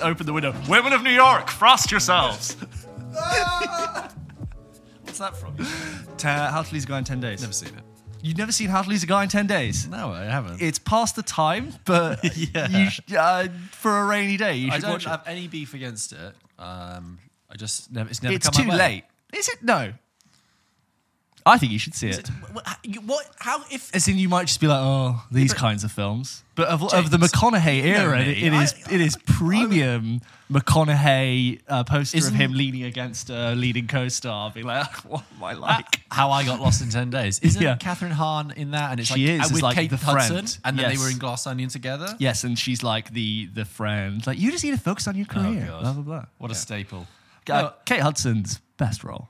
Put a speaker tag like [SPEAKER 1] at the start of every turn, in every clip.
[SPEAKER 1] open the window. Women of New York, frost yourselves.
[SPEAKER 2] What's that from?
[SPEAKER 1] Ta- How to Lose a Guy in 10 Days.
[SPEAKER 2] Never seen it.
[SPEAKER 1] You've never seen How to Lose a Guy in 10 Days?
[SPEAKER 2] No, I haven't.
[SPEAKER 1] It's past the time, but
[SPEAKER 2] Yeah.
[SPEAKER 1] you sh- uh, for a rainy day, you
[SPEAKER 2] I
[SPEAKER 1] should
[SPEAKER 2] don't
[SPEAKER 1] watch it.
[SPEAKER 2] have any beef against it. Um, I just never. It's never
[SPEAKER 1] It's
[SPEAKER 2] come
[SPEAKER 1] too
[SPEAKER 2] my way.
[SPEAKER 1] late. Is it? No. I think you should see it.
[SPEAKER 2] What, what? How? If
[SPEAKER 1] As in, you might just be like, "Oh, these kinds of films." But of, of the
[SPEAKER 2] James,
[SPEAKER 1] McConaughey era,
[SPEAKER 2] me.
[SPEAKER 1] it, it is
[SPEAKER 2] I-
[SPEAKER 1] it is premium McConaughey uh, poster
[SPEAKER 2] Isn't-
[SPEAKER 1] of him leaning against a leading co-star, being like, "What am I like?"
[SPEAKER 2] how I got lost in ten days? Isn't
[SPEAKER 1] Yeah.
[SPEAKER 2] Kathryn Hahn in that? And it's
[SPEAKER 1] She
[SPEAKER 2] like
[SPEAKER 1] is, as
[SPEAKER 2] with
[SPEAKER 1] like
[SPEAKER 2] Kate
[SPEAKER 1] the
[SPEAKER 2] Hudson,
[SPEAKER 1] friend.
[SPEAKER 2] and then
[SPEAKER 1] Yes.
[SPEAKER 2] they were in Glass Onion together.
[SPEAKER 1] Yes, and she's like the the friend. Like, you just need to focus on your career.
[SPEAKER 2] God.
[SPEAKER 1] blah blah blah.
[SPEAKER 2] What a staple.
[SPEAKER 1] Uh,
[SPEAKER 2] No,
[SPEAKER 1] Kate Hudson's best role.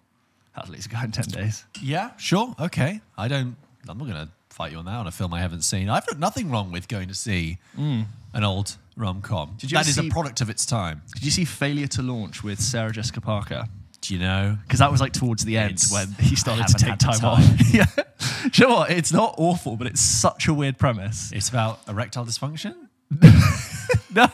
[SPEAKER 1] How to Lose a Guy in Ten Days.
[SPEAKER 2] yeah, sure, okay. I don't. I'm not going to fight you on that on a film I haven't seen. I've got nothing wrong with going to see hmm. an old rom com.
[SPEAKER 1] Did you
[SPEAKER 2] That
[SPEAKER 1] ever
[SPEAKER 2] is
[SPEAKER 1] see-
[SPEAKER 2] a product of its time.
[SPEAKER 1] Did you see Failure to Launch with Sarah Jessica Parker?
[SPEAKER 2] Do you know?
[SPEAKER 1] Because that was like towards the end
[SPEAKER 2] It's-
[SPEAKER 1] when he started to take
[SPEAKER 2] haven't
[SPEAKER 1] time off. yeah. Do you know what? It's not awful, but it's such a weird premise.
[SPEAKER 2] It's about erectile dysfunction.
[SPEAKER 1] No.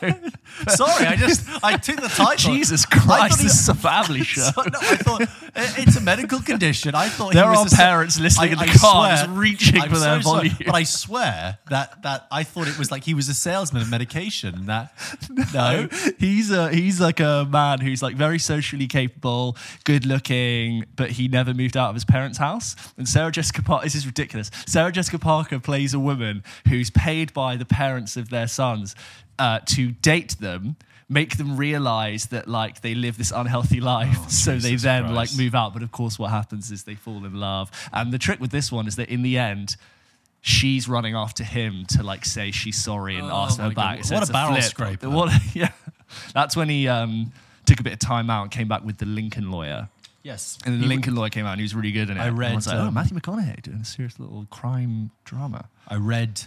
[SPEAKER 2] Sorry, I just I took the title.
[SPEAKER 1] Jesus
[SPEAKER 2] I
[SPEAKER 1] Christ, this is a family show.
[SPEAKER 2] So- no, I thought it's a medical condition. I thought
[SPEAKER 1] There
[SPEAKER 2] he was
[SPEAKER 1] are
[SPEAKER 2] se-
[SPEAKER 1] parents listening in the car just reaching
[SPEAKER 2] I'm
[SPEAKER 1] for their
[SPEAKER 2] so sorry, but I swear that that I thought it was like he was a salesman of medication. That no,
[SPEAKER 1] he's a he's like a man who's like very socially capable, good looking, but he never moved out of his parents' house. And Sarah Jessica Parker, this is ridiculous. Sarah Jessica Parker plays a woman who's paid by the parents of their sons uh, to date them. Make them realize that like they live this unhealthy life, so they
[SPEAKER 2] Oh,
[SPEAKER 1] then
[SPEAKER 2] Christ.
[SPEAKER 1] like move out. But of course, what happens is they fall in love. And the trick with this one is that in the end, she's running after him to like say she's sorry and
[SPEAKER 2] Oh
[SPEAKER 1] ask her back. So
[SPEAKER 2] What a barrel scraper.
[SPEAKER 1] What, yeah, that's when he um, took a bit of time out and came back with the Lincoln Lawyer.
[SPEAKER 2] yes,
[SPEAKER 1] And the
[SPEAKER 2] He-
[SPEAKER 1] Lincoln Lawyer came out and he was really good in it.
[SPEAKER 2] I read,
[SPEAKER 1] And was like, oh,
[SPEAKER 2] um,
[SPEAKER 1] Matthew McConaughey doing a serious little crime drama.
[SPEAKER 2] I read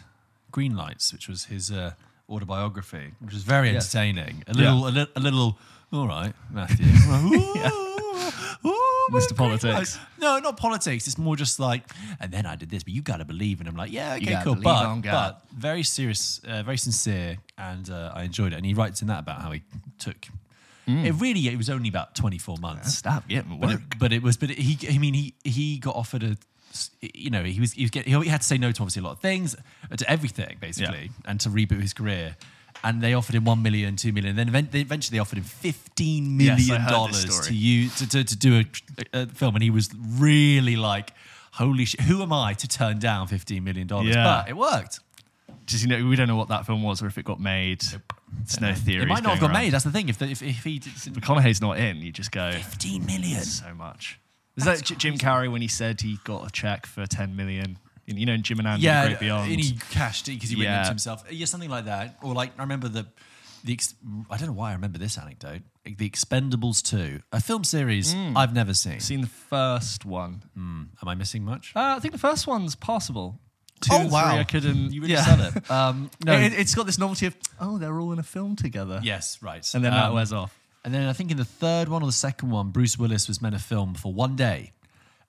[SPEAKER 2] Green Lights, which was his uh, autobiography, which was very
[SPEAKER 1] Yes.
[SPEAKER 2] entertaining. A
[SPEAKER 1] Yeah.
[SPEAKER 2] little, a, li- a little. All right, Matthew. Ooh,
[SPEAKER 1] Mr. Politics.
[SPEAKER 2] No, not politics. It's more just like, and then I did this, but you got to believe. And I'm like, yeah, okay, cool. But, but very serious, uh, very sincere, and uh, I enjoyed it. And he writes in that about how he took. It really, it was only about 24 months.
[SPEAKER 1] Stop yeah,
[SPEAKER 2] But it, but it was, but he, I mean, he he got offered a, you know, he was he was getting, he had to say no to obviously a lot of things, uh, to everything basically, and to reboot his career. And they offered him one million, two million. Then eventually they offered him fifteen
[SPEAKER 1] Yes,
[SPEAKER 2] million dollars
[SPEAKER 1] story.
[SPEAKER 2] to you to, to, to do a, a film, and he was really like, "Holy shit! Who am I to turn down fifteen million dollars?"
[SPEAKER 1] Yeah.
[SPEAKER 2] But it worked.
[SPEAKER 1] Just, you know, we don't know what that film was or if it got made. It's no theory.
[SPEAKER 2] It might not have got made. That's the thing. If the, if, if he did
[SPEAKER 1] McConaughey's not in. You just go
[SPEAKER 2] fifteen million,
[SPEAKER 1] so much. Is that J- Jim Carrey when he said he got a check for 10 million? You know, in Jim and Andy,
[SPEAKER 2] yeah,
[SPEAKER 1] Great Beyond.
[SPEAKER 2] Yeah, and he cashed it because he went
[SPEAKER 1] Yeah.
[SPEAKER 2] into himself. Yeah, something like that. Or like I remember the the ex- I don't know why I remember this anecdote. The Expendables two, a film series I've never seen.
[SPEAKER 1] seen the first one.
[SPEAKER 2] Am I missing much?
[SPEAKER 1] Uh, I think the first one's passable. Two
[SPEAKER 2] Oh,
[SPEAKER 1] and
[SPEAKER 2] wow.
[SPEAKER 1] I couldn't.
[SPEAKER 2] You really sell it. Um, no,
[SPEAKER 1] It, it's got this novelty of oh, they're all in a film together.
[SPEAKER 2] yes, right.
[SPEAKER 1] and then that
[SPEAKER 2] Um,
[SPEAKER 1] wears off.
[SPEAKER 2] And then I think in the third one or the second one, Bruce Willis was meant to film for one day,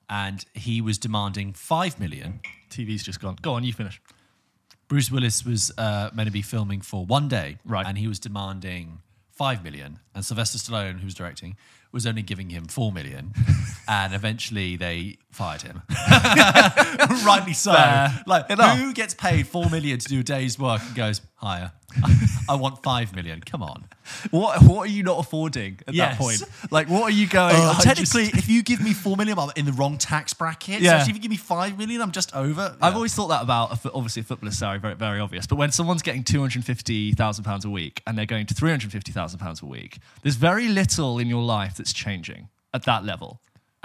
[SPEAKER 2] and he was demanding five million.
[SPEAKER 1] TV's just gone. Go on, you finish.
[SPEAKER 2] Bruce Willis was uh, meant to be filming for one day,
[SPEAKER 1] Right.
[SPEAKER 2] And he was demanding five million, and Sylvester Stallone, who was directing, was only giving him four million, and eventually they fired him. Rightly so. Like,
[SPEAKER 1] enough.
[SPEAKER 2] who gets paid four million to do a day's work and goes higher? I want five million. Come on.
[SPEAKER 1] What What are you not affording at
[SPEAKER 2] Yes.
[SPEAKER 1] that point? Like, what are you going?
[SPEAKER 2] Uh,
[SPEAKER 1] I
[SPEAKER 2] technically,
[SPEAKER 1] just-
[SPEAKER 2] if you give me four million, I'm in the wrong tax bracket.
[SPEAKER 1] Yeah.
[SPEAKER 2] So if you give me five million, I'm just over.
[SPEAKER 1] I've always thought that about a fo- obviously a footballer's salary, very very obvious. But when someone's getting two hundred fifty thousand pounds a week and they're going to three hundred fifty thousand pounds a week, there's very little in your life that's changing at that level.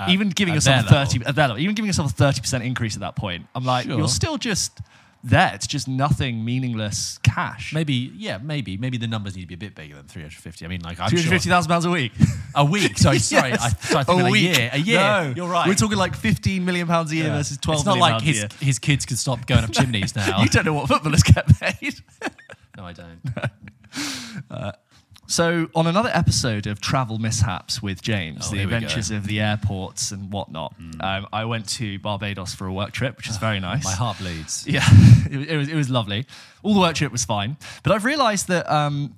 [SPEAKER 1] even giving
[SPEAKER 2] at
[SPEAKER 1] yourself a
[SPEAKER 2] their
[SPEAKER 1] thirty at that level, even giving yourself a thirty percent increase at that point, I'm like,
[SPEAKER 2] Sure.
[SPEAKER 1] you're still just there. It's just nothing meaningless cash.
[SPEAKER 2] Maybe, yeah, maybe, maybe the numbers need to be a bit bigger than 350. I mean, like, I'm
[SPEAKER 1] Two hundred
[SPEAKER 2] sure
[SPEAKER 1] pounds a week.
[SPEAKER 2] a week. Sorry, sorry,
[SPEAKER 1] Yes.
[SPEAKER 2] I, sorry, I think
[SPEAKER 1] a
[SPEAKER 2] a,
[SPEAKER 1] week.
[SPEAKER 2] year. A year.
[SPEAKER 1] No,
[SPEAKER 2] You're right.
[SPEAKER 1] We're talking like fifteen million pounds a year
[SPEAKER 2] Yeah.
[SPEAKER 1] versus twelve
[SPEAKER 2] It's not like his his kids can stop going up chimneys now.
[SPEAKER 1] You don't know what footballers get paid.
[SPEAKER 2] no, I don't.
[SPEAKER 1] So, on another episode of Travel Mishaps with James,
[SPEAKER 2] Oh,
[SPEAKER 1] the
[SPEAKER 2] here we go.
[SPEAKER 1] Adventures of the airports and whatnot, um, I went to Barbados for a work trip, which is very nice.
[SPEAKER 2] My heart bleeds.
[SPEAKER 1] Yeah, it, was- it was, it was lovely. All the work trip was fine. But I've realized that um,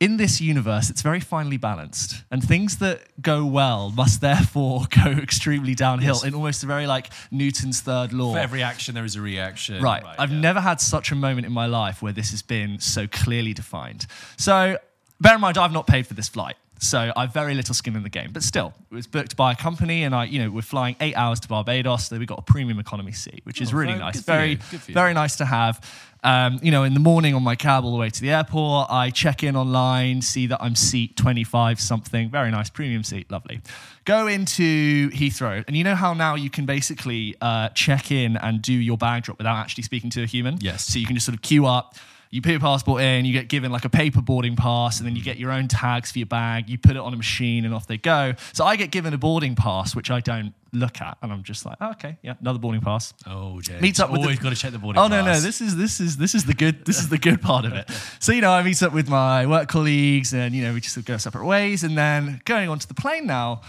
[SPEAKER 1] in this universe, it's very finely balanced, and things that go well must therefore go extremely downhill
[SPEAKER 2] Yes.
[SPEAKER 1] in almost a very like Newton's third law.
[SPEAKER 2] For every action, there is a reaction.
[SPEAKER 1] Right. I've
[SPEAKER 2] yeah.
[SPEAKER 1] never had such a moment in my life where this has been so clearly defined. So, bear in mind, I've not paid for this flight. So I've very little skin in the game, but still, it was booked by a company, and I, you know, we're flying eight hours to Barbados. So we got a premium economy seat, which is
[SPEAKER 2] Oh,
[SPEAKER 1] really
[SPEAKER 2] very
[SPEAKER 1] nice, very,
[SPEAKER 2] you, good for you.
[SPEAKER 1] very nice to have. Um, you know, in the morning on my cab all the way to the airport, I check in online, see that I'm seat 25 something, very nice premium seat, lovely. Go into Heathrow, and you know how now you can basically uh, check in and do your bag drop without actually speaking to a human.
[SPEAKER 2] Yes.
[SPEAKER 1] So you can just sort of queue up. You put your passport in, you get given like a paper boarding pass, and then you get your own tags for your bag. You put it on a machine, and off they go. So I get given a boarding pass, which I don't look at, and I'm just like, oh, okay, yeah, another boarding pass.
[SPEAKER 2] Oh, James.
[SPEAKER 1] Meets up with
[SPEAKER 2] Always
[SPEAKER 1] the-
[SPEAKER 2] got to check the boarding
[SPEAKER 1] Oh no, no,
[SPEAKER 2] pass.
[SPEAKER 1] this is this is this is the good this is the good part of it. So you know, I meet up with my work colleagues, and you know, we just go separate ways, and then going onto the plane now,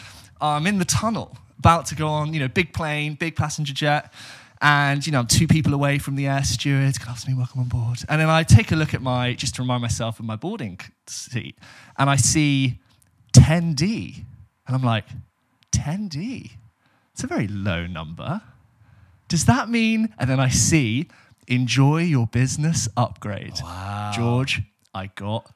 [SPEAKER 1] I'm in the tunnel, about to go on, you know, big plane, big passenger jet. And you know, I'm two people away from the air steward. Good afternoon, welcome on board. And then I take a look at my, just to remind myself of my boarding seat, and I see 10D, and I'm like, 10D. It's a very low number. Does that mean? And then I see, enjoy your business upgrade.
[SPEAKER 2] Wow.
[SPEAKER 1] George, I got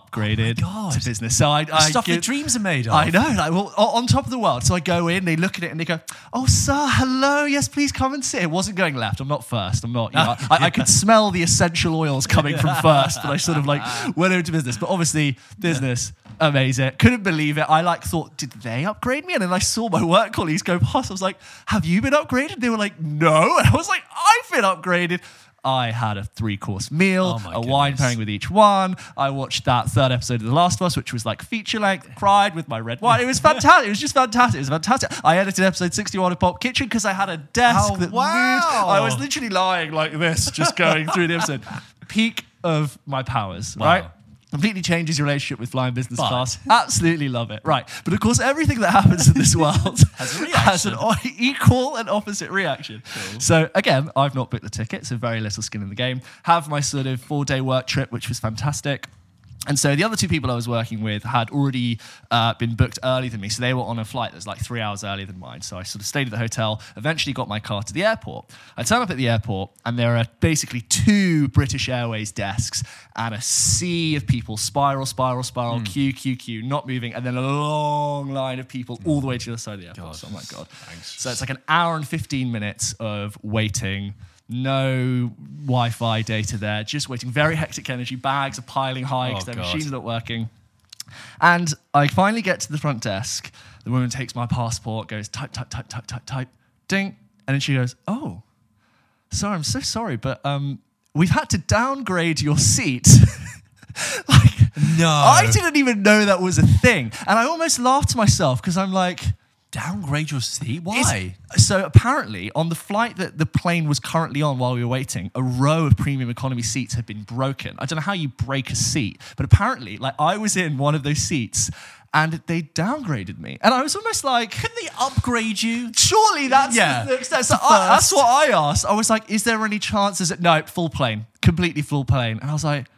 [SPEAKER 1] upgraded oh
[SPEAKER 2] God.
[SPEAKER 1] to business. So I, I
[SPEAKER 2] Stuff
[SPEAKER 1] give-
[SPEAKER 2] that dreams are made of.
[SPEAKER 1] I know, like well, on top of the world. So I go in, they look at it, and they go, "Oh, sir, hello, yes, please come and sit." It wasn't going left. I'm not first. I'm not. You know, I, I could smell the essential oils coming from first, but I sort of like went over to business. But obviously, business. Amazing. Couldn't believe it. I like thought, did they upgrade me? And then I saw my work colleagues go past. I was like, have you been upgraded? They were like, no. And I was like, I've been upgraded. I had a three course meal,
[SPEAKER 2] Oh
[SPEAKER 1] a wine pairing with each one. I watched that third episode of The Last of Us, which was like feature length, cried with my red wine. It was fantastic. It was just fantastic. It was fantastic. I edited episode 61 of Pop Kitchen because I had a desk
[SPEAKER 2] Oh,
[SPEAKER 1] that
[SPEAKER 2] wow.
[SPEAKER 1] moved. I was literally lying like this, just going through the episode. Peak of my powers,
[SPEAKER 2] Wow.
[SPEAKER 1] right? Completely changes your relationship with flying business
[SPEAKER 2] But-
[SPEAKER 1] class. Absolutely love it. Right. But of course, everything that happens in this world
[SPEAKER 2] Has a
[SPEAKER 1] has an o- equal and opposite reaction. So again, I've not booked the ticket, so very little skin in the game. Have my sort of four day work trip, which was fantastic. And so the other two people I was working with had already uh, been booked earlier than me. So they were on a flight that was like three hours earlier than mine. So I sort of stayed at the hotel, eventually got my car to the airport. I turn up at the airport, and there are basically two British Airways desks and a sea of people spiral, spiral, spiral, queue, queue, queue, not moving, and then a long line of people all the way to the other side of the airport.
[SPEAKER 2] God.
[SPEAKER 1] So I'm like, God.
[SPEAKER 2] Thanks.
[SPEAKER 1] So it's like an hour and 15 minutes of waiting. No Wi Fi data there, just waiting. Very hectic energy. Bags are piling high because
[SPEAKER 2] Oh,
[SPEAKER 1] their
[SPEAKER 2] God.
[SPEAKER 1] machines are not working. And I finally get to the front desk. The woman takes my passport, goes type, type, type, type, type, type, ding. And then she goes, Oh, sorry, I'm so sorry, but um, we've had to downgrade your seat. like,
[SPEAKER 2] No.
[SPEAKER 1] I didn't even know that was a thing. And I almost laughed to myself because I'm like,
[SPEAKER 2] Downgrade your seat? Why?
[SPEAKER 1] So apparently, on the flight that the plane was currently on while we were waiting, a row of premium economy seats had been broken. I don't know how you break a seat, but apparently, like I was in one of those seats, and they downgraded me, and I was almost like.
[SPEAKER 2] Couldn't they upgrade you?
[SPEAKER 1] Surely that's
[SPEAKER 2] Yeah.
[SPEAKER 1] the. So I, that's what I asked. I was like, "Is there any chances?" That, no, full plane, completely full plane. And I was like,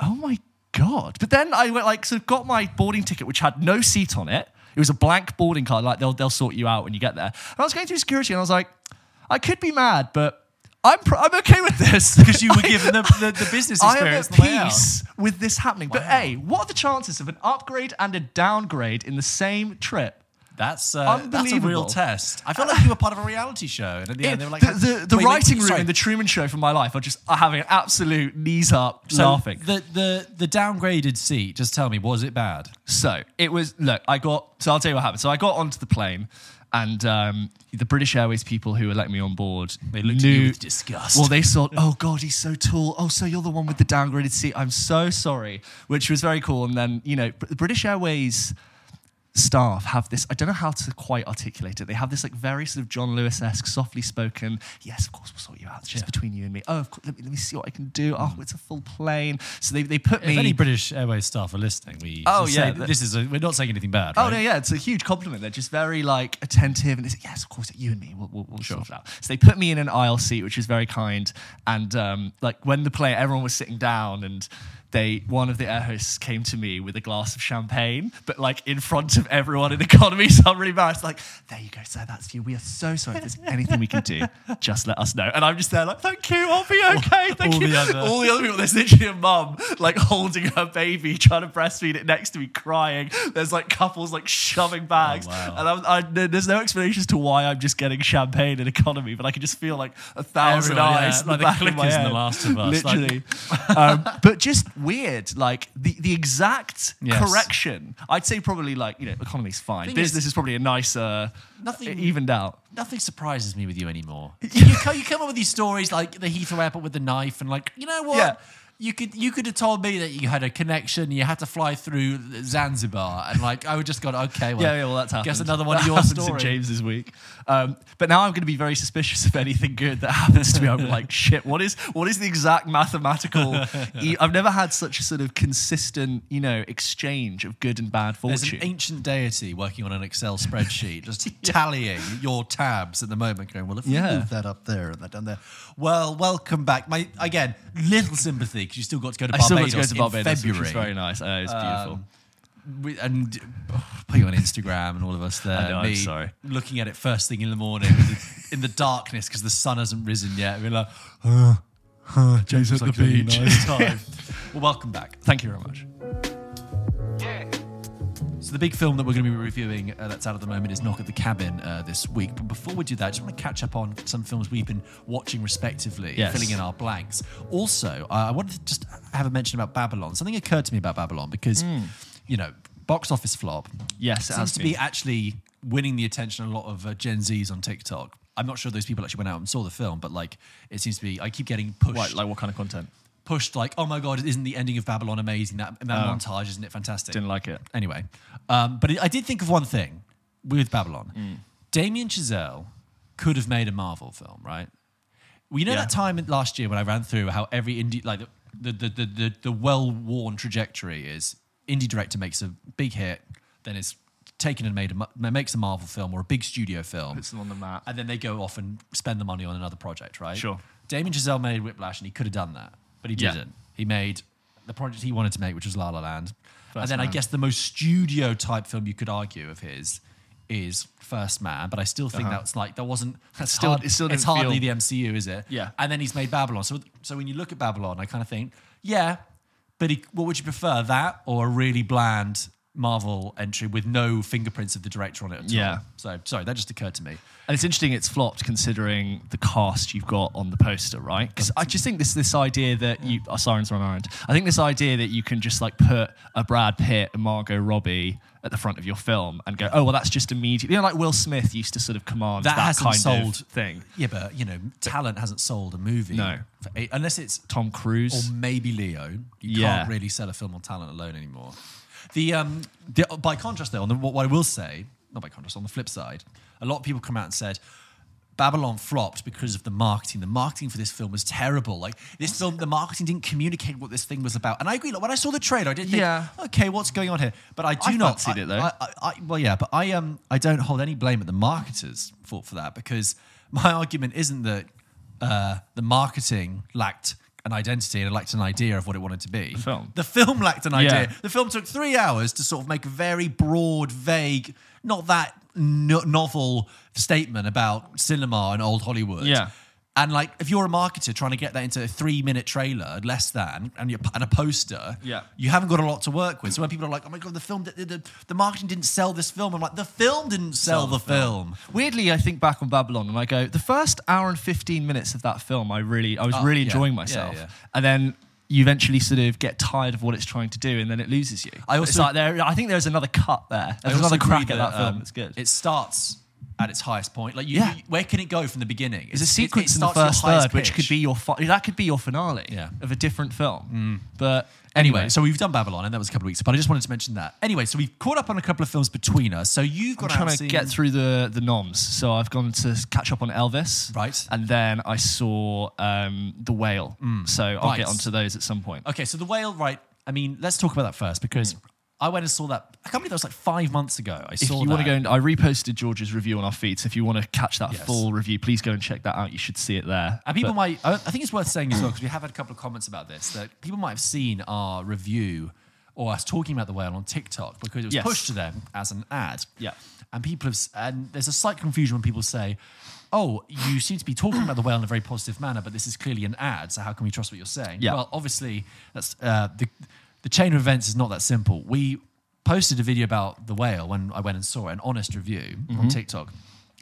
[SPEAKER 1] "Oh my god!" But then I went like, sort of got my boarding ticket, which had no seat on it. It was a blank boarding card. Like they'll they'll sort you out when you get there. And I was going through security, and I was like, "I could be mad, but I'm pr- I'm okay with this
[SPEAKER 2] Because you were given the, the, the business
[SPEAKER 1] I am
[SPEAKER 2] experience
[SPEAKER 1] at
[SPEAKER 2] on the way out.
[SPEAKER 1] peace with this happening. But
[SPEAKER 2] Wow.
[SPEAKER 1] hey, what are the chances of an upgrade and a downgrade in the same trip?
[SPEAKER 2] That's, uh, that's a real test. I feel like you were part of a reality show. And at the end, they were like,
[SPEAKER 1] the the, the
[SPEAKER 2] Wait, wait,
[SPEAKER 1] writing room
[SPEAKER 2] sorry.
[SPEAKER 1] in the Truman Show from my life are just are having an absolute knees up
[SPEAKER 2] So
[SPEAKER 1] laughing.
[SPEAKER 2] The, the, the downgraded seat, just tell me, was it bad?
[SPEAKER 1] So it was look, I got so I'll tell you what happened. So I got onto the plane and um, the British Airways people who were letting me on board
[SPEAKER 2] They looked at
[SPEAKER 1] knew,
[SPEAKER 2] with disgust.
[SPEAKER 1] Well, they thought, oh god, he's so tall. Oh, so you're the one with the downgraded seat. I'm so sorry, which was very cool. And then you know, Br- British Airways staff have this i don't know how to quite articulate it they have this like very sort of john lewis-esque softly spoken yes of course we'll sort you out it's just
[SPEAKER 2] Yeah.
[SPEAKER 1] between you and me oh of course let me, let me see what i can do oh it's a full plane so they, they put
[SPEAKER 2] if
[SPEAKER 1] me If
[SPEAKER 2] any British Airways staff are listening, we
[SPEAKER 1] Oh, yeah,
[SPEAKER 2] say this is a, we're not saying anything bad.
[SPEAKER 1] Oh
[SPEAKER 2] right?
[SPEAKER 1] no, yeah, it's a huge compliment. They're just very like attentive, and they say, "Yes, of course, you and me, we'll, we'll, we'll sort it out." So they put me in an aisle seat, which is very kind. And um, like when the play, everyone was sitting down, and they one of the air hosts came to me with a glass of champagne, but like in front of everyone in economy. So I'm really embarrassed. Like, there you go, sir. That's for you. We are so sorry. If there's anything we can do, just let us know. And I'm just there like, thank you. I'll be okay. Thank
[SPEAKER 2] all
[SPEAKER 1] you.
[SPEAKER 2] the other-
[SPEAKER 1] all the other people. There's literally a mum like holding her baby, trying to breastfeed it next to me, crying. There's like couples like shoving bags,
[SPEAKER 2] Oh, wow.
[SPEAKER 1] and I'm, I, there's no explanation as to why I'm just getting champagne in economy, but I can just feel like a thousand
[SPEAKER 2] Everyone, yeah,
[SPEAKER 1] eyes in
[SPEAKER 2] like the
[SPEAKER 1] the back of my
[SPEAKER 2] in The. Last of Us, like-
[SPEAKER 1] literally. um, but just weird, like the the exact
[SPEAKER 2] Yes.
[SPEAKER 1] correction. I'd say probably like you know economy's fine.
[SPEAKER 2] Thing
[SPEAKER 1] Business
[SPEAKER 2] is-
[SPEAKER 1] is, probably a nicer,
[SPEAKER 2] Nothing-
[SPEAKER 1] evened out.
[SPEAKER 2] Nothing surprises me with you anymore. you, come, you come up with these stories like the Heathrow Airport with the knife, and like, you know what?
[SPEAKER 1] Yeah.
[SPEAKER 2] You could you could have told me that you had a connection. You had to fly through Zanzibar, and like I would just gone, okay, well,
[SPEAKER 1] Yeah, yeah, well, that's happened.
[SPEAKER 2] Guess another one
[SPEAKER 1] That
[SPEAKER 2] of your
[SPEAKER 1] happens
[SPEAKER 2] stories.
[SPEAKER 1] in James's week. Um, but now I'm going to be very suspicious of anything good that happens to me. I'm like, shit. What is what is the exact mathematical? e- I've never had such a sort of consistent, you know, exchange of good and bad
[SPEAKER 2] There's
[SPEAKER 1] fortune.
[SPEAKER 2] an ancient deity working on an Excel spreadsheet, just tallying your tabs at the moment, going, well, if we
[SPEAKER 1] Yeah.
[SPEAKER 2] move that up there and that down there. Well, welcome back. My Again, little sympathy because you still got to go to
[SPEAKER 1] I still got
[SPEAKER 2] Barbados,
[SPEAKER 1] to go to Barbados,
[SPEAKER 2] in
[SPEAKER 1] which
[SPEAKER 2] February.
[SPEAKER 1] was very nice. Uh, it was beautiful.
[SPEAKER 2] Um, we- and oh, put you on Instagram and all of us there.
[SPEAKER 1] I know, I'm
[SPEAKER 2] me
[SPEAKER 1] sorry.
[SPEAKER 2] looking at it first thing in the morning the- in the darkness because the sun hasn't risen yet. We're like, uh, uh, James
[SPEAKER 1] at
[SPEAKER 2] like
[SPEAKER 1] the beach.
[SPEAKER 2] Nice time. well, welcome back.
[SPEAKER 1] Thank you very much.
[SPEAKER 2] The big film that we're going to be reviewing uh, that's out at the moment is Knock at the Cabin uh, this week. But before we do that, I just want to catch up on some films we've been watching respectively,
[SPEAKER 1] Yes.
[SPEAKER 2] filling in our blanks. Also, uh, I wanted to just have a mention about Babylon. Something occurred to me about Babylon because, you know, box office flop.
[SPEAKER 1] Yes, it
[SPEAKER 2] seems
[SPEAKER 1] has
[SPEAKER 2] to
[SPEAKER 1] been.
[SPEAKER 2] be actually winning the attention of a lot of uh, Gen Zs on TikTok. I'm not sure those people actually went out and saw the film, but like it seems to be. I keep getting pushed
[SPEAKER 1] Right, like what kind of content?
[SPEAKER 2] Pushed like, oh my god, isn't the ending of Babylon amazing? That that
[SPEAKER 1] Oh.
[SPEAKER 2] montage, isn't it fantastic?
[SPEAKER 1] Didn't like it.
[SPEAKER 2] Anyway, um, but I did think of one thing with Babylon.
[SPEAKER 1] Mm.
[SPEAKER 2] Damien Chazelle could have made a Marvel film, right? Well, you know
[SPEAKER 1] Yeah.
[SPEAKER 2] that time in- last year when I ran through how every indie, like the the the the, the well-worn trajectory is indie director makes a big hit, then is taken and made a, ma- makes a Marvel film or a big studio film,
[SPEAKER 1] Puts them on the map.
[SPEAKER 2] and then they go off and spend the money on another project, right?
[SPEAKER 1] Sure.
[SPEAKER 2] Damien Chazelle made Whiplash, and he could have done that, but he
[SPEAKER 1] Yeah.
[SPEAKER 2] didn't. He made the project he wanted to make, which was La La Land. and
[SPEAKER 1] First
[SPEAKER 2] then I
[SPEAKER 1] Man.
[SPEAKER 2] guess the most studio type film you could argue of his is First Man, but I still think
[SPEAKER 1] Uh-huh.
[SPEAKER 2] that's like that wasn't. That's
[SPEAKER 1] still- it still
[SPEAKER 2] it's
[SPEAKER 1] didn't
[SPEAKER 2] hardly
[SPEAKER 1] feel-
[SPEAKER 2] the MCU, is it?
[SPEAKER 1] Yeah.
[SPEAKER 2] And then he's made Babylon. So so when you look at Babylon, I kind of think, yeah, but he, what would you prefer, that or a really bland Marvel entry with no fingerprints of the director on it at
[SPEAKER 1] Yeah.
[SPEAKER 2] all? So sorry, that just occurred to me.
[SPEAKER 1] And it's interesting it's flopped considering the cast you've got on the poster, right? Because I just think this this idea that you oh, sirens run around. I think this idea that you can just like put a Brad Pitt and Margot Robbie at the front of your film and go, oh well, that's just immediate. You know, like Will Smith used to sort of command
[SPEAKER 2] That
[SPEAKER 1] that, kind
[SPEAKER 2] sold-
[SPEAKER 1] of thing.
[SPEAKER 2] Yeah, but you know, talent hasn't sold a movie.
[SPEAKER 1] No.
[SPEAKER 2] for eight, unless it's
[SPEAKER 1] Tom Cruise or
[SPEAKER 2] maybe Leo. You
[SPEAKER 1] Yeah.
[SPEAKER 2] can't really sell a film on talent alone anymore. The um, the, by contrast, though, on the, what I will say, not by contrast, on the flip side, a lot of people come out and said. Babylon flopped because of the marketing. The marketing for this film was terrible. Like this film, the marketing didn't communicate what this thing was about. And I agree. Like when I saw the trailer, I did think,
[SPEAKER 1] Yeah.
[SPEAKER 2] okay, what's going on here? But I do
[SPEAKER 1] I
[SPEAKER 2] not. see
[SPEAKER 1] it, though.
[SPEAKER 2] I, I, well, yeah, but I um I don't hold any blame at the marketers for for that because my argument isn't that uh, the marketing lacked an identity and it lacked an idea of what it wanted to be. The
[SPEAKER 1] film.
[SPEAKER 2] The film lacked an idea.
[SPEAKER 1] Yeah.
[SPEAKER 2] The film took three hours to sort of make a very broad, vague, not that no- novel statement about cinema and old Hollywood.
[SPEAKER 1] Yeah.
[SPEAKER 2] And like, if you're a marketer trying to get that into a three-minute trailer, less than, and, you and a poster,
[SPEAKER 1] Yeah.
[SPEAKER 2] you haven't got a lot to work with. So when people are like, "Oh my god, the film, the, the, the marketing didn't sell this film," I'm like, "The film didn't sell, the, film.
[SPEAKER 1] Weirdly, I think back on Babylon and I go, the first hour and 15 minutes of that film, I really, I was
[SPEAKER 2] Oh,
[SPEAKER 1] really
[SPEAKER 2] yeah.
[SPEAKER 1] enjoying
[SPEAKER 2] Yeah,
[SPEAKER 1] myself.
[SPEAKER 2] yeah.
[SPEAKER 1] And then you eventually sort of get tired of what it's trying to do and then it loses you.
[SPEAKER 2] I
[SPEAKER 1] It's
[SPEAKER 2] also-
[SPEAKER 1] like there, I think there's another cut there. There's another crack
[SPEAKER 2] agree
[SPEAKER 1] at that, film.
[SPEAKER 2] um,
[SPEAKER 1] It's good.
[SPEAKER 2] It starts at its highest point. Like, you,
[SPEAKER 1] Yeah.
[SPEAKER 2] you- where can it go from the beginning?
[SPEAKER 1] There's a
[SPEAKER 2] It's- it-
[SPEAKER 1] sequence
[SPEAKER 2] it
[SPEAKER 1] in the
[SPEAKER 2] starts at your
[SPEAKER 1] first third, which could be your fi- that could be your finale
[SPEAKER 2] Yeah. Mm.
[SPEAKER 1] of a different film. But
[SPEAKER 2] Anyway,
[SPEAKER 1] anyway,
[SPEAKER 2] so we've done Babylon, and that was a couple of weeks. But I just wanted to mention that. Anyway, so we've caught up on a couple of films between us. So you've
[SPEAKER 1] I'm
[SPEAKER 2] got
[SPEAKER 1] trying
[SPEAKER 2] out
[SPEAKER 1] to
[SPEAKER 2] seen-
[SPEAKER 1] get through the the noms. So I've gone to catch up on Elvis,
[SPEAKER 2] Right.
[SPEAKER 1] And then I saw um, the Whale. So I'll
[SPEAKER 2] Right.
[SPEAKER 1] get onto those at some point.
[SPEAKER 2] Okay, so the whale, right? I mean, let's talk about that first because I went and saw that. I can't believe that was like five months ago. I
[SPEAKER 1] If
[SPEAKER 2] saw If
[SPEAKER 1] you
[SPEAKER 2] that.
[SPEAKER 1] want to go, and I reposted George's review on our feed. So if you want to catch that
[SPEAKER 2] Yes.
[SPEAKER 1] full review, please go and check that out. You should see it there.
[SPEAKER 2] And people
[SPEAKER 1] But-
[SPEAKER 2] might, I I think it's worth saying as well, because we have had a couple of comments about this, that people might have seen our review or us talking about the whale on TikTok because it was
[SPEAKER 1] Yes.
[SPEAKER 2] pushed to them as an ad.
[SPEAKER 1] Yeah.
[SPEAKER 2] And people have, and there's a slight confusion when people say, oh, you seem to be talking about the whale in a very positive manner, but this is clearly an ad, so how can we trust what you're saying?
[SPEAKER 1] Yeah.
[SPEAKER 2] Well, obviously, that's uh, the, the chain of events is not that simple. We posted a video about the whale when I went and saw it, an honest review on TikTok.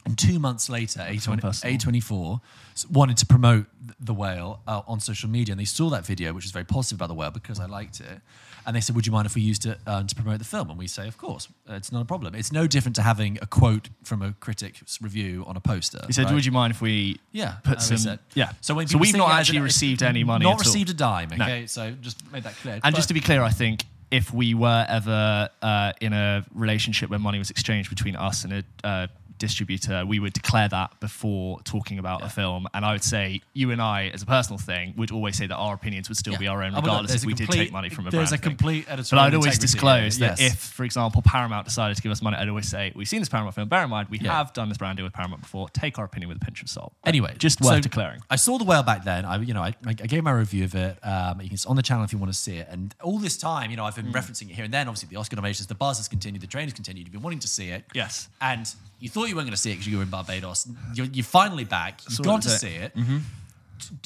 [SPEAKER 2] And two months later, A20. A24 s- wanted to promote the whale uh, on social media, and they saw that video, which was very positive about the whale because I liked it. And they said, "Would you mind if we used it uh, to promote the film?" And we say, "Of course, it's not a problem. It's no different to having a quote from a critic's review on a poster."
[SPEAKER 1] He said,
[SPEAKER 2] right?
[SPEAKER 1] "Would you mind if we
[SPEAKER 2] Yeah,
[SPEAKER 1] put some
[SPEAKER 2] said.
[SPEAKER 1] yeah?"
[SPEAKER 2] So when
[SPEAKER 1] so we've not actually received any money.
[SPEAKER 2] not
[SPEAKER 1] at all.
[SPEAKER 2] received a dime.
[SPEAKER 1] No.
[SPEAKER 2] Okay, so just made that clear.
[SPEAKER 1] And just to be clear, I think if we were ever uh, in a relationship where money was exchanged between us and a uh, distributor, we would declare that before talking about a film. And I would say you and I, as a personal thing, would always say that our opinions would still
[SPEAKER 2] Yeah.
[SPEAKER 1] be our own,
[SPEAKER 2] but
[SPEAKER 1] regardless if we did take money from a
[SPEAKER 2] there's
[SPEAKER 1] brand
[SPEAKER 2] a
[SPEAKER 1] thing.
[SPEAKER 2] complete
[SPEAKER 1] But
[SPEAKER 2] editorial
[SPEAKER 1] I'd always disclose that
[SPEAKER 2] yes.
[SPEAKER 1] if, for example, Paramount decided to give us money, I'd always say, we've seen this Paramount film. Bear in mind, we
[SPEAKER 2] Yeah.
[SPEAKER 1] have done this brand deal with Paramount before. Take our opinion with a pinch of salt.
[SPEAKER 2] Anyway,
[SPEAKER 1] just worth
[SPEAKER 2] so
[SPEAKER 1] declaring.
[SPEAKER 2] I saw the whale back then. I, you know, I, I gave my review of it. Um, it's on the channel if you want to see it. And all this time, you know, I've Been referencing it here and then. Obviously, the Oscar nominations, the buzz has continued, the train has continued. You've been wanting to see it.
[SPEAKER 1] Yes.
[SPEAKER 2] And you thought you weren't going to see it because you were in Barbados. You're, you're finally back. You've
[SPEAKER 1] Saw
[SPEAKER 2] gone to
[SPEAKER 1] there.
[SPEAKER 2] see it.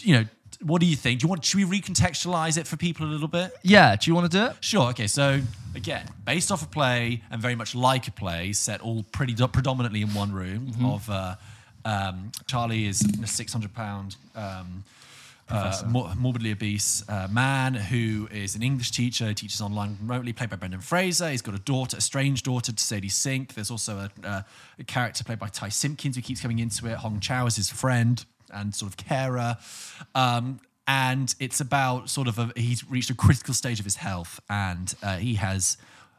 [SPEAKER 2] You know, what do you think? Do you want? Should we recontextualize it for people a little bit?
[SPEAKER 1] Yeah, do you want to do it?
[SPEAKER 2] Sure. Okay. So again, based off a play and very much like a play, set all pretty do- predominantly in one room. Of uh, um, Charlie is a six hundred pound. Um, uh, mor- morbidly obese uh, man who is an English teacher, teaches online remotely, played by Brendan Fraser. He's got a daughter, a strange daughter to Sadie Sink. There's also a, uh, a character played by Ty Simpkins who keeps coming into it. Hong Chau is his friend and sort of carer. Um, and it's about sort of a, he's reached a critical stage of his health and uh, he has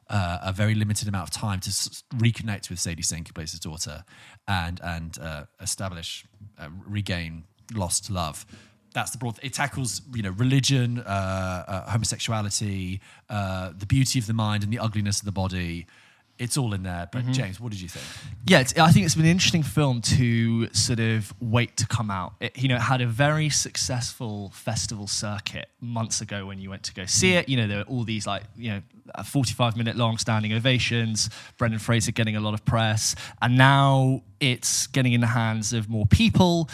[SPEAKER 2] uh, a very limited amount of time to s- reconnect with Sadie Sink, who plays his daughter, and and uh, establish, uh, regain lost love. That's the broad. It tackles you know religion, uh, uh, homosexuality, uh, the beauty of the mind, and the ugliness of the body. It's all in there. But James, what did you think?
[SPEAKER 1] Yeah, it's, I think it's been an interesting film to sort of wait to come out. It, you know, it had a very successful festival circuit months ago when you went to go see it. You know, there were all these like, you know, 45 minute long standing ovations, Brendan Fraser getting a lot of press, and now it's getting in the hands of more people.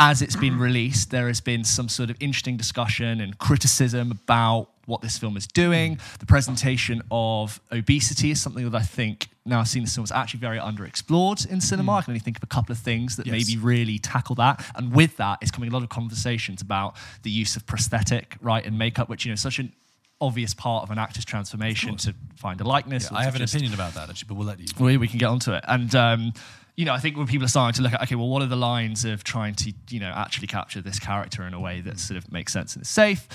[SPEAKER 1] As it's been released, there has been some sort of interesting discussion and criticism about what this film is doing. The presentation of obesity is something that I think now I've seen this film is actually very underexplored in cinema. I can only think of a couple of things that
[SPEAKER 2] Yes.
[SPEAKER 1] maybe really tackle that. And with that is coming a lot of conversations about the use of prosthetic, right, and makeup, which you know such an obvious part of an actor's transformation to find a likeness. or
[SPEAKER 2] I have an opinion about that actually, but we'll let you.
[SPEAKER 1] we, we can get onto it. And, um, you know, I think when people are starting to look at, okay, well, what are the lines of trying to, you know, actually capture this character in a way that sort of makes sense and is safe?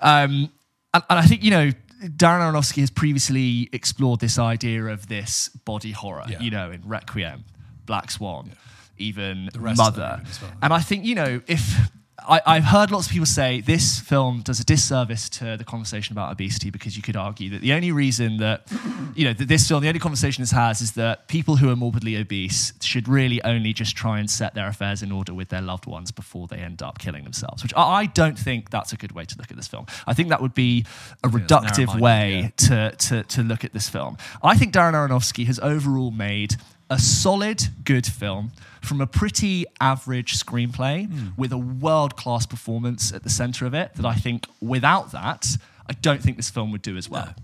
[SPEAKER 1] Um, and, and I think, you know, Darren Aronofsky has previously explored this idea of this body horror,
[SPEAKER 2] Yeah.
[SPEAKER 1] you know, in Requiem, Black Swan, even
[SPEAKER 2] rest of them
[SPEAKER 1] Mother.
[SPEAKER 2] even as well.
[SPEAKER 1] And I think, you know, if I, I've heard lots of people say this film does a disservice to the conversation about obesity because you could argue that the only reason that, you know, that this film, the only conversation this has is that people who are morbidly obese should really only just try and set their affairs in order with their loved ones before they end up killing themselves, which I, I don't think that's a good way to look at this film. I think that would be a
[SPEAKER 2] it's
[SPEAKER 1] reductive way to, to, to look at this film. I think Darren Aronofsky has overall made a solid, good film from a pretty average screenplay with a world class performance at the center of it. That I think without that, I don't think this film would do as well.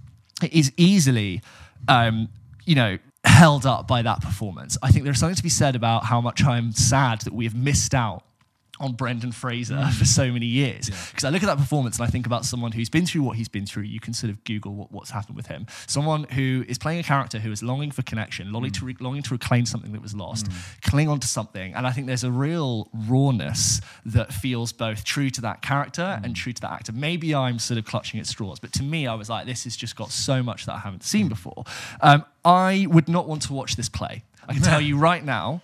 [SPEAKER 1] It is easily, um, you know, held up by that performance. I think there's something to be said about how much I'm sad that we have missed out on Brendan Fraser mm. for so many years. Because I look at that performance and I think about someone who's been through what he's been through. You can sort of Google what, what's happened with him. Someone who is playing a character who is longing for connection, longing, to, mm. re- longing to reclaim something that was lost, mm. cling on to something. And I think there's a real rawness that feels both true to that character and true to that actor. Maybe I'm sort of clutching at straws, but to me, I was like, this has just got so much that I haven't seen before. Um, I would not want to watch this play. I can tell you right now,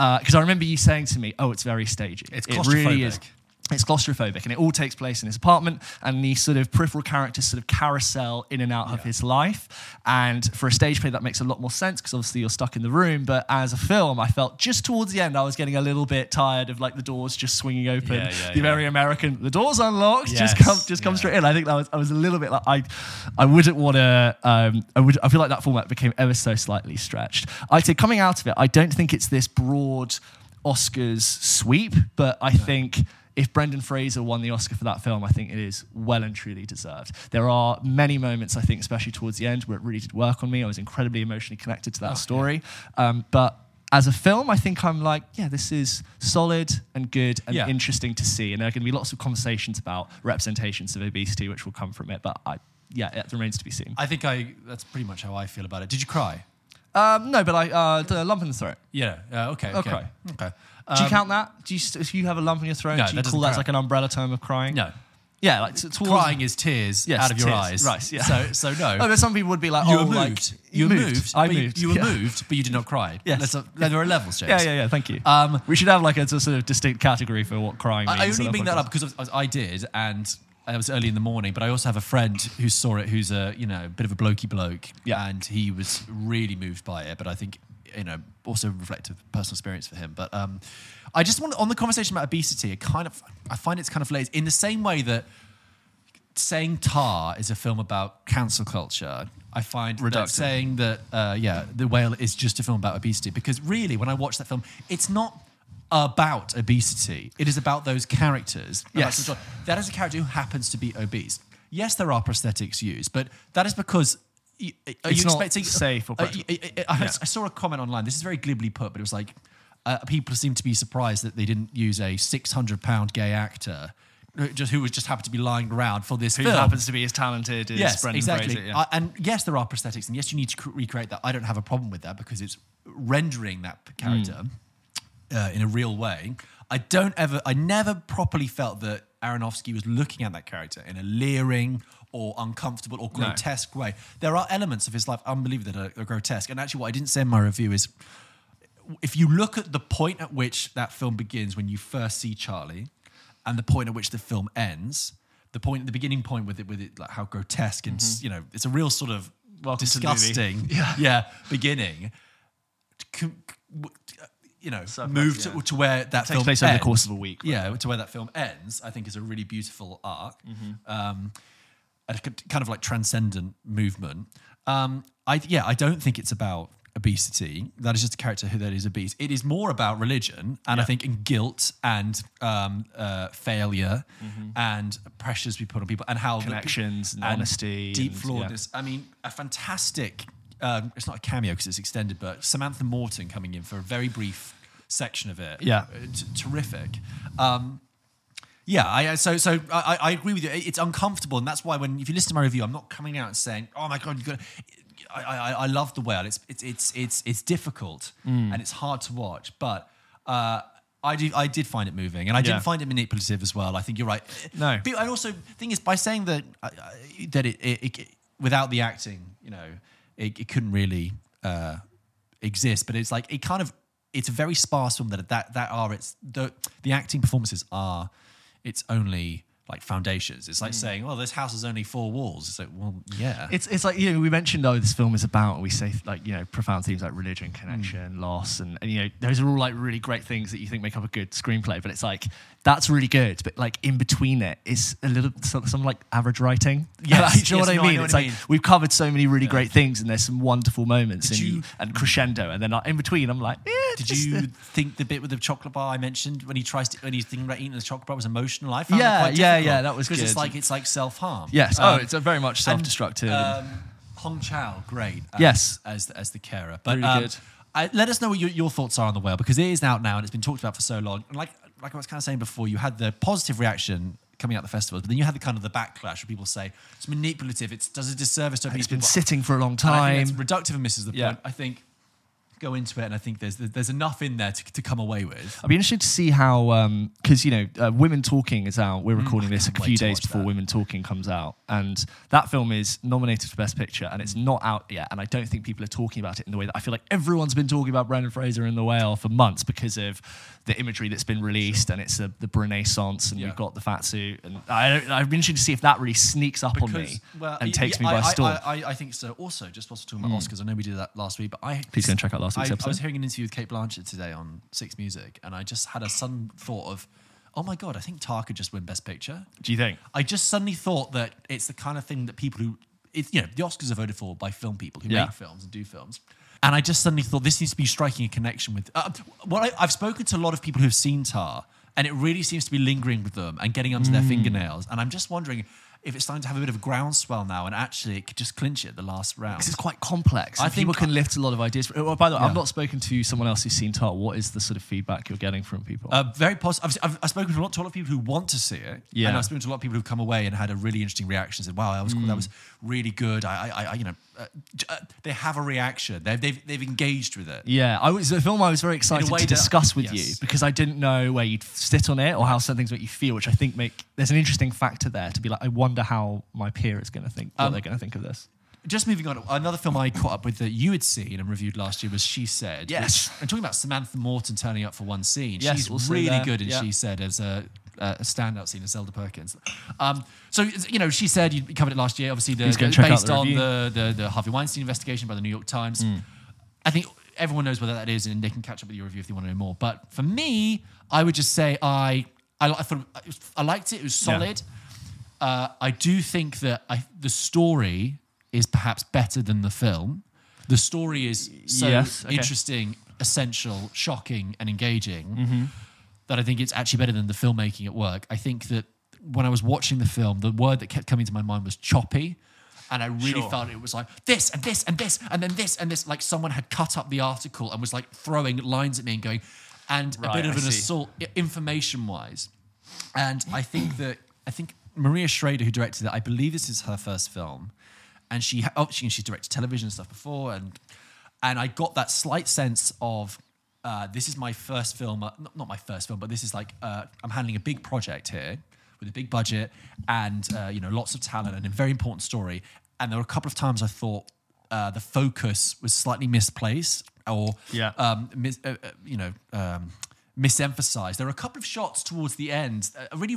[SPEAKER 1] Uh, because I remember you saying to me, "Oh, it's very stagey.
[SPEAKER 2] It's
[SPEAKER 1] it really is." It's claustrophobic and it all takes place in his apartment and these sort of peripheral characters sort of carousel in and out of his life. And for a stage play that makes a lot more sense because obviously you're stuck in the room. But as a film i felt just towards the end i was getting a little bit tired of like the doors just swinging open.
[SPEAKER 2] Yeah, yeah,
[SPEAKER 1] the
[SPEAKER 2] yeah.
[SPEAKER 1] very american the doors unlocked just come just come
[SPEAKER 2] yeah.
[SPEAKER 1] straight in. I think that was i was a little bit like i i wouldn't want to um i would i feel like that format became ever so slightly stretched. I'd say coming out of it i don't think it's this broad oscars sweep but i think if Brendan Fraser won the Oscar for that film, I think it is well and truly deserved. There are many moments, I think, especially towards the end, where it really did work on me. I was incredibly emotionally connected to that story. Um, but as a film, I think I'm like, yeah, this is solid and good and
[SPEAKER 2] Yeah.
[SPEAKER 1] interesting to see. And there are going to be lots of conversations about representations of obesity, which will come from it. But I, yeah, it remains to be seen.
[SPEAKER 2] I think I that's pretty much how I feel about it. Did you cry?
[SPEAKER 1] Um, no, but I, uh, the lump in the throat.
[SPEAKER 2] Yeah. Uh, okay. Okay.
[SPEAKER 1] Okay.
[SPEAKER 2] Okay.
[SPEAKER 1] Do you
[SPEAKER 2] Um,
[SPEAKER 1] count that? Do you, st- if you have a lump in your throat,
[SPEAKER 2] No,
[SPEAKER 1] do you
[SPEAKER 2] that doesn't
[SPEAKER 1] call that
[SPEAKER 2] count.
[SPEAKER 1] like an umbrella term of crying?
[SPEAKER 2] No.
[SPEAKER 1] Yeah, like t- towards,
[SPEAKER 2] Crying is tears
[SPEAKER 1] Yes,
[SPEAKER 2] out of your
[SPEAKER 1] tears.
[SPEAKER 2] eyes.
[SPEAKER 1] Right, yeah.
[SPEAKER 2] So so no.
[SPEAKER 1] Oh, but some people would be like,
[SPEAKER 2] you
[SPEAKER 1] oh,
[SPEAKER 2] were
[SPEAKER 1] like
[SPEAKER 2] moved. you were moved.
[SPEAKER 1] I
[SPEAKER 2] but you-
[SPEAKER 1] moved.
[SPEAKER 2] You, were
[SPEAKER 1] yeah.
[SPEAKER 2] moved, but you did not cry.
[SPEAKER 1] Yes.
[SPEAKER 2] Let's, there are levels, James.
[SPEAKER 1] Yeah, yeah, yeah. Thank you.
[SPEAKER 2] Um,
[SPEAKER 1] we should have like a, sort of distinct category for what crying means.
[SPEAKER 2] I, I
[SPEAKER 1] on
[SPEAKER 2] only
[SPEAKER 1] our
[SPEAKER 2] bring that
[SPEAKER 1] podcast.
[SPEAKER 2] up because I, I did, and it was early in the morning. But I also have a friend who saw it, who's a you know bit of a blokey bloke,
[SPEAKER 1] Yeah.
[SPEAKER 2] and he was really moved by it. But I think you know also reflective personal experience for him. But um, I just want on the conversation about obesity. It kind of I find it's kind of lazy in the same way that saying Tar is a film about cancel culture. I find that saying that uh, yeah, The Whale is just a film about obesity because really, when I watch that film, it's not about obesity. It is about those characters.
[SPEAKER 1] Yes.
[SPEAKER 2] that is a character who happens to be obese. Yes, there are prosthetics used, but that is because. Are
[SPEAKER 1] It's
[SPEAKER 2] you expecting
[SPEAKER 1] safe or
[SPEAKER 2] uh, y- I, I-
[SPEAKER 1] Yeah.
[SPEAKER 2] I saw a comment online. This is very glibly put, but it was like uh, people seem to be surprised that they didn't use a 600 pound gay actor who just who was just happened to be lying around for this
[SPEAKER 1] Who
[SPEAKER 2] film.
[SPEAKER 1] happens to be as talented as
[SPEAKER 2] Yes,
[SPEAKER 1] Brendan
[SPEAKER 2] exactly.
[SPEAKER 1] Fraser? Yeah.
[SPEAKER 2] Uh, and yes, there are prosthetics, and yes, you need to cr- recreate that. I don't have a problem with that because it's rendering that character uh, in a real way. I don't ever, I never properly felt that Aronofsky was looking at that character in a leering or uncomfortable or
[SPEAKER 1] No.
[SPEAKER 2] grotesque way. There are elements of his life, unbelievable, that are, are grotesque. And actually, what I didn't say in my review is if you look at the point at which that film begins when you first see Charlie and the point at which the film ends, the point, the beginning point with it, with it, like how grotesque and
[SPEAKER 1] Mm-hmm.
[SPEAKER 2] you know, it's a real sort of
[SPEAKER 1] Welcome
[SPEAKER 2] disgusting,
[SPEAKER 1] Yeah.
[SPEAKER 2] yeah, beginning. You know,
[SPEAKER 1] So
[SPEAKER 2] move to,
[SPEAKER 1] yeah.
[SPEAKER 2] to where that
[SPEAKER 1] takes
[SPEAKER 2] film
[SPEAKER 1] place over the course of a week, right?
[SPEAKER 2] Yeah, to where that film ends, I think is a really beautiful arc.
[SPEAKER 1] Mm-hmm.
[SPEAKER 2] Um, a kind of like transcendent movement. Um, I yeah, I don't think it's about obesity. That is just a character who that is obese. It is more about religion, and I think in guilt and um, uh, failure and pressures we put on people, and how the-
[SPEAKER 1] Mm-hmm. Connections and honesty
[SPEAKER 2] deep flawedness. I mean, a fantastic. Um, it's not a cameo because it's extended, but Samantha Morton coming in for a very brief section of it.
[SPEAKER 1] Yeah.
[SPEAKER 2] Uh, t- terrific. Um, yeah, I, so so I, I agree with you. It's uncomfortable, and that's why when if you listen to my review, I'm not coming out and saying, "Oh my god, you got." I, I, I love the whale. It's it's it's it's it's difficult
[SPEAKER 1] Mm.
[SPEAKER 2] and it's hard to watch, but uh, I do I did find it moving, and I didn't find it manipulative as well. I think you're right.
[SPEAKER 1] No.
[SPEAKER 2] But I also thing is by saying that uh, uh, that it, it, it without the acting, you know, it, it couldn't really uh, exist. But it's like it kind of it's a very sparse film that that that are its the the acting performances are its only like foundations. It's like saying, "Oh, this house is only four walls." It's like, well, yeah,
[SPEAKER 1] It's it's like you know we mentioned oh this film is about we say like you know profound themes like religion connection
[SPEAKER 2] Hmm.
[SPEAKER 1] loss and, and you know those are all like really great things that you think make up a good screenplay but it's like that's really good but like in between it is a little some, some like average writing
[SPEAKER 2] Yeah,
[SPEAKER 1] Like, do you know
[SPEAKER 2] yes,
[SPEAKER 1] what I
[SPEAKER 2] no, I
[SPEAKER 1] mean
[SPEAKER 2] know
[SPEAKER 1] it's
[SPEAKER 2] what I
[SPEAKER 1] like
[SPEAKER 2] mean.
[SPEAKER 1] we've covered so many really great things and there's some wonderful moments and,
[SPEAKER 2] you-
[SPEAKER 1] and crescendo and then like, in between I'm like eh,
[SPEAKER 2] Did you
[SPEAKER 1] uh,
[SPEAKER 2] think the bit with the chocolate bar I mentioned when he tries to when he's thinking about eating the chocolate bar was emotional? I found
[SPEAKER 1] Yeah, yeah, yeah, that was
[SPEAKER 2] because it's like it's like self harm.
[SPEAKER 1] yes oh it's a very much self-destructive and-
[SPEAKER 2] Um, Hong Chau, great. As,
[SPEAKER 1] Yes.
[SPEAKER 2] as as the carer, but
[SPEAKER 1] Really
[SPEAKER 2] um,
[SPEAKER 1] good.
[SPEAKER 2] I, let us know what your, your thoughts are on the whale because it is out now and it's been talked about for so long. And like like I was kind of saying before, you had the positive reaction coming out the festivals, but then you had the kind of the backlash where people say it's manipulative, it does a disservice to
[SPEAKER 1] it's been
[SPEAKER 2] people.
[SPEAKER 1] sitting for a long
[SPEAKER 2] And I think
[SPEAKER 1] time
[SPEAKER 2] reductive and misses the
[SPEAKER 1] Yeah.
[SPEAKER 2] point. I think go into it, and I think there's there's enough in there to, to come away with.
[SPEAKER 1] I'd be interested to see how, because you know, uh, Women Talking is out. We're recording this a few days before
[SPEAKER 2] that.
[SPEAKER 1] Women Talking comes out, and that film is nominated for Best Picture, and it's
[SPEAKER 2] Mm.
[SPEAKER 1] not out yet. And I don't think people are talking about it in the way that I feel like everyone's been talking about Brendan Fraser in The Whale for months because of the imagery that's been released, and it's the, the Renaissance, and
[SPEAKER 2] Yeah.
[SPEAKER 1] we've got the fat suit, and I don't, I'd be interested to see if that really sneaks up on me well, and
[SPEAKER 2] y-
[SPEAKER 1] takes
[SPEAKER 2] yeah,
[SPEAKER 1] me by
[SPEAKER 2] I, I-
[SPEAKER 1] storm.
[SPEAKER 2] I, I, I think so. Also, just whilst we're talking about Oscars, I know we did that last week, but I
[SPEAKER 1] Please go and check out last
[SPEAKER 2] I,
[SPEAKER 1] episode.
[SPEAKER 2] I was hearing an interview with Cate Blanchett today on Six Music, and I just had a sudden thought of, oh my god, I think Tar could just win Best Picture.
[SPEAKER 1] Do you think?
[SPEAKER 2] I just suddenly thought that it's the kind of thing that people who, it's, you know, the Oscars are voted for by film people who
[SPEAKER 1] Yeah.
[SPEAKER 2] make films and do films. And I just suddenly thought this needs to be striking a connection with. Uh, what I, I've spoken to a lot of people who've seen Tar, and it really seems to be lingering with them and getting under
[SPEAKER 1] Mm.
[SPEAKER 2] their fingernails. And I'm just wondering if it's starting to have a bit of a groundswell now, and actually it could just clinch it at the last round.
[SPEAKER 1] Because it's quite complex.
[SPEAKER 2] I
[SPEAKER 1] think people can lift a lot of ideas. Oh, by the way,
[SPEAKER 2] Yeah.
[SPEAKER 1] I've not spoken to someone else who's seen Tar. What is the sort of feedback you're getting from people?
[SPEAKER 2] Uh, very positive. I've, I've, I've spoken to a lot, to a lot of people who want to see it.
[SPEAKER 1] Yeah.
[SPEAKER 2] And I've spoken to a lot of people who've come away and had a really interesting reaction. Said, "Wow, that was cool. that was really good." I, I, I you know, uh, uh, they have a reaction. They've, they've, they've engaged with it.
[SPEAKER 1] yeah, I was the film I was very excited to
[SPEAKER 2] that-
[SPEAKER 1] discuss with
[SPEAKER 2] yes.
[SPEAKER 1] you because I didn't know where you'd sit on it or how certain things make you feel, which I think make there's an interesting factor there to be like, I wonder how my peer is going to think, what
[SPEAKER 2] Um,
[SPEAKER 1] they're going to think of this.
[SPEAKER 2] Just moving on, another film I caught up with that you had seen and reviewed last year was She Said.
[SPEAKER 1] Yes.
[SPEAKER 2] which- I'm talking about Samantha Morton turning up for one scene.
[SPEAKER 1] Yes,
[SPEAKER 2] She's
[SPEAKER 1] also
[SPEAKER 2] really good in
[SPEAKER 1] yeah.
[SPEAKER 2] She Said as a, a standout scene as Zelda Perkins. Um, so, you know, She Said, you covered it last year, obviously, the, the-
[SPEAKER 1] and check out
[SPEAKER 2] based
[SPEAKER 1] the
[SPEAKER 2] on the, the, the Harvey Weinstein investigation by the New York Times. I think everyone knows whether that is, and they can catch up with your review if they want to know more. But for me, I would just say I, I, I thought I liked it. It was
[SPEAKER 1] Yeah.
[SPEAKER 2] solid. Uh, I do think that I, the story is perhaps better than the film. The story is so
[SPEAKER 1] Yes, okay.
[SPEAKER 2] interesting, essential, shocking, and engaging
[SPEAKER 1] Mm-hmm.
[SPEAKER 2] That I think it's actually better than the filmmaking at work. I think that when I was watching the film, the word that kept coming to my mind was choppy. And I really
[SPEAKER 1] Sure.
[SPEAKER 2] felt it was like this and this and this and then this and this. Like someone had cut up the article and was like throwing lines at me and going, and a bit of
[SPEAKER 1] I
[SPEAKER 2] an
[SPEAKER 1] see.
[SPEAKER 2] assault information wise. And I think that I think Maria Schrader, who directed it, I believe this is her first film, and she oh, she she's directed television and stuff before, and and I got that slight sense of uh, this is my first film, uh, not, not my first film, but this is like uh, I'm handling a big project here with a big budget and uh, you know lots of talent and a very important story. And there were a couple of times I thought uh, the focus was slightly misplaced or
[SPEAKER 1] Yeah.
[SPEAKER 2] um, mis- uh, uh, you know, um, misemphasized. There are a couple of shots towards the end, a really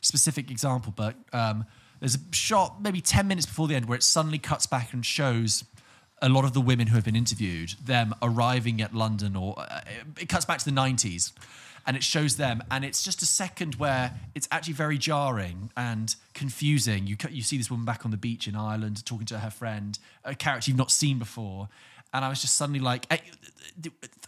[SPEAKER 2] specific example, but um, there's a shot maybe 10 minutes before the end where it suddenly cuts back and shows a lot of the women who have been interviewed, them arriving at London, or uh, it cuts back to the 90s. And it shows them, and it's just a second where it's actually very jarring and confusing. You you see this woman back on the beach in Ireland talking to her friend, a character you've not seen before, and I was just suddenly like, I,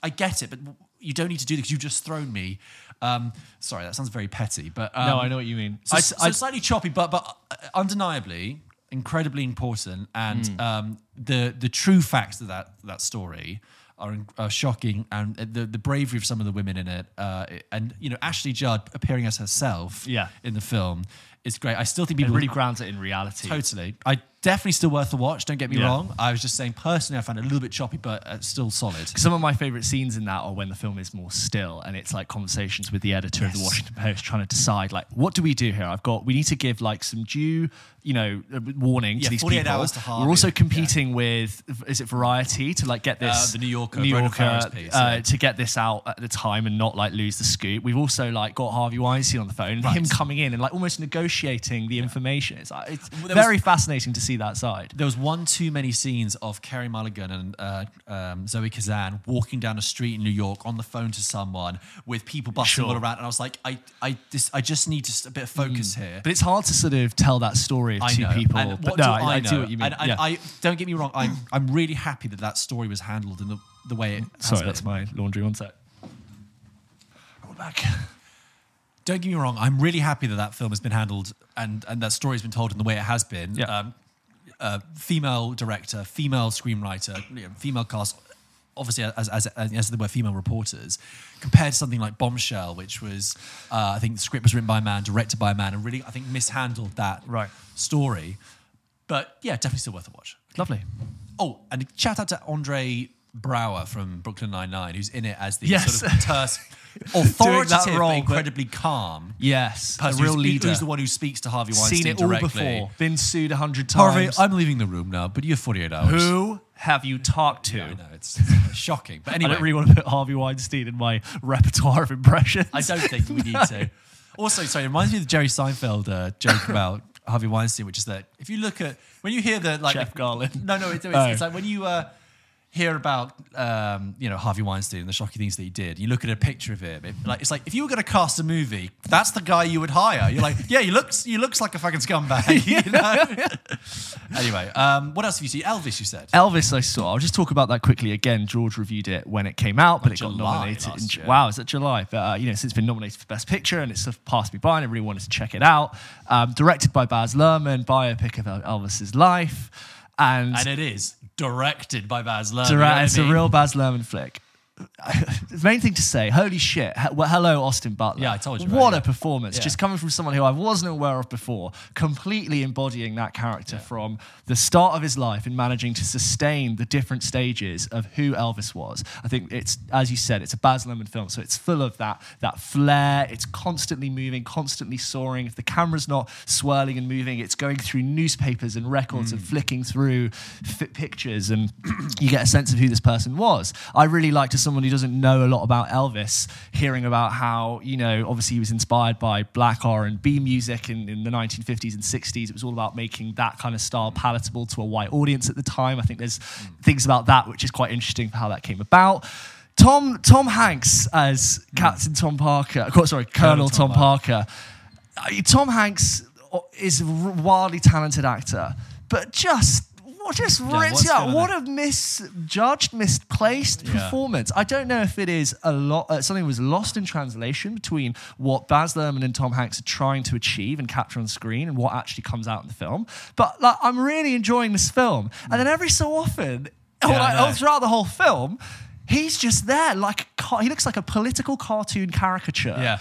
[SPEAKER 2] I get it, but you don't need to do this. You've just thrown me. Um, sorry, that sounds very petty, but um,
[SPEAKER 1] no, I know what you mean.
[SPEAKER 2] so,
[SPEAKER 1] I,
[SPEAKER 2] so
[SPEAKER 1] I-
[SPEAKER 2] slightly choppy, but but uh, undeniably incredibly important, and
[SPEAKER 1] Hmm.
[SPEAKER 2] um, the the true facts of that that story are, are shocking, and the the bravery of some of the women in it, uh, and you know Ashley Judd appearing as herself,
[SPEAKER 1] Yeah.
[SPEAKER 2] in the film is great. I still think
[SPEAKER 1] it
[SPEAKER 2] people
[SPEAKER 1] really grounds it in reality.
[SPEAKER 2] totally. I definitely still worth a watch. Don't get me
[SPEAKER 1] Yeah.
[SPEAKER 2] wrong. I was just saying personally, I found it a little bit choppy, but uh, still solid.
[SPEAKER 1] Some of my favorite scenes in that are when the film is more still and it's like conversations with the editor of the
[SPEAKER 2] Yes.
[SPEAKER 1] Washington Post trying to decide like what do we do here? I've got we need to give like some due, you know, uh, warning
[SPEAKER 2] Yeah,
[SPEAKER 1] to these
[SPEAKER 2] 48
[SPEAKER 1] people.
[SPEAKER 2] hours to Harvey.
[SPEAKER 1] We're also competing with is it Variety to like get this
[SPEAKER 2] Uh, the New Yorker,
[SPEAKER 1] New Yorker
[SPEAKER 2] Farrow's piece,
[SPEAKER 1] uh,
[SPEAKER 2] yeah.
[SPEAKER 1] to get this out at the time and not like lose the scoop. We've also like got Harvey Weinstein on the phone and him coming in and like almost negotiating the information. It's like, it's
[SPEAKER 2] there was-
[SPEAKER 1] very fascinating to see that side.
[SPEAKER 2] There was one too many scenes of Carey Mulligan and uh, um, Zoe Kazan walking down a street in New York on the phone to someone with people busting
[SPEAKER 1] Sure.
[SPEAKER 2] all around, and I was like, I, I, this, I just need just a bit of focus here.
[SPEAKER 1] But it's hard to sort of tell that story of
[SPEAKER 2] I
[SPEAKER 1] two
[SPEAKER 2] know.
[SPEAKER 1] people.
[SPEAKER 2] And
[SPEAKER 1] but no,
[SPEAKER 2] do
[SPEAKER 1] I, I
[SPEAKER 2] know?
[SPEAKER 1] do what you mean.
[SPEAKER 2] And, and
[SPEAKER 1] yeah.
[SPEAKER 2] I don't get me wrong. I'm I'm really happy that that story was handled in the the way it.
[SPEAKER 1] Sorry, that's
[SPEAKER 2] been.
[SPEAKER 1] my laundry. One sec. We're back.
[SPEAKER 2] Don't get me wrong. I'm really happy that that film has been handled and and that story has been told in the way it has been.
[SPEAKER 1] Yeah.
[SPEAKER 2] Um, uh, female director, female screenwriter, you know, female cast. Obviously, as, as, as, as there were female reporters, compared to something like Bombshell, which was, uh, I think the script was written by a man, directed by a man, and really, I think, mishandled that
[SPEAKER 1] Right.
[SPEAKER 2] story. But yeah, definitely still worth a watch.
[SPEAKER 1] Lovely.
[SPEAKER 2] Oh, and shout out to Andre Braugher from Brooklyn Nine Nine, who's in it as the
[SPEAKER 1] Yes.
[SPEAKER 2] sort of terse, authoritative,
[SPEAKER 1] role,
[SPEAKER 2] but incredibly calm
[SPEAKER 1] Yes, a real
[SPEAKER 2] who's,
[SPEAKER 1] leader.
[SPEAKER 2] who's the one who speaks to Harvey Weinstein
[SPEAKER 1] Seen it all
[SPEAKER 2] directly.
[SPEAKER 1] before. Been sued a hundred times.
[SPEAKER 2] Harvey, I'm leaving the room now, but you have 48 hours.
[SPEAKER 1] Who have you talked to?
[SPEAKER 2] I know it's, it's shocking, but anyway, I
[SPEAKER 1] don't really want to put Harvey Weinstein in my repertoire of impressions.
[SPEAKER 2] I don't think we need to. Also, sorry, it reminds me of the Jerry Seinfeld uh, joke about Harvey Weinstein, which is that if you look at when you hear the like
[SPEAKER 1] Jeff Garlin.
[SPEAKER 2] No, no, it's, it's,
[SPEAKER 1] Oh.
[SPEAKER 2] it's like when you uh, hear about um, you know Harvey Weinstein and the shocking things that he did. You look at a picture of him. It, like it's like if you were going to cast a movie, that's the guy you would hire. You're like, yeah, he looks he looks like a fucking scumbag. you know? anyway, um, what else have you seen? Elvis, you said.
[SPEAKER 1] Elvis, I saw. I'll just talk about that quickly again. George reviewed it when it came out, but it got nominated. In,
[SPEAKER 2] year.
[SPEAKER 1] wow, is that July? But uh, you know, since it's been nominated for Best Picture and it's passed me by, and I really wanted to check it out. Um, directed by Baz Luhrmann, biopic of Elvis's life, and,
[SPEAKER 2] and it is directed by Baz Luhrmann.
[SPEAKER 1] Direct-
[SPEAKER 2] you know what I
[SPEAKER 1] it's a real Baz Luhrmann flick. The main thing to say, holy shit. Well, hello, Austin Butler.
[SPEAKER 2] Yeah, I told you
[SPEAKER 1] What a
[SPEAKER 2] yeah.
[SPEAKER 1] performance.
[SPEAKER 2] Yeah.
[SPEAKER 1] Just coming from someone who I wasn't aware of before, completely embodying that character from the start of his life and managing to sustain the different stages of who Elvis was. I think it's, as you said, it's a Baz Luhrmann film, so it's full of that, that flair. It's constantly moving, constantly soaring. If the camera's not swirling and moving, it's going through newspapers and records and mm. flicking through fi- pictures, and you get a sense of who this person was. I really liked, someone who doesn't know a lot about Elvis, hearing about how, you know, obviously he was inspired by black R&B music in, in the 1950s and 60s. It was all about making that kind of style palatable to a white audience at the time. I think there's things about that which is quite interesting for how that came about. Tom Tom Hanks as Captain Tom Parker, sorry, Colonel,
[SPEAKER 2] Tom
[SPEAKER 1] Tom, Parker. Uh, Tom Hanks is a wildly talented actor, but just just rips you out. What a misjudged, misplaced
[SPEAKER 2] Yeah.
[SPEAKER 1] performance. I don't know if it is a lot. Uh, something was lost in translation between what Baz Luhrmann and Tom Hanks are trying to achieve and capture on screen and what actually comes out in the film. But like, I'm really enjoying this film, and then every so often,
[SPEAKER 2] Yeah,
[SPEAKER 1] like, all throughout the whole film. He's just there, like a he looks like a political cartoon caricature
[SPEAKER 2] Yeah.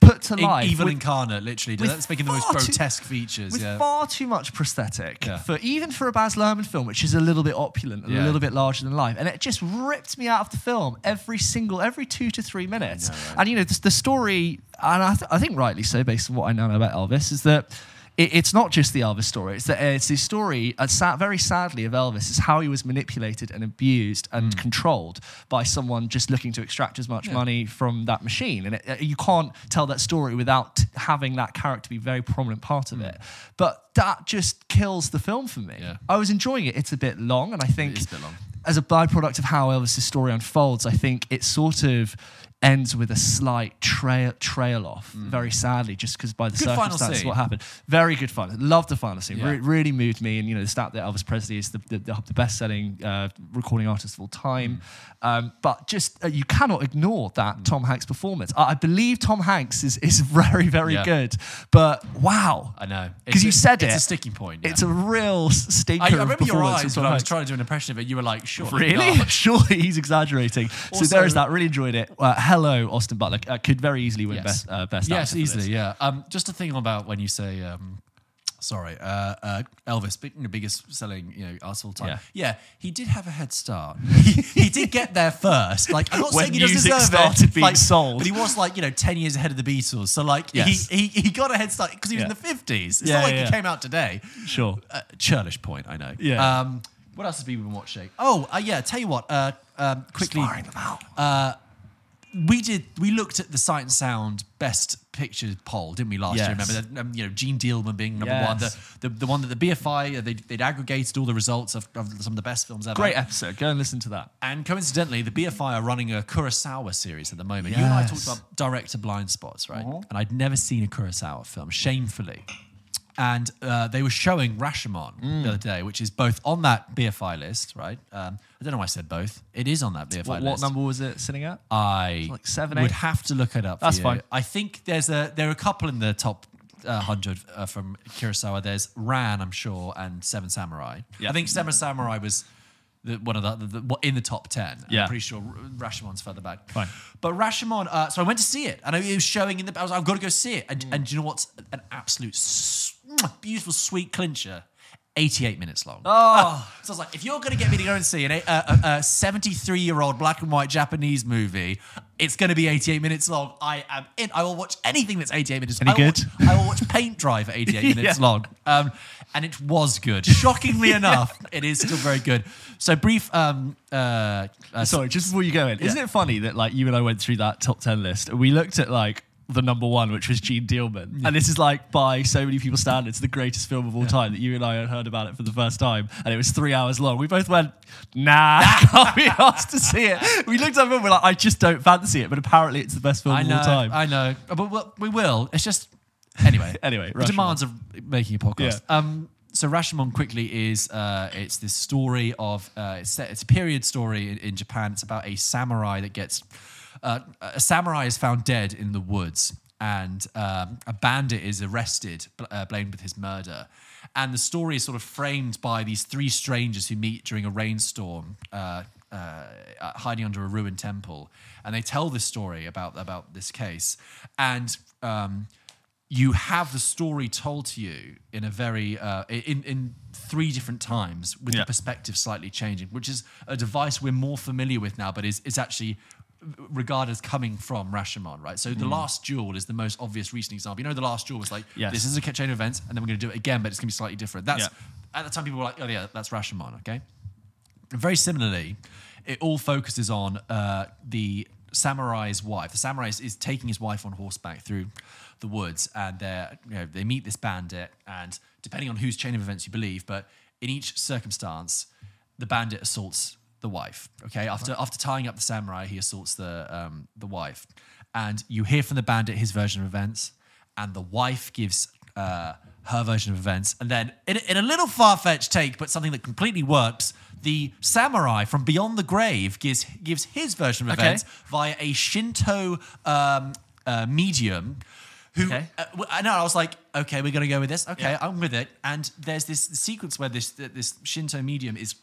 [SPEAKER 1] Put to
[SPEAKER 2] In-
[SPEAKER 1] life.
[SPEAKER 2] evil
[SPEAKER 1] with-
[SPEAKER 2] incarnate, literally. That's making the most
[SPEAKER 1] far too-
[SPEAKER 2] grotesque features.
[SPEAKER 1] with
[SPEAKER 2] yeah.
[SPEAKER 1] far too much prosthetic
[SPEAKER 2] Yeah.
[SPEAKER 1] for even for a Baz Luhrmann film, which is a little bit opulent and
[SPEAKER 2] Yeah.
[SPEAKER 1] a little bit larger than life, and it just ripped me out of the film every single every two to three minutes. And you know the, the story, and I, th- I think rightly so, based on what I know about Elvis, is that. It, it's not just the Elvis story. It's that it's the story, uh, sa- very sadly, of Elvis is how he was manipulated and abused and controlled by someone just looking to extract as much money from that machine. And it, uh, you can't tell that story without having that character be a very prominent part of it. But that just kills the film for me.
[SPEAKER 2] Yeah.
[SPEAKER 1] I was enjoying it. It's a bit long, and I think
[SPEAKER 2] is a bit long.
[SPEAKER 1] as a byproduct of how Elvis's story unfolds, I think it sort of ends with a slight trail trail off. Very sadly, just because by the
[SPEAKER 2] Mm. Good final
[SPEAKER 1] circumstances, what happened. Very good fun. Loved the final scene.
[SPEAKER 2] Yeah.
[SPEAKER 1] Re- really moved me, and you know the stat that Elvis Presley is the the, the, the best-selling uh, recording artist of all time. Um, but just uh, you cannot ignore that Tom Hanks performance. I, I believe Tom Hanks is is very very
[SPEAKER 2] Yeah.
[SPEAKER 1] good, but wow.
[SPEAKER 2] I know.
[SPEAKER 1] Because you said
[SPEAKER 2] it's
[SPEAKER 1] it.
[SPEAKER 2] a sticking point. yeah.
[SPEAKER 1] It's a real stinker.
[SPEAKER 2] I, I remember your eyes when I was trying to do an impression of it. You were like, sure.
[SPEAKER 1] Really? Surely he's exaggerating. so there is that. Really enjoyed it. Uh, hello, Austin Butler. Uh, could very easily win
[SPEAKER 2] Yes.
[SPEAKER 1] best uh, best
[SPEAKER 2] Yes, easily.
[SPEAKER 1] this.
[SPEAKER 2] Yeah. Um, just a thing about when you say, um, sorry, uh, uh, Elvis, big- the biggest selling, you know, artist of all time.
[SPEAKER 1] Yeah.
[SPEAKER 2] Yeah. he did have a head start. he, he did get there first. Like, I'm not
[SPEAKER 1] When
[SPEAKER 2] saying he doesn't deserve
[SPEAKER 1] started
[SPEAKER 2] it,
[SPEAKER 1] being
[SPEAKER 2] like,
[SPEAKER 1] sold.
[SPEAKER 2] but he was like, you know, ten years ahead of the Beatles. So like,
[SPEAKER 1] Yes.
[SPEAKER 2] he, he he got a head start because he was
[SPEAKER 1] Yeah.
[SPEAKER 2] in the fifties. It's
[SPEAKER 1] Yeah,
[SPEAKER 2] not like he came out today.
[SPEAKER 1] Sure.
[SPEAKER 2] Uh, churlish point, I know.
[SPEAKER 1] Yeah.
[SPEAKER 2] Um, what else has people been watching? Oh, uh, yeah. Tell you what. Uh, um, quickly.
[SPEAKER 1] Firing them out.
[SPEAKER 2] We did we looked at the sight and sound best picture poll didn't we last year? Remember that, um, you know Jeanne Dielman being number one the, the, the one that the bfi uh, they, they'd aggregated all the results of, of some of the best films ever.
[SPEAKER 1] Great episode. Go and listen to that.
[SPEAKER 2] and coincidentally the bfi are running a kurosawa series at the moment. You and i talked
[SPEAKER 1] Yes.
[SPEAKER 2] about director blind spots right? And i'd never seen a kurosawa film shamefully and uh, they were showing Rashomon
[SPEAKER 1] Mm.
[SPEAKER 2] the other day, which is both on that BFI list, right? Um, I don't know why I said both. It is on that BFI
[SPEAKER 1] What,
[SPEAKER 2] list.
[SPEAKER 1] what number was it sitting at?
[SPEAKER 2] I
[SPEAKER 1] Like seven,
[SPEAKER 2] would
[SPEAKER 1] eight?
[SPEAKER 2] have to look it up. for
[SPEAKER 1] That's
[SPEAKER 2] you.
[SPEAKER 1] fine.
[SPEAKER 2] I think there's a there are a couple in the top uh, hundred uh, from Kurosawa. There's Ran, I'm sure, and Seven Samurai.
[SPEAKER 1] Yeah.
[SPEAKER 2] I think Seven Samurai was the, one of the, the, the in the top ten.
[SPEAKER 1] Yeah.
[SPEAKER 2] I'm pretty sure Rashomon's further back.
[SPEAKER 1] Fine.
[SPEAKER 2] But Rashomon, uh, so I went to see it, and it was showing in the. I was, I've got to go see it, and,
[SPEAKER 1] Mm.
[SPEAKER 2] and do you know what's an absolute s- beautiful, sweet clincher? 88 minutes long.
[SPEAKER 1] Oh.
[SPEAKER 2] So I was like, if you're going to get me to go and see an, a- a, a 73 year old black and white Japanese movie, it's going to be 88 minutes long. I am in. I will watch anything that's 88 minutes
[SPEAKER 1] Any
[SPEAKER 2] I will
[SPEAKER 1] good?
[SPEAKER 2] Watch, I will watch Paint Dry for 88 minutes
[SPEAKER 1] Yeah.
[SPEAKER 2] long. Um, and it was good. Shockingly enough, it is still very good. So, brief. Um, uh, uh,
[SPEAKER 1] Sorry, just before you go in, isn't it funny that like you and I went through that top ten list? We looked at like the number one, which was Jeanne Dielman, and this is like by so many people's standards the greatest film of all time. That you and I had heard about it for the first time, and it was three hours long. We both went, "Nah, can't be asked to see it." We looked at it, and we're like, "I just don't fancy it," but apparently it's the best film
[SPEAKER 2] I
[SPEAKER 1] of
[SPEAKER 2] know.
[SPEAKER 1] all time.
[SPEAKER 2] I know. But we will. It's just. Anyway.
[SPEAKER 1] Anyway,
[SPEAKER 2] the
[SPEAKER 1] Rashomon.
[SPEAKER 2] demands of making a podcast.
[SPEAKER 1] Yeah.
[SPEAKER 2] Um, so Rashomon quickly is uh, it's this story of uh, it's, set, it's a period story in, in Japan. It's about a samurai that gets uh, a samurai is found dead in the woods, and um, a bandit is arrested, uh, blamed with his murder. And the story is sort of framed by these three strangers who meet during a rainstorm, uh, uh, uh, hiding under a ruined temple, and they tell this story about about this case, and. Um, you have the story told to you in a very uh, in in three different times with
[SPEAKER 1] Yeah.
[SPEAKER 2] the perspective slightly changing, which is a device we're more familiar with now, but is is actually regarded as coming from Rashomon, right? So the Last Duel is the most obvious recent example. You know, the Last Duel was like,
[SPEAKER 1] Yes.
[SPEAKER 2] this is a chain of events, and then we're going to do it again, but it's going to be slightly different. That's
[SPEAKER 1] Yeah.
[SPEAKER 2] at the time people were like, oh yeah, that's Rashomon, okay. Very similarly, it all focuses on uh, the samurai's wife. The samurai is, is taking his wife on horseback through the woods, and they're, you know, they meet this bandit. And depending on whose chain of events you believe, but in each circumstance, the bandit assaults the wife. Okay, after after tying up the samurai, he assaults the um, the wife, and you hear from the bandit his version of events, and the wife gives. Uh, her version of events, and then in, in a little far-fetched take, but something that completely works, the samurai from beyond the grave gives gives his version of
[SPEAKER 1] Okay.
[SPEAKER 2] events via a Shinto um, uh, medium. Who
[SPEAKER 1] Okay.
[SPEAKER 2] uh, I know I was like, okay, we're gonna go with this. Okay,
[SPEAKER 1] Yeah.
[SPEAKER 2] I'm with it. And there's this sequence where this this Shinto medium is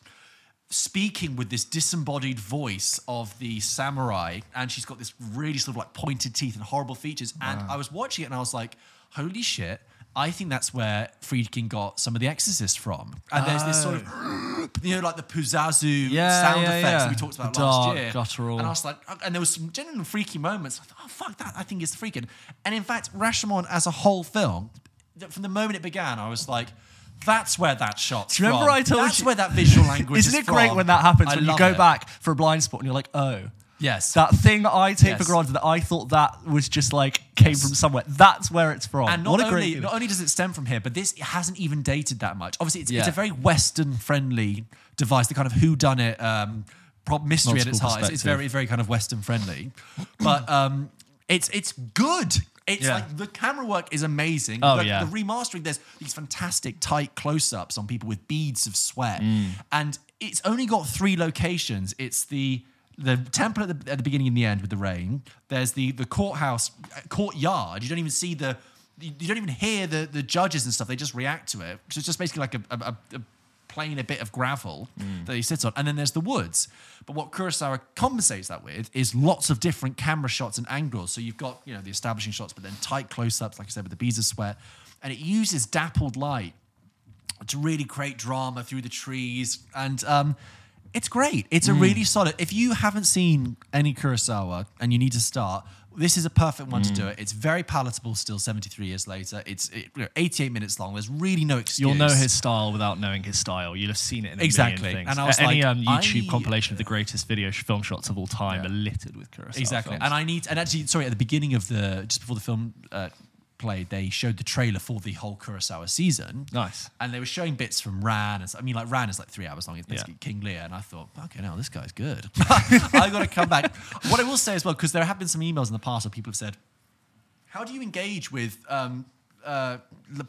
[SPEAKER 2] speaking with this disembodied voice of the samurai, and she's got this really sort of like pointed teeth and horrible features. And I was watching it, and I was like, holy shit. I think that's where Friedkin got some of The Exorcist from. And there's this sort of, oh. you know, like the Pazuzu
[SPEAKER 1] Yeah,
[SPEAKER 2] sound
[SPEAKER 1] yeah,
[SPEAKER 2] effects
[SPEAKER 1] yeah.
[SPEAKER 2] that we talked about
[SPEAKER 1] The
[SPEAKER 2] last year.
[SPEAKER 1] guttural.
[SPEAKER 2] And I was like, oh, and there was some genuine freaky moments. I thought, oh fuck that! I think is freaking. And in fact, Rashomon as a whole film, th- from the moment it began, I was like, that's where that shot's
[SPEAKER 1] remember
[SPEAKER 2] from.
[SPEAKER 1] I told
[SPEAKER 2] that's
[SPEAKER 1] you-
[SPEAKER 2] where that visual language
[SPEAKER 1] Isn't it great
[SPEAKER 2] from.
[SPEAKER 1] when that happens
[SPEAKER 2] I
[SPEAKER 1] when you go
[SPEAKER 2] it.
[SPEAKER 1] back for a blind spot and you're like, oh,
[SPEAKER 2] Yes.
[SPEAKER 1] that thing I take
[SPEAKER 2] Yes.
[SPEAKER 1] for granted that I thought that was just like came
[SPEAKER 2] Yes.
[SPEAKER 1] from somewhere. That's where it's from.
[SPEAKER 2] And not only, not only does it stem from here, but this hasn't even dated that much. Obviously, it's, it's a very Western friendly device, the kind of who done it um, mystery at its
[SPEAKER 1] Multiple
[SPEAKER 2] heart. It's, it's very, very kind of Western friendly. but um, it's it's good. It's
[SPEAKER 1] Yeah.
[SPEAKER 2] like the camera work is amazing.
[SPEAKER 1] Oh,
[SPEAKER 2] the,
[SPEAKER 1] yeah.
[SPEAKER 2] the remastering, there's these fantastic tight close ups on people with beads of sweat.
[SPEAKER 1] Mm.
[SPEAKER 2] And it's only got three locations. It's the the temple at the, at the beginning and the end with the rain. There's the the courthouse uh, courtyard. You don't even see the you don't even hear the the judges and stuff. They just react to it. So it's just basically like a, a, a, a plain a bit of gravel that he sits on. And then there's the woods. But what Kurosawa compensates that with is lots of different camera shots and angles. So you've got you know the establishing shots, but then tight close-ups, like I said, with the beads of sweat, and it uses dappled light to really create drama through the trees and um, it's great it's a really solid if you haven't seen any kurosawa and you need to start this is a perfect one to do it it's very palatable still 73 years later it's it, you know, 88 minutes long there's really no excuse
[SPEAKER 1] You'll know his style without knowing his style. You'll have seen it in a
[SPEAKER 2] Exactly. And I was
[SPEAKER 1] Any
[SPEAKER 2] like,
[SPEAKER 1] um, YouTube
[SPEAKER 2] I-
[SPEAKER 1] compilation of the greatest video sh- film shots of all time
[SPEAKER 2] Yeah.
[SPEAKER 1] are littered with Kurosawa
[SPEAKER 2] exactly
[SPEAKER 1] films.
[SPEAKER 2] and i need and actually sorry at the beginning of the just before the film uh, played they showed the trailer for the whole kurosawa season
[SPEAKER 1] Nice.
[SPEAKER 2] and they were showing bits from Ran. And I mean, like Ran is like three hours long. It's
[SPEAKER 1] Yeah.
[SPEAKER 2] basically King Lear, and I thought, okay, now this guy's good. I got to come back. What I will say as well, because there have been some emails in the past where people have said, "How do you engage with?" Um, uh,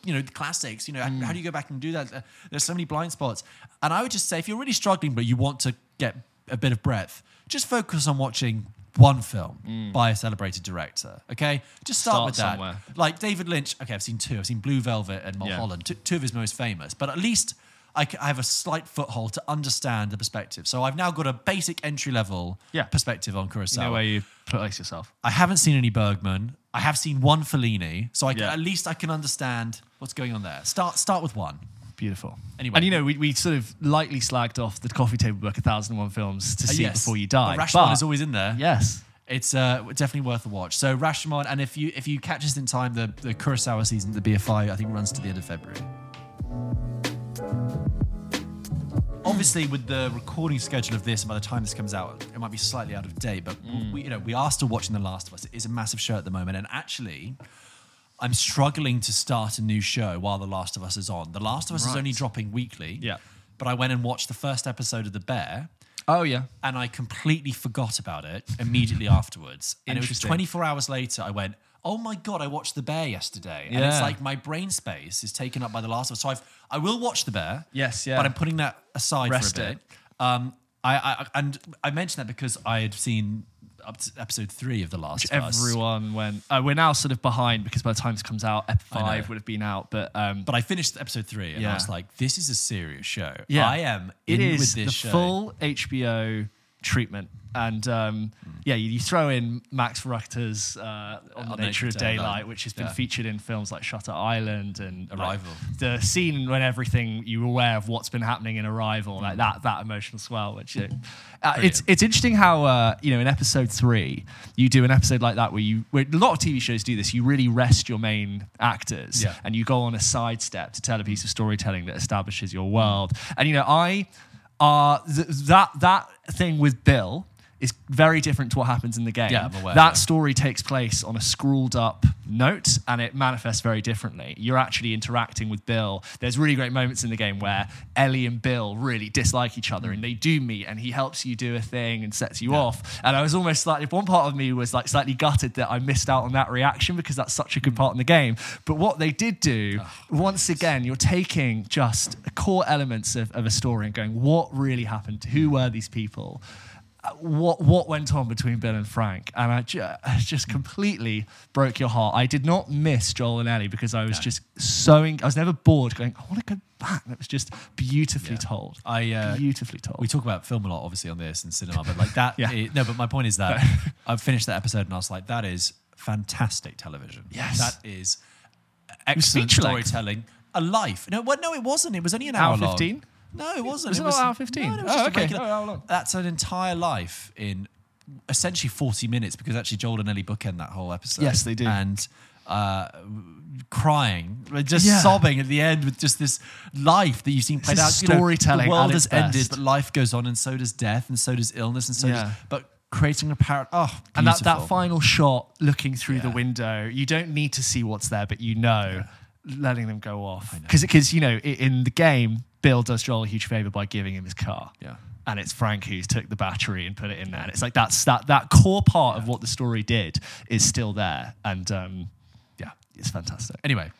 [SPEAKER 2] you know the classics. You know, how do you go back and do that? Uh, there's so many blind spots, and I would just say if you're really struggling, but you want to get a bit of breadth, just focus on watching one film mm. by a celebrated director. Okay, just start,
[SPEAKER 1] Start
[SPEAKER 2] with that.
[SPEAKER 1] somewhere.
[SPEAKER 2] Like David Lynch. Okay, I've seen two. I've seen Blue Velvet and
[SPEAKER 1] Yeah.
[SPEAKER 2] Mulholland, two, two of his most famous. But at least I have a slight foothold to understand the perspective. So I've now got a basic entry level
[SPEAKER 1] Yeah.
[SPEAKER 2] perspective on Kurosawa.
[SPEAKER 1] You know where you place yourself.
[SPEAKER 2] I haven't seen any Bergman. I have seen one Fellini, so I can,
[SPEAKER 1] Yeah.
[SPEAKER 2] at least I can understand what's going on there. Start start with one.
[SPEAKER 1] Beautiful.
[SPEAKER 2] Anyway.
[SPEAKER 1] and you know, we, we sort of lightly slagged off the coffee table book, A Thousand and One Films to
[SPEAKER 2] Uh,
[SPEAKER 1] see
[SPEAKER 2] yes.
[SPEAKER 1] before you die.
[SPEAKER 2] But Rashomon is always in there.
[SPEAKER 1] yes.
[SPEAKER 2] It's uh, definitely worth a watch. So Rashomon, and if you if you catch us in time, the the Kurosawa season, the BFI, I think runs to the end of February. Obviously, with the recording schedule of this, and by the time this comes out, it might be slightly out of date. But we, you know, we are still watching The Last of Us. It is a massive show at the moment, and actually, I'm struggling to start a new show while The Last of Us is on. The Last of Us is
[SPEAKER 1] Right.
[SPEAKER 2] only dropping weekly.
[SPEAKER 1] Yeah.
[SPEAKER 2] But I went and watched the first episode of The Bear
[SPEAKER 1] Oh yeah.
[SPEAKER 2] and I completely forgot about it immediately afterwards. And it was
[SPEAKER 1] Interesting.
[SPEAKER 2] 24 hours later, I went, oh my God, I watched The Bear yesterday. And it's
[SPEAKER 1] Yeah.
[SPEAKER 2] like my brain space is taken up by The Last of Us. So I've, I will watch The Bear.
[SPEAKER 1] Yes, yeah.
[SPEAKER 2] But I'm putting that aside
[SPEAKER 1] Rest
[SPEAKER 2] for a
[SPEAKER 1] it.
[SPEAKER 2] bit. Um, I, I, and I mentioned that because I had seen up to episode three of The Last of Us.
[SPEAKER 1] Everyone went. Uh, we're now sort of behind because by the time this comes out, ep five would have been out. But um,
[SPEAKER 2] But I finished episode three and I
[SPEAKER 1] Yeah.
[SPEAKER 2] was like, this is a serious show.
[SPEAKER 1] yeah,
[SPEAKER 2] I am
[SPEAKER 1] It
[SPEAKER 2] in
[SPEAKER 1] is
[SPEAKER 2] with this
[SPEAKER 1] the
[SPEAKER 2] show.
[SPEAKER 1] full HBO treatment. And um, yeah, you, you throw in Max Richter's uh, on the Nature of
[SPEAKER 2] Nature of Daylight.
[SPEAKER 1] Daylight, which has been
[SPEAKER 2] Yeah.
[SPEAKER 1] featured in films like Shutter Island and like,
[SPEAKER 2] Arrival.
[SPEAKER 1] the scene when everything you're aware of what's been happening in Arrival,
[SPEAKER 2] Mm.
[SPEAKER 1] like that that emotional swell. Which know, uh, it's it's interesting how uh, you know in episode three you do an episode like that where you where a lot of TV shows do this. You really rest your main actors
[SPEAKER 2] Yeah.
[SPEAKER 1] and you go on a sidestep to tell a piece of storytelling that establishes your world. And you know, I uh th- that that thing with Bill is very different to what happens in the game.
[SPEAKER 2] Yeah, I'm aware,
[SPEAKER 1] that
[SPEAKER 2] yeah.
[SPEAKER 1] story takes place on a scrawled up note and it manifests very differently. You're actually interacting with Bill. There's really great moments in the game where Ellie and Bill really dislike each other and they do meet and he helps you do a thing and sets you off. And I was almost slightly, one part of me was like slightly gutted that I missed out on that reaction because that's such a good hmm. part in the game. But what they did do, oh, once again, you're taking just core elements of, of a story and going, what really happened? Who hmm. were these people? Uh, what what went on between Bill and Frank, and I ju- it just completely broke your heart. I did not miss Joel and Ellie because I was just so I was never bored. Going, I want to go back. And it was just beautifully
[SPEAKER 2] Yeah.
[SPEAKER 1] told.
[SPEAKER 2] I, uh,
[SPEAKER 1] beautifully told.
[SPEAKER 2] We talk about film a lot, obviously, on this and cinema, but like that.
[SPEAKER 1] Yeah.
[SPEAKER 2] no, but my point is that I finished that episode and I was like, that is fantastic television.
[SPEAKER 1] Yes.
[SPEAKER 2] That is excellent
[SPEAKER 1] length.
[SPEAKER 2] storytelling. A life. No, what? No, it wasn't. It was only an
[SPEAKER 1] Hour
[SPEAKER 2] hour long.
[SPEAKER 1] 15?
[SPEAKER 2] No, it wasn't.
[SPEAKER 1] Was it not hour 15?
[SPEAKER 2] No, it was
[SPEAKER 1] Oh, okay.
[SPEAKER 2] regular-
[SPEAKER 1] Oh.
[SPEAKER 2] That's an entire life in essentially 40 minutes because actually Joel and Ellie bookend that whole episode.
[SPEAKER 1] Yes, they do.
[SPEAKER 2] And uh, crying, just
[SPEAKER 1] Yeah.
[SPEAKER 2] sobbing at the end with just this life that you've seen played out. You know,
[SPEAKER 1] storytelling
[SPEAKER 2] the world has ended, but life goes on, and so does death, and so does illness, and so
[SPEAKER 1] Yeah.
[SPEAKER 2] does. But creating a parrot. Oh,
[SPEAKER 1] and that, that final shot looking through the window, you don't need to see what's there, but you know, letting them go off. Because, you know, in the game, Bill does Joel a huge favor by giving him his car.
[SPEAKER 2] Yeah.
[SPEAKER 1] And it's Frank who's took the battery and put it in there. And it's like that's that that core part of what the story did is still there. And um, yeah, it's fantastic.
[SPEAKER 2] Anyway,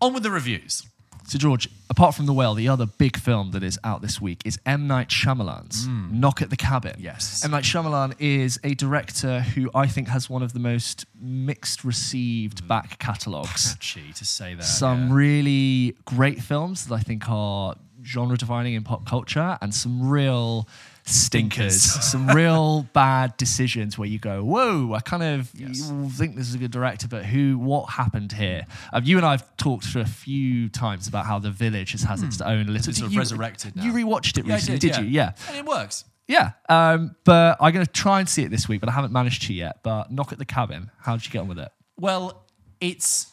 [SPEAKER 2] on with the reviews.
[SPEAKER 1] So, George, apart from The Whale, the other big film that is out this week is M. Night Shyamalan's mm. Knock at the Cabin.
[SPEAKER 2] Yes.
[SPEAKER 1] M. Night Shyamalan is a director who I think has one of the most mixed received mm. back catalogues.
[SPEAKER 2] Patchy to say that.
[SPEAKER 1] some
[SPEAKER 2] yeah.
[SPEAKER 1] really great films that I think are genre defining in pop culture and some real stinkers, some real bad decisions where you go, whoa, I kind of you think this is a good director, but who, what happened here? Um, you and I have talked for a few times about how The Village has, has its own little.
[SPEAKER 2] been sort of
[SPEAKER 1] you,
[SPEAKER 2] resurrected
[SPEAKER 1] You
[SPEAKER 2] now.
[SPEAKER 1] rewatched it
[SPEAKER 2] Yeah,
[SPEAKER 1] recently, did,
[SPEAKER 2] yeah.
[SPEAKER 1] you? Yeah.
[SPEAKER 2] And it works.
[SPEAKER 1] Yeah. Um, but I'm going to try and see it this week, but I haven't managed to yet. But Knock at the Cabin, how did you get on with it?
[SPEAKER 2] Well, it's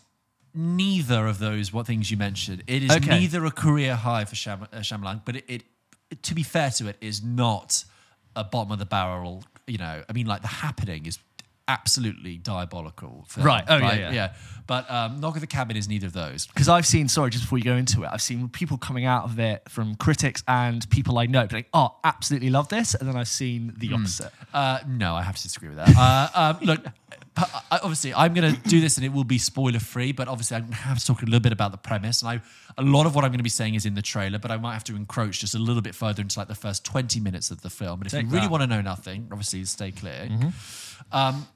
[SPEAKER 2] neither of those what things you mentioned. It is
[SPEAKER 1] Okay.
[SPEAKER 2] neither a career high for Sham- uh, Shyamalan, but it, it, to be fair to it, is not a bottom of the barrel. You know, I mean, like the happening is absolutely diabolical. Film,
[SPEAKER 1] Right. Oh, yeah, yeah.
[SPEAKER 2] But um, Knock at the Cabin is neither of those.
[SPEAKER 1] because I've seen, sorry, just before you go into it, I've seen people coming out of it from critics and people I know, like, oh, absolutely love this. And then I've seen the opposite.
[SPEAKER 2] Uh, no, I have to disagree with that. uh, um, look, obviously, I'm going to do this and it will be spoiler free, but obviously, I'm going to have to talk a little bit about the premise. And I, a lot of what I'm going to be saying is in the trailer, but I might have to encroach just a little bit further into like the first 20 minutes of the film. And if
[SPEAKER 1] Take
[SPEAKER 2] you really
[SPEAKER 1] that.
[SPEAKER 2] want to know nothing, obviously, stay clear. Um,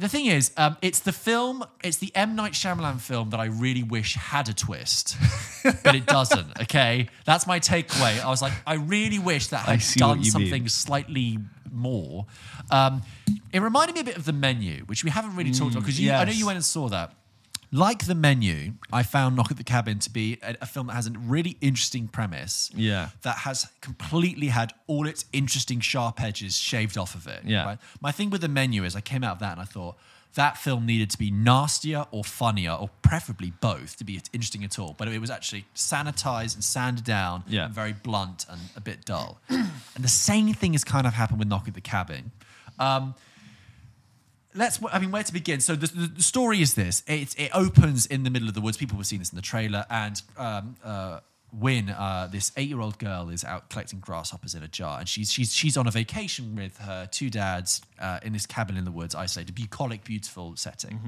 [SPEAKER 2] the thing is, um, it's the film, it's the M. Night Shyamalan film that I really wish had a twist, but it doesn't, okay? That's my takeaway. I was like, I really wish that
[SPEAKER 1] I
[SPEAKER 2] had done
[SPEAKER 1] you mean.
[SPEAKER 2] something slightly more. Um, it reminded me a bit of The Menu, which we haven't really talked about, because I know you went and saw that. Like the menu, I found Knock at the Cabin to be a, a film that has a really interesting premise.
[SPEAKER 1] Yeah.
[SPEAKER 2] That has completely had all its interesting sharp edges shaved off of it.
[SPEAKER 1] Yeah.
[SPEAKER 2] My thing with the menu is I came out of that and I thought that film needed to be nastier or funnier or preferably both to be interesting at all. But it was actually sanitized and sanded down
[SPEAKER 1] Yeah.
[SPEAKER 2] and very blunt and a bit dull. and the same thing has kind of happened with Knock at the Cabin. Um, let's i mean where to begin so the, the, story is this it, it opens in the middle of the woods people have seen this in the trailer and um, uh, Win, uh, this eight-year-old girl, is out collecting grasshoppers in a jar, and she's she's she's on a vacation with her two dads uh, in this cabin in the woods, isolated, bucolic, beautiful setting.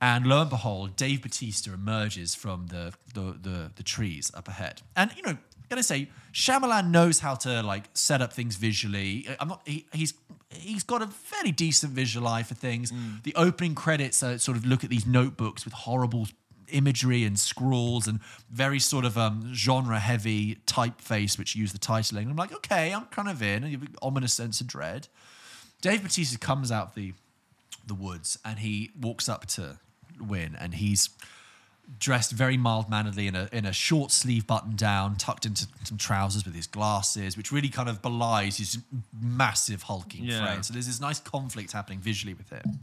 [SPEAKER 2] And lo and behold, Dave Bautista emerges from the the the, the trees up ahead, and you know, gotta say, Shyamalan knows how to like set up things visually. I'm not. He, he's he's got a fairly decent visual eye for things. The opening credits uh, sort of look at these notebooks with horrible imagery and scrawls and very sort of um, genre heavy typeface, which use the titling. And I'm like, okay, I'm kind of in. And you have an ominous sense of dread. Dave Bautista comes out the the woods and he walks up to Win and he's dressed very mild manneredly in a in a short sleeve button down, tucked into some trousers with his glasses, which really kind of belies his massive hulking
[SPEAKER 1] Yeah.
[SPEAKER 2] frame. So there's this nice conflict happening visually with him.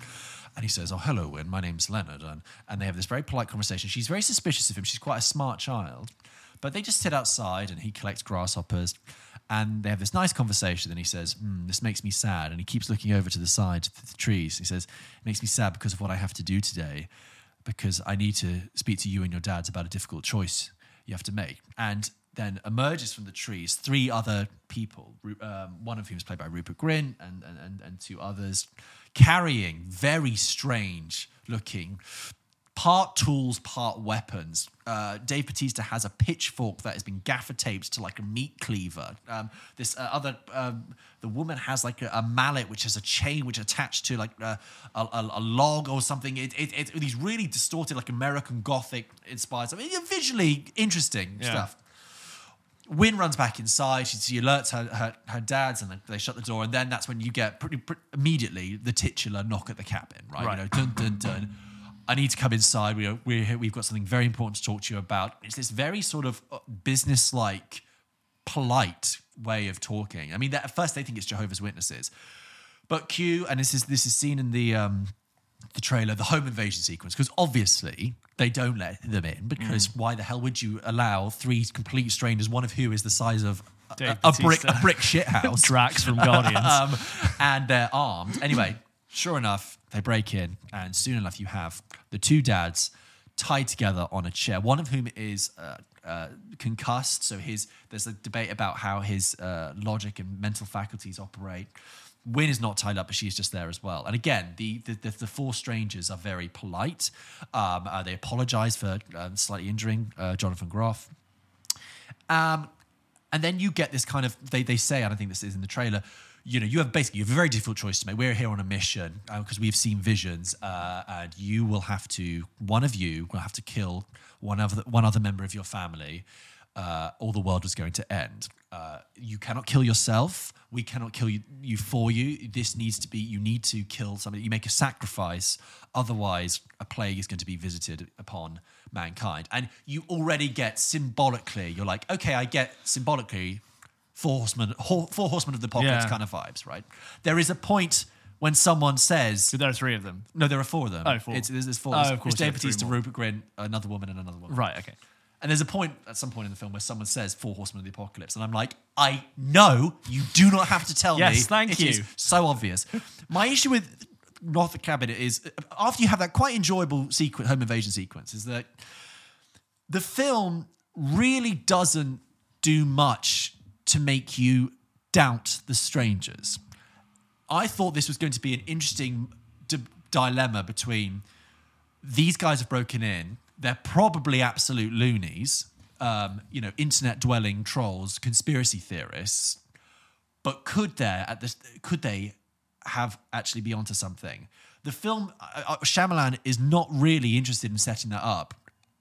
[SPEAKER 2] And he says, "Oh, hello, Win. My name's Leonard." And, and they have this very polite conversation. She's very suspicious of him. She's quite a smart child, but they just sit outside and he collects grasshoppers. And they have this nice conversation. And he says, hmm, "This makes me sad." And he keeps looking over to the side to the trees. He says, "It makes me sad because of what I have to do today." Because I need to speak to you and your dads about a difficult choice you have to make. And then emerges from the trees three other people, um, one of whom is played by Rupert Grint and, and, and, and two others, carrying very strange looking part tools, part weapons. Uh, Dave Bautista has a pitchfork that has been gaffer taped to like a meat cleaver. Um, this uh, other, um, the woman has like a, a mallet which has a chain which attached to like a, a, a- a log or something. It, it, it, these really distorted, like American Gothic inspired stuff. Visually interesting
[SPEAKER 1] Yeah.
[SPEAKER 2] stuff. Win runs back inside. She, she alerts her, her, her dads, and they, they shut the door. And then that's when you get pretty, pretty immediately the titular knock at the cabin, right?
[SPEAKER 1] Right.
[SPEAKER 2] You know, dun dun dun. I need to come inside. We are, we're here. We've got something very important to talk to you about. It's this very sort of business-like, polite way of talking. I mean, at first they think it's Jehovah's Witnesses, but Q, and this is this is seen in the um, the trailer, the home invasion sequence, because obviously they don't let them in because
[SPEAKER 1] Mm.
[SPEAKER 2] why the hell would you allow three complete strangers, one of who is the size of a, a brick a brick shit house,
[SPEAKER 1] Drax from Guardians.
[SPEAKER 2] um, and they're armed. Anyway, sure enough, they break in, and soon enough, you have the two dads tied together on a chair. One of whom is uh, uh, concussed, so his there's a debate about how his uh, logic and mental faculties operate. Win is not tied up, but she's just there as well. And again, the the, the, the four strangers are very polite. Um, uh, they apologize for um, slightly injuring uh, Jonathan Groff. Um, and then you get this kind of they, they say, and I think this is in the trailer. You know, you have basically you have a very difficult choice to make. We're here on a mission because we've seen visions, uh, and you will have to one of you will have to kill one other one other member of your family, uh, or the world was going to end. Uh, you cannot kill yourself. We cannot kill you, you for you. This needs to be. You need to kill somebody. You make a sacrifice. Otherwise, a plague is going to be visited upon mankind. And you already get symbolically. You're like, okay, I get symbolically four horsemen, four horsemen of the apocalypse
[SPEAKER 1] Yeah.
[SPEAKER 2] kind of vibes, right? There is a point when someone says,
[SPEAKER 1] So there are three of them.
[SPEAKER 2] no, there are four of them.
[SPEAKER 1] Oh, four.
[SPEAKER 2] It's, there's, there's four.
[SPEAKER 1] Oh, of course, you
[SPEAKER 2] Dave
[SPEAKER 1] three
[SPEAKER 2] Bautista,
[SPEAKER 1] more.
[SPEAKER 2] Rupert Grint, another woman, and another woman.
[SPEAKER 1] Right, okay.
[SPEAKER 2] And there's a point at some point in the film where someone says four horsemen of the apocalypse, and I'm like, I know you do not have to tell me.
[SPEAKER 1] Yes, thank
[SPEAKER 2] It
[SPEAKER 1] you.
[SPEAKER 2] is so obvious. My issue with Knock at the Cabin is after you have that quite enjoyable sequence, home invasion sequence, is that the film really doesn't do much to make you doubt the strangers. I thought this was going to be an interesting dilemma between these guys have broken in. They're probably absolute loonies, um, you know, internet dwelling trolls, conspiracy theorists. But could there at this could they have actually be onto something? The film uh, uh, Shyamalan is not really interested in setting that up,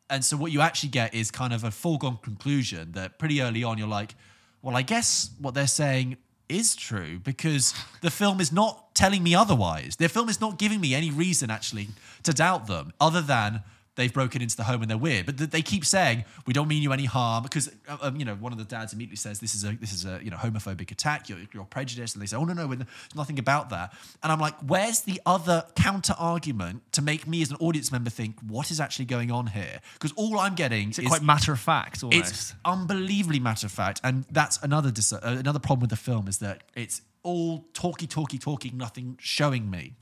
[SPEAKER 2] and so what you actually get is kind of a foregone conclusion that pretty early on you're like, well, I guess what they're saying is true because the film is not telling me otherwise. The film is not giving me any reason actually to doubt them, other than they've broken into the home and they're weird. But th- they keep saying we don't mean you any harm because uh, um, you know one of the dads immediately says this is a this is a you know homophobic attack. You're, you're prejudiced, and they say oh no no there's nothing about that. And I'm like, where's the other counter argument to make me as an audience member think what is actually going on here? Because all I'm getting
[SPEAKER 1] Is quite matter of fact almost?
[SPEAKER 2] it's unbelievably matter of fact, and that's another dis- uh, another problem with the film is that it's all talky, talky, talky, nothing showing me.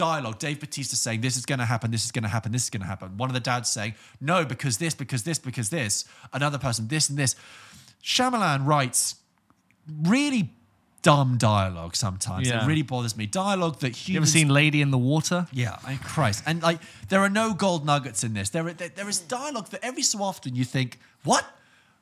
[SPEAKER 2] Dialogue. Dave Bautista saying this is going to happen, this is going to happen, this is going to happen. One of the dads saying no because this, because this, because this. Another person this and this. Shyamalan writes really dumb dialogue sometimes.
[SPEAKER 1] Yeah.
[SPEAKER 2] It really bothers me. Dialogue that humans
[SPEAKER 1] you ever seen Lady in the Water?
[SPEAKER 2] yeah, I Christ. And like there are no gold nuggets in this. There, are, there, there is dialogue that every so often you think, what?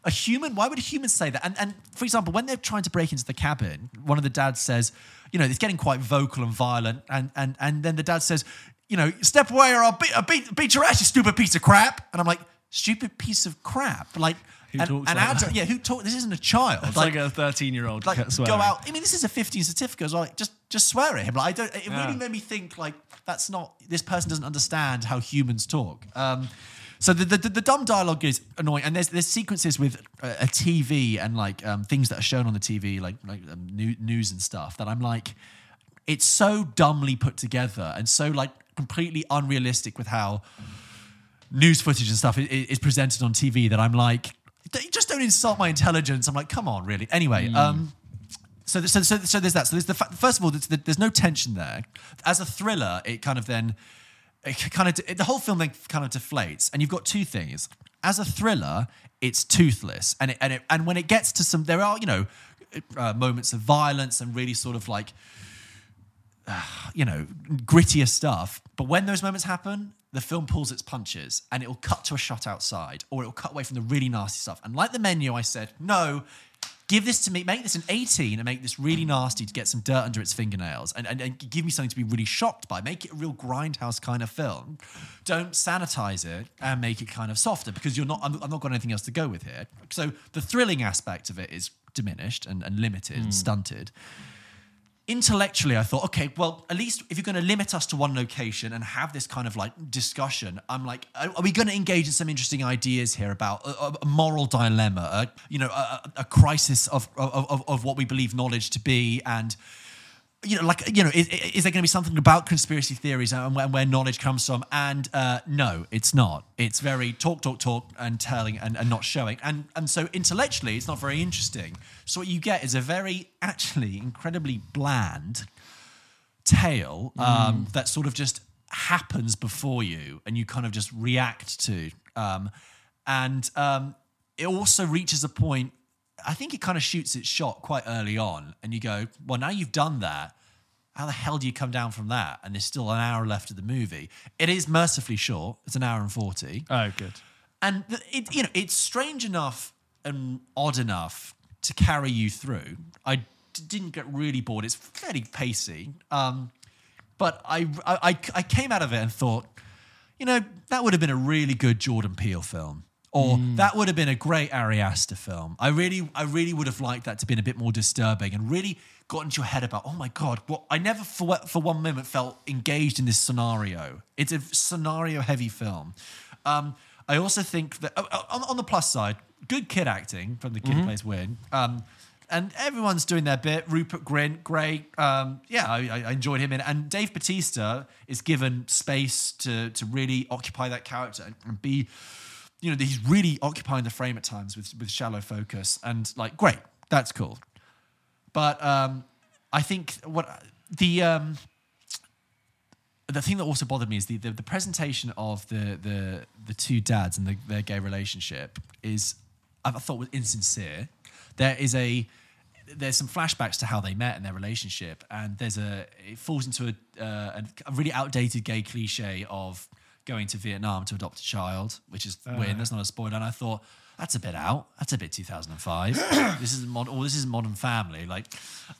[SPEAKER 2] A human? Why would a human say that? And and for example, when they're trying to break into the cabin, one of the dads says, you know, it's getting quite vocal and violent, and and and then the dad says, you know, step away or I'll beat, I'll beat, beat your ass, you stupid piece of crap. And I'm like, stupid piece of crap. Like,
[SPEAKER 1] Who
[SPEAKER 2] and,
[SPEAKER 1] talks
[SPEAKER 2] and
[SPEAKER 1] like
[SPEAKER 2] adult- yeah, who talk? This isn't a child.
[SPEAKER 1] It's like, a 13 year old.
[SPEAKER 2] like go out. I mean, this is a 15 certificate as well. Like, just just swear at him. Like I don't. It
[SPEAKER 1] Yeah.
[SPEAKER 2] really made me think like that's not. This person doesn't understand how humans talk. Um, so the, the the dumb dialogue is annoying, and there's there's sequences with a, a TV and like um, things that are shown on the TV, like like um, new, news and stuff. That I'm like, it's so dumbly put together and so like completely unrealistic with how news footage and stuff i- i- is presented on TV that I'm like, just don't insult my intelligence. I'm like, come on, really. Anyway, um, so, so, so, so there's that. So there's the fa- first of all, there's, there's no tension there. As a thriller, it kind of then, it kind of the whole film then kind of deflates, and you've got two things. As a thriller, it's toothless, and it, and it, and when it gets to some, there are you know uh, moments of violence and really sort of like you know, grittier stuff. But when those moments happen, the film pulls its punches and it'll cut to a shot outside or it'll cut away from the really nasty stuff. And like the menu, I said, no, give this to me, make this an 18 and make this really nasty to get some dirt under its fingernails and, and, and give me something to be really shocked by. Make it a real grindhouse kind of film. Don't sanitize it and make it kind of softer because you're not, I'm, I'm not got anything else to go with here. So the thrilling aspect of it is diminished and, and limited and hmm. stunted intellectually i thought okay well at least if you're going to limit us to one location and have this kind of like discussion i'm like are we going to engage in some interesting ideas here about a, a- moral dilemma a, you know a, a- crisis of, of, of what we believe knowledge to be and you know, like you know, is, is there going to be something about conspiracy theories and where, where knowledge comes from? And uh, no, it's not. It's very talk, talk, talk, and telling, and, and not showing. And and so intellectually, it's not very interesting. So what you get is a very actually incredibly bland tale um, that sort of just happens before you, and you kind of just react to. Um, and um, it also reaches a point. I think it kind of shoots its shot quite early on, and you go, "Well, now you've done that. How the hell do you come down from that?" And there's still an hour left of the movie. It is mercifully short. It's an hour and forty.
[SPEAKER 1] Oh, good.
[SPEAKER 2] and it you know it's strange enough and odd enough to carry you through. I d- didn't get really bored. It's fairly pacey, um, but I, I I came out of it and thought, you know, that would have been a really good Jordan Peele film. Or that would have been a great Ari Aster film. I really, I really would have liked that to been a bit more disturbing and really got into your head about, oh my god, what I never for for one moment felt engaged in this scenario. It's a scenario heavy film. Um, I also think that oh, oh, on, on the plus side, good kid acting from the kid who plays Win. Um, and everyone's doing their bit. Rupert Grint, great. Um, yeah, I, I I enjoyed him in. And Dave Bautista is given space to to really occupy that character and, and be, you know, he's really occupying the frame at times with with shallow focus. And like, great, that's cool. But um, I think what the um, the thing that also bothered me is the, the, the presentation of the, the the two dads and the, their gay relationship is I thought was insincere. There is a there's some flashbacks to how they met and their relationship, and there's a it falls into a, uh, a really outdated gay cliche of going to Vietnam to adopt a child, which is weird. That's not a spoiler. And I thought that's a bit out. That's a bit 2005. this is mod. Oh, this is Modern Family. Like,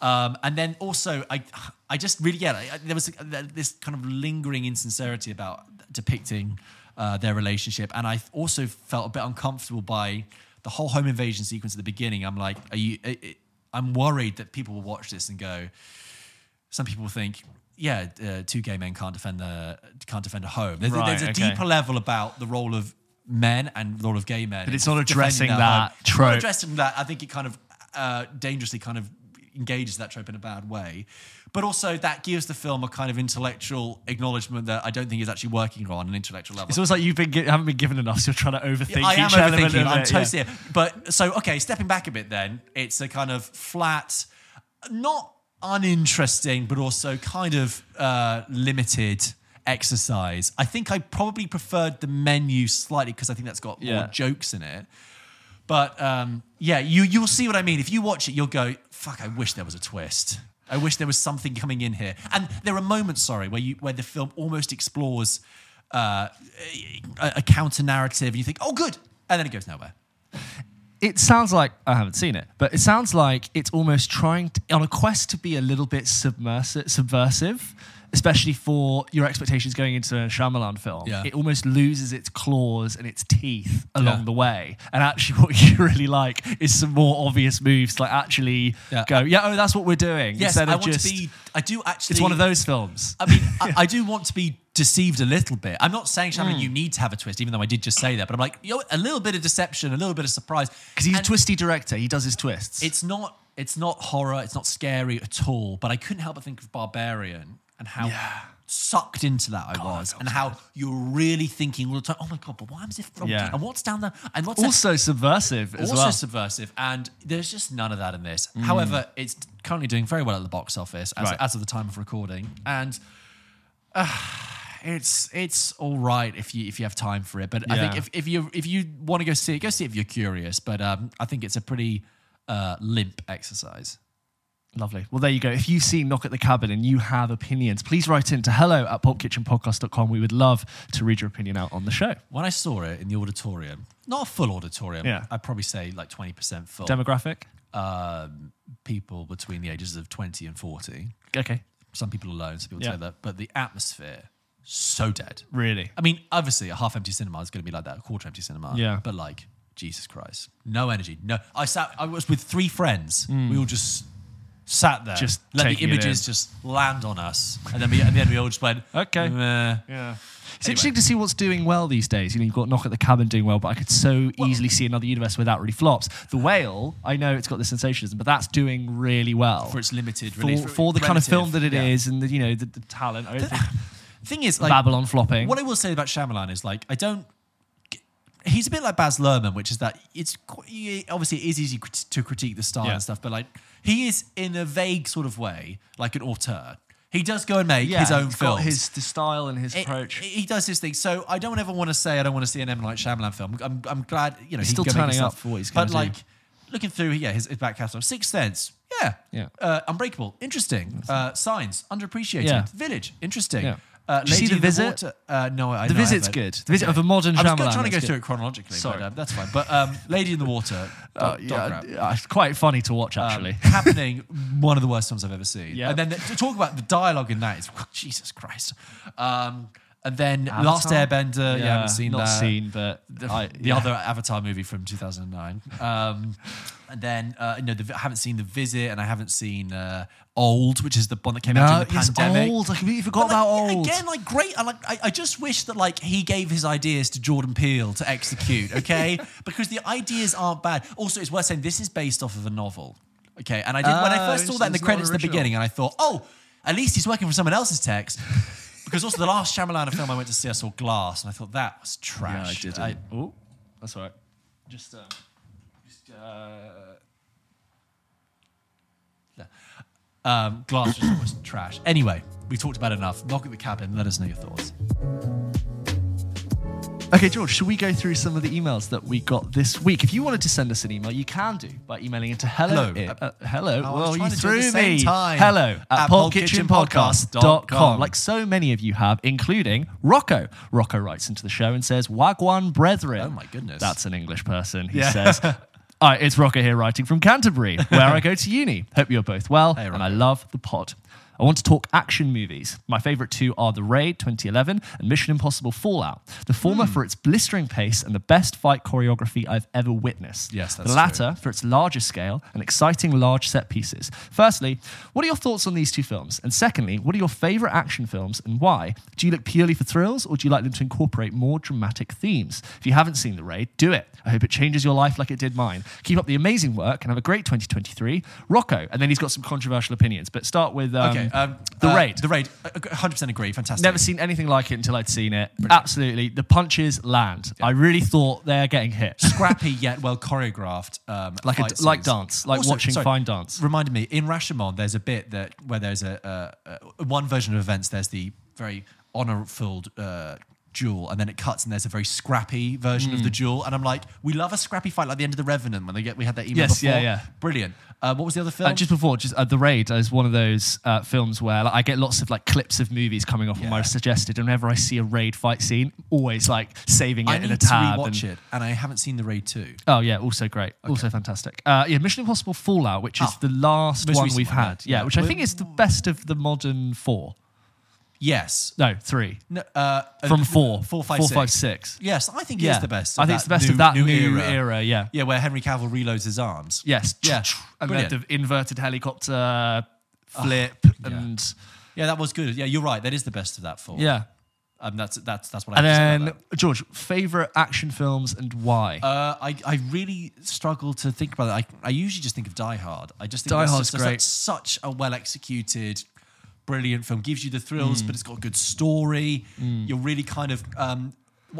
[SPEAKER 2] um, and then also I, I just really yeah. I, there was a, this kind of lingering insincerity about depicting uh, their relationship, and I also felt a bit uncomfortable by the whole home invasion sequence at the beginning. I'm like, are you? I'm worried that people will watch this and go. some people think, yeah, uh, two gay men can't defend the can't defend a home. There's,
[SPEAKER 1] Right,
[SPEAKER 2] there's a
[SPEAKER 1] okay.
[SPEAKER 2] deeper level about the role of men and the role of gay men.
[SPEAKER 1] But it's not addressing that
[SPEAKER 2] home. It's
[SPEAKER 1] trope.
[SPEAKER 2] Not addressing that. I think it kind of uh, dangerously kind of engages that trope in a bad way. But also that gives the film a kind of intellectual acknowledgement that I don't think is actually working on an intellectual level.
[SPEAKER 1] It's almost like you've been haven't been given enough, so you're trying to overthink
[SPEAKER 2] I am overthinking. I'm
[SPEAKER 1] it, yeah.
[SPEAKER 2] totally. But so okay, stepping back a bit, then it's a kind of flat, not uninteresting, but also kind of uh, limited exercise. I think I probably preferred the menu slightly because I think that's got more jokes in it. But um, yeah, you you'll see what I mean. If you watch it, you'll go, "Fuck! I wish there was a twist. I wish there was something coming in here." And there are moments, sorry, where you where the film almost explores uh, a, a counter narrative, and you think, "Oh, good," and then it goes nowhere.
[SPEAKER 1] It sounds like I haven't seen it, but it sounds like it's almost trying to, on a quest to be a little bit submersive, subversive, especially for your expectations going into a Shyamalan film.
[SPEAKER 2] Yeah.
[SPEAKER 1] It almost loses its claws and its teeth along
[SPEAKER 2] Yeah.
[SPEAKER 1] the way. And actually, what you really like is some more obvious moves, like actually
[SPEAKER 2] Yeah.
[SPEAKER 1] go, yeah, oh, that's what we're doing.
[SPEAKER 2] Yes,
[SPEAKER 1] instead
[SPEAKER 2] I
[SPEAKER 1] of
[SPEAKER 2] want
[SPEAKER 1] just,
[SPEAKER 2] to be. I do actually.
[SPEAKER 1] it's one of those films.
[SPEAKER 2] I mean, I, I do want to be deceived a little bit. I'm not saying, Shyamalan,
[SPEAKER 1] Hmm.
[SPEAKER 2] you need to have a twist, even though I did just say that. But I'm like, you know, a little bit of deception, a little bit of surprise,
[SPEAKER 1] Because he's
[SPEAKER 2] And-
[SPEAKER 1] a twisty director, he does his twists.
[SPEAKER 2] it's not it's not horror it's not scary at all but i couldn't help but think of barbarian and how sucked into that i was and how you're really thinking all the time oh my god but why is it from
[SPEAKER 1] Yeah.
[SPEAKER 2] and what's down there and what's that-
[SPEAKER 1] also subversive as
[SPEAKER 2] also
[SPEAKER 1] well.
[SPEAKER 2] subversive and there's just none of that in this however it's currently doing very well at the box office as,
[SPEAKER 1] Mm. Right.
[SPEAKER 2] as of the time of recording and uh, it's it's all right if you if you have time for it but i think if, if you if you want to go see it go see it if you're curious but um, i think it's a pretty uh, limp exercise
[SPEAKER 1] Lovely. Well, there you go. If you see Knock at the Cabin and you have opinions, please write in to hello at pulpkitchenpodcast.com. We would love to read your opinion out on the show.
[SPEAKER 2] when i saw it in the auditorium not a full auditorium
[SPEAKER 1] Yeah.
[SPEAKER 2] i'd probably say like 20% full
[SPEAKER 1] Demographic?
[SPEAKER 2] um, people between the ages of 20 and 40
[SPEAKER 1] Okay.
[SPEAKER 2] some people alone, some people
[SPEAKER 1] Yeah.
[SPEAKER 2] together, but the atmosphere so dead.
[SPEAKER 1] Really?
[SPEAKER 2] I mean, obviously, a half empty cinema is going to be like that, a quarter empty cinema.
[SPEAKER 1] Yeah.
[SPEAKER 2] But like, Jesus Christ, no energy. No, I sat. I was with three friends. Hmm. We all just sat there.
[SPEAKER 1] Just
[SPEAKER 2] let the images just land on us, and then we, at the end we all just went,
[SPEAKER 1] Okay.
[SPEAKER 2] Meh.
[SPEAKER 1] Yeah. It's interesting to see what's doing well these days. You know, you've got Knock at the Cabin doing well, but I could so easily see another universe where that really flops. The Whale, I know it's got the sensationalism, but that's doing really well
[SPEAKER 2] for its limited
[SPEAKER 1] for,
[SPEAKER 2] release,
[SPEAKER 1] for the kind of film that it is,
[SPEAKER 2] yeah.
[SPEAKER 1] and the you know the, the talent. I don't think
[SPEAKER 2] Thing is, like,
[SPEAKER 1] Babylon flopping.
[SPEAKER 2] What I will say about Shyamalan is like I don't. He's a bit like Baz Luhrmann, which is that it's qu- obviously it is easy to critique the style
[SPEAKER 1] Yeah.
[SPEAKER 2] and stuff, but like he is in a vague sort of way like an auteur. He does go and make
[SPEAKER 1] yeah,
[SPEAKER 2] his own
[SPEAKER 1] got his the style and his
[SPEAKER 2] It-
[SPEAKER 1] approach.
[SPEAKER 2] He does his thing. So I don't ever want to say I don't want to see an M Night Shyamalan film. I'm, I'm glad you know
[SPEAKER 1] He's
[SPEAKER 2] he
[SPEAKER 1] still
[SPEAKER 2] can go make his
[SPEAKER 1] turning up for what he's
[SPEAKER 2] But
[SPEAKER 1] do.
[SPEAKER 2] like looking through, yeah, his, his back catalog, Sixth Sense, yeah,
[SPEAKER 1] Yeah.
[SPEAKER 2] uh, Unbreakable, interesting. Uh, Signs, underappreciated.
[SPEAKER 1] Yeah.
[SPEAKER 2] Village, interesting.
[SPEAKER 1] Yeah.
[SPEAKER 2] Uh,
[SPEAKER 1] Did you see
[SPEAKER 2] Lady
[SPEAKER 1] The
[SPEAKER 2] in
[SPEAKER 1] Visit?
[SPEAKER 2] Water, uh, no, I
[SPEAKER 1] The
[SPEAKER 2] no,
[SPEAKER 1] Visit's
[SPEAKER 2] haven't.
[SPEAKER 1] good. The Visit of a modern
[SPEAKER 2] I was
[SPEAKER 1] Shyamalan,
[SPEAKER 2] trying to go through it chronologically,
[SPEAKER 1] Sorry.
[SPEAKER 2] but uh, that's fine. But um, Lady in the Water,
[SPEAKER 1] Uh,
[SPEAKER 2] dog,
[SPEAKER 1] yeah,
[SPEAKER 2] dog
[SPEAKER 1] it's quite funny to watch
[SPEAKER 2] Um,
[SPEAKER 1] actually.
[SPEAKER 2] happening, one of the worst films I've ever seen.
[SPEAKER 1] Yeah.
[SPEAKER 2] And then the, to talk about the dialogue in that is Jesus Christ. Um, and then Last Airbender, yeah, I haven't seen
[SPEAKER 1] not
[SPEAKER 2] that.
[SPEAKER 1] seen, but
[SPEAKER 2] The,
[SPEAKER 1] I-
[SPEAKER 2] the
[SPEAKER 1] yeah.
[SPEAKER 2] other Avatar movie from 2009. Um, and then, uh, you know, the, I haven't seen The Visit and I haven't seen uh, Old, which is the one that came out
[SPEAKER 1] No,
[SPEAKER 2] during the pandemic.
[SPEAKER 1] old. I completely forgot
[SPEAKER 2] But, like,
[SPEAKER 1] old.
[SPEAKER 2] Again, like great. I like. I, I just wish that like he gave his ideas to Jordan Peele to execute. Okay, because the ideas aren't bad. Also, it's worth saying this is based off of a novel. Okay, and I did when I
[SPEAKER 1] Oh,
[SPEAKER 2] first saw that in the credits at the beginning, and I thought, oh, at least he's working for someone else's text. Because also the last Shyamalan film I went to see, I saw Glass, and I thought that was trash.
[SPEAKER 1] Yeah, I did. Oh, that's all right. Just, uh, just uh,
[SPEAKER 2] um, Glass just was trash. Anyway, we talked about enough. Knock at the cabin. Let us know your thoughts.
[SPEAKER 1] Okay, George, should we go through some of the emails that we got this week? If you wanted to send us an email, you can do by emailing into hello.
[SPEAKER 2] Hello.
[SPEAKER 1] Uh, hello.
[SPEAKER 2] I was
[SPEAKER 1] well, you
[SPEAKER 2] to do at
[SPEAKER 1] threw
[SPEAKER 2] the same
[SPEAKER 1] me.
[SPEAKER 2] time.
[SPEAKER 1] Hello at,
[SPEAKER 2] At
[SPEAKER 1] pulpkitchenpodcast.com.
[SPEAKER 2] pulpkitchenpodcast.com.
[SPEAKER 1] Like so many of you have, including Rocco. Rocco writes into the show and says, Wagwan brethren.
[SPEAKER 2] Oh my goodness.
[SPEAKER 1] That's an English person. He
[SPEAKER 2] Yeah.
[SPEAKER 1] says, Hi, it's Rocco here writing from Canterbury, where I go to uni. Hope you're both well,
[SPEAKER 2] Hey,
[SPEAKER 1] and I love the pod. I want to talk action movies. My favorite two are The Raid 2011 and Mission Impossible Fallout. The former
[SPEAKER 2] Hmm.
[SPEAKER 1] for its blistering pace and the best fight choreography I've ever witnessed.
[SPEAKER 2] Yes, that's
[SPEAKER 1] The latter for its larger scale and exciting large set pieces. Firstly, what are your thoughts on these two films? And secondly, what are your favorite action films and why? Do you look purely for thrills or do you like them to incorporate more dramatic themes? If you haven't seen The Raid, do it. I hope it changes your life like it did mine. Keep up the amazing work and have a great 2023. Rocco. And then he's got some controversial opinions, but start with um,
[SPEAKER 2] Okay. Um,
[SPEAKER 1] The
[SPEAKER 2] uh,
[SPEAKER 1] Raid.
[SPEAKER 2] The raid. uh, 100% agree. Fantastic.
[SPEAKER 1] Never seen anything like it until I'd seen it. Absolutely. The punches land. I really thought they're getting hit.
[SPEAKER 2] scrappy yet well choreographed. Um,
[SPEAKER 1] Like a- like dance, like watching fine dance.
[SPEAKER 2] Reminded me in Rashomon, there's a bit that where there's a, a, a one version of events. There's the very honor-filled uh, duel, and then it cuts, and there's a very scrappy version
[SPEAKER 1] Hmm.
[SPEAKER 2] of the duel. And I'm like, we love a scrappy fight, like the end of the Revenant when they get we had that email
[SPEAKER 1] Yes,
[SPEAKER 2] before.
[SPEAKER 1] yeah, yeah.
[SPEAKER 2] brilliant. Uh, what was the other film?
[SPEAKER 1] Uh, just before, just uh, the raid is one of those uh, films where like, I get lots of like clips of movies coming off on my
[SPEAKER 2] Yeah.
[SPEAKER 1] suggested. And whenever I see a raid fight scene, always like saving it
[SPEAKER 2] I
[SPEAKER 1] in
[SPEAKER 2] need
[SPEAKER 1] a
[SPEAKER 2] to
[SPEAKER 1] tab.
[SPEAKER 2] rewatch
[SPEAKER 1] and-
[SPEAKER 2] it, and I haven't seen the Raid two.
[SPEAKER 1] Oh yeah, also great, also fantastic. Uh, yeah, Mission Impossible Fallout, which is
[SPEAKER 2] Ah,
[SPEAKER 1] the last
[SPEAKER 2] most
[SPEAKER 1] one
[SPEAKER 2] recent
[SPEAKER 1] we've
[SPEAKER 2] one,
[SPEAKER 1] had.
[SPEAKER 2] Yeah,
[SPEAKER 1] Yeah. which I think is the best of the modern four.
[SPEAKER 2] Yes.
[SPEAKER 1] No, three
[SPEAKER 2] No, uh,
[SPEAKER 1] from four,
[SPEAKER 2] four, five,
[SPEAKER 1] four,
[SPEAKER 2] six.
[SPEAKER 1] five, six.
[SPEAKER 2] Yes, I think
[SPEAKER 1] Yeah,
[SPEAKER 2] it's the best.
[SPEAKER 1] I think it's the best
[SPEAKER 2] new-
[SPEAKER 1] of that
[SPEAKER 2] new,
[SPEAKER 1] new,
[SPEAKER 2] era.
[SPEAKER 1] era. Yeah.
[SPEAKER 2] Yeah, where Henry Cavill reloads his arms.
[SPEAKER 1] Yes.
[SPEAKER 2] Yeah.
[SPEAKER 1] And then the inverted helicopter flip and
[SPEAKER 2] Yeah, that was good. Yeah, you're right. That is the best of that four.
[SPEAKER 1] yeah.
[SPEAKER 2] um, that's that's that's what I.
[SPEAKER 1] And
[SPEAKER 2] have to say
[SPEAKER 1] then George, favorite action films and why?
[SPEAKER 2] Uh, I, I really struggle to think about it. I, I usually just think of Die Hard. I just think
[SPEAKER 1] Die Hard's
[SPEAKER 2] just,
[SPEAKER 1] great.
[SPEAKER 2] Such, such a well executed, brilliant film. Gives you the
[SPEAKER 1] Mm.
[SPEAKER 2] thrills, but it's got a good story. You're really kind of. Um,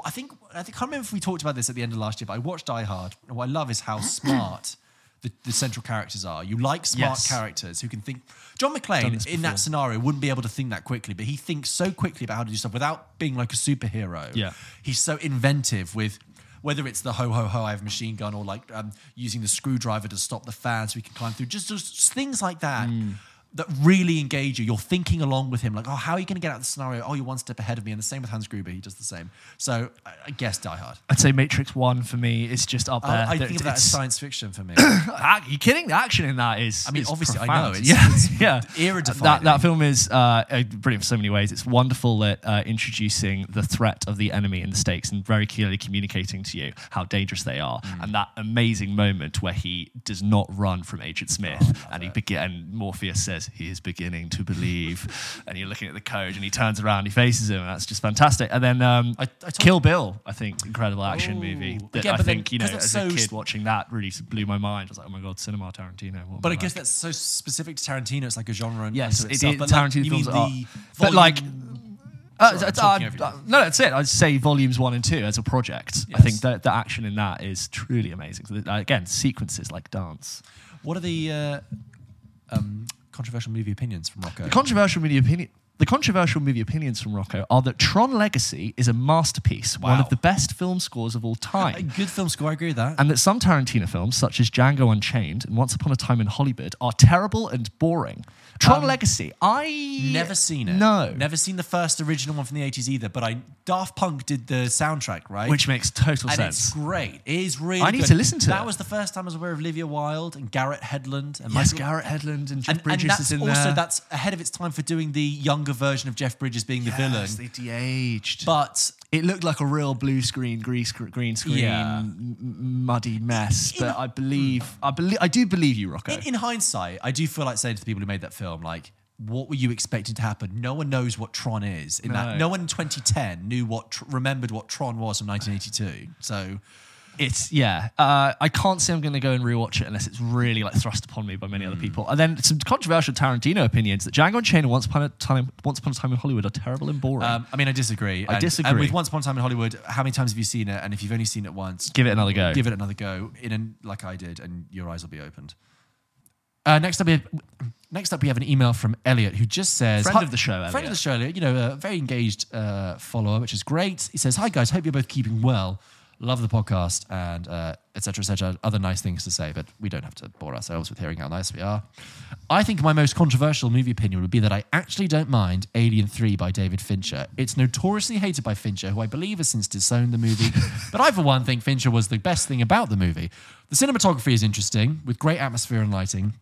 [SPEAKER 2] I think I think I can't remember if we talked about this at the end of last year, but I watched Die Hard, and what I love is how smart. The, the central characters are. You like smart
[SPEAKER 1] Yes.
[SPEAKER 2] characters who can think. John McClane in that scenario wouldn't be able to think that quickly, but he thinks so quickly about how to do stuff without being like a superhero.
[SPEAKER 1] Yeah.
[SPEAKER 2] He's so inventive with whether it's the ho ho ho I have a machine gun or like um, using the screwdriver to stop the fan so we can climb through. Just, just things like that
[SPEAKER 1] Hmm.
[SPEAKER 2] That really engage you. You're thinking along with him, like, oh, how are you going to get out of the scenario? Oh, you're one step ahead of me. And the same with Hans Gruber, he does the same. So I, I guess Die Hard.
[SPEAKER 1] I'd say Matrix One for me is just up there.
[SPEAKER 2] I, I think of that as science fiction for me.
[SPEAKER 1] Ah, you kidding? The action in that is.
[SPEAKER 2] I mean,
[SPEAKER 1] is
[SPEAKER 2] obviously, I know, it's-
[SPEAKER 1] yeah,
[SPEAKER 2] it's
[SPEAKER 1] yeah.
[SPEAKER 2] era-defining.
[SPEAKER 1] That, that film is uh, uh, brilliant for so many ways. It's wonderful at uh, introducing the threat of the enemy and the stakes, and very clearly communicating to you how dangerous they are.
[SPEAKER 2] Mm.
[SPEAKER 1] And that amazing moment where he does not run from Agent Smith,
[SPEAKER 2] Oh,
[SPEAKER 1] and he begin. And Morpheus says he is beginning to believe, and you're looking at the code, and he turns around, he faces him, and that's just fantastic. And then um,
[SPEAKER 2] I- I
[SPEAKER 1] Kill Bill, I think, incredible action
[SPEAKER 2] Oh.
[SPEAKER 1] movie that
[SPEAKER 2] Again,
[SPEAKER 1] I
[SPEAKER 2] but then,
[SPEAKER 1] think you know as
[SPEAKER 2] so
[SPEAKER 1] a kid watching that really blew my mind. I was like, oh my god, cinema Tarantino.
[SPEAKER 2] But I guess that's so specific to Tarantino. It's like a genre. unto
[SPEAKER 1] Yes, it
[SPEAKER 2] itself. But
[SPEAKER 1] Tarantino
[SPEAKER 2] mean
[SPEAKER 1] films are- but like- Uh,
[SPEAKER 2] Sorry, I'm
[SPEAKER 1] it's-
[SPEAKER 2] talking
[SPEAKER 1] uh, uh, no, that's it. I'd say volumes one and two as a project. I think that the action in that is truly amazing. So the- again, sequences like dance.
[SPEAKER 2] What are the uh, um, controversial movie opinions from Rocco?
[SPEAKER 1] The controversial movie opinion. The controversial movie opinions from Rocco are that Tron Legacy is a masterpiece, one of the best film scores of all
[SPEAKER 2] a
[SPEAKER 1] time.
[SPEAKER 2] good film score. I agree with that.
[SPEAKER 1] and that some Tarantino films, such as Django Unchained and Once Upon a Time in Hollywood, are terrible and boring. Tron
[SPEAKER 2] Um,
[SPEAKER 1] Legacy, I
[SPEAKER 2] Never seen it.
[SPEAKER 1] No,
[SPEAKER 2] Never seen the first original one from the 80s either, but I Daft Punk did the soundtrack, right?
[SPEAKER 1] which makes total
[SPEAKER 2] and
[SPEAKER 1] sense.
[SPEAKER 2] it's great. It is really
[SPEAKER 1] I need
[SPEAKER 2] good.
[SPEAKER 1] to listen to
[SPEAKER 2] that.
[SPEAKER 1] it.
[SPEAKER 2] was the first time I was aware of Olivia Wilde and Garrett Hedlund and
[SPEAKER 1] Yes,
[SPEAKER 2] Michael-
[SPEAKER 1] Garrett Hedlund and Jeff
[SPEAKER 2] and, and
[SPEAKER 1] Bridges
[SPEAKER 2] that's
[SPEAKER 1] is in
[SPEAKER 2] also
[SPEAKER 1] there.
[SPEAKER 2] that's ahead of its time for doing the younger version of Jeff Bridges being the villain.
[SPEAKER 1] They de-aged.
[SPEAKER 2] But
[SPEAKER 1] it looked like a real blue screen, green, green screen,
[SPEAKER 2] Yeah.
[SPEAKER 1] m- muddy mess.
[SPEAKER 2] In-
[SPEAKER 1] but I believe, I believe, I do believe you, Rocco.
[SPEAKER 2] in, in hindsight, I do feel like saying to the people who made that film, like, what were you expecting to happen? No one knows what Tron is. In
[SPEAKER 1] No.
[SPEAKER 2] that, no one in 2010 knew what remembered what Tron was from 1982. So
[SPEAKER 1] it's yeah. Uh, I can't say I'm going to go and rewatch it unless it's really like thrust upon me by many other people. And then some controversial Tarantino opinions that Django Unchained and Once Upon a Time, Once Upon a Time in Hollywood are terrible and boring.
[SPEAKER 2] Um, I mean, I disagree.
[SPEAKER 1] I
[SPEAKER 2] And-
[SPEAKER 1] disagree.
[SPEAKER 2] And with Once Upon a Time in Hollywood, how many times have you seen it? And if you've only seen it once,
[SPEAKER 1] Give it another go.
[SPEAKER 2] give it another go in an, like I did, and your eyes will be opened. Uh, next up, we have, next up we have an email from Elliot who just says,
[SPEAKER 1] Friend of the show,
[SPEAKER 2] friend of the show, Elliot. You know, a very engaged uh, follower, which is great. He says, "Hi guys, hope you're both keeping well. Love the podcast and uh, etc. etc. Other nice things to say, but we don't have to bore ourselves with hearing how nice we are. I think my most controversial movie opinion would be that I actually don't mind Alien 3 by David Fincher. It's notoriously hated by Fincher, who I believe has since disowned the movie, but I, for one, think Fincher was the best thing about the movie. The cinematography is interesting, with great atmosphere and lighting.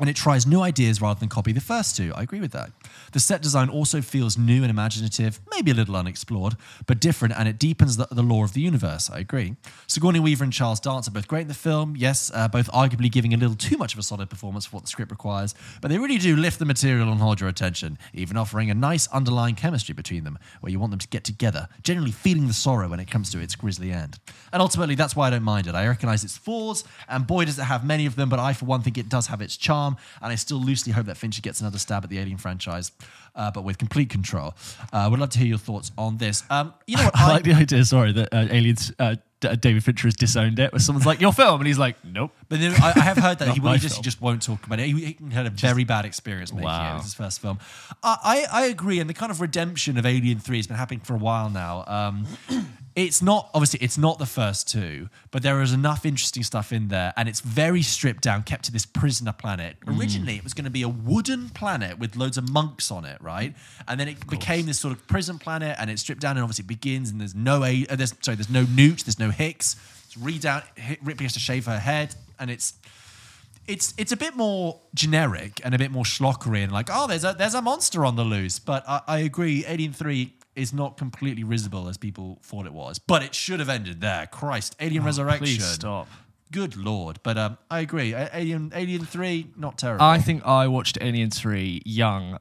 [SPEAKER 2] And it tries new ideas rather than copy the first two. I agree with that. The set design also feels new and imaginative, maybe a little unexplored, but different, and it deepens the, the lore of the universe. I agree. Sigourney Weaver and Charles Dance are both great in the film, yes, uh, both arguably giving a little too much of a solid performance for what the script requires, but they really do lift the material and hold your attention, even offering a nice underlying chemistry between them, where you want them to get together, generally feeling the sorrow when it comes to its grisly end. And ultimately, that's why I don't mind it. I recognize its flaws, and boy, does it have many of them, but I, for one, think it does have its charm, and I still loosely hope that Fincher gets another stab at the Alien franchise, uh, but with complete control. Uh, would love to hear your thoughts on this. Um, you know what?
[SPEAKER 1] I like the idea, sorry, that uh, Aliens, uh, D- David Fincher has disowned it, where someone's like, your film, and he's like, nope.
[SPEAKER 2] But then I, I have heard that he, he just, he just won't talk about it. He, he had a very bad experience making it. It was his first film. I, I, I agree, and the kind of redemption of Alien Three has been happening for a while now. Um, it's not obviously it's not the first two, but there is enough interesting stuff in there, and it's very stripped down, kept to this prisoner planet.
[SPEAKER 1] Mm.
[SPEAKER 2] Originally, it was going to be a wooden planet with loads of monks on it, right? And then it became this sort of prison planet, and it's stripped down, and obviously it begins, and there's no a, uh, there's sorry, there's no Newt, there's no Hicks. It's re down. Hi- Ripley has to shave her head, and it's it's it's a bit more generic and a bit more schlockery and like oh there's a there's a monster on the loose but I, I agree Alien 3 is not completely risible as people thought it was but it should have ended there. Christ Alien Resurrection
[SPEAKER 1] Please stop.
[SPEAKER 2] good lord but um I agree. Alien Alien 3 not terrible.
[SPEAKER 1] I think I watched Alien 3 young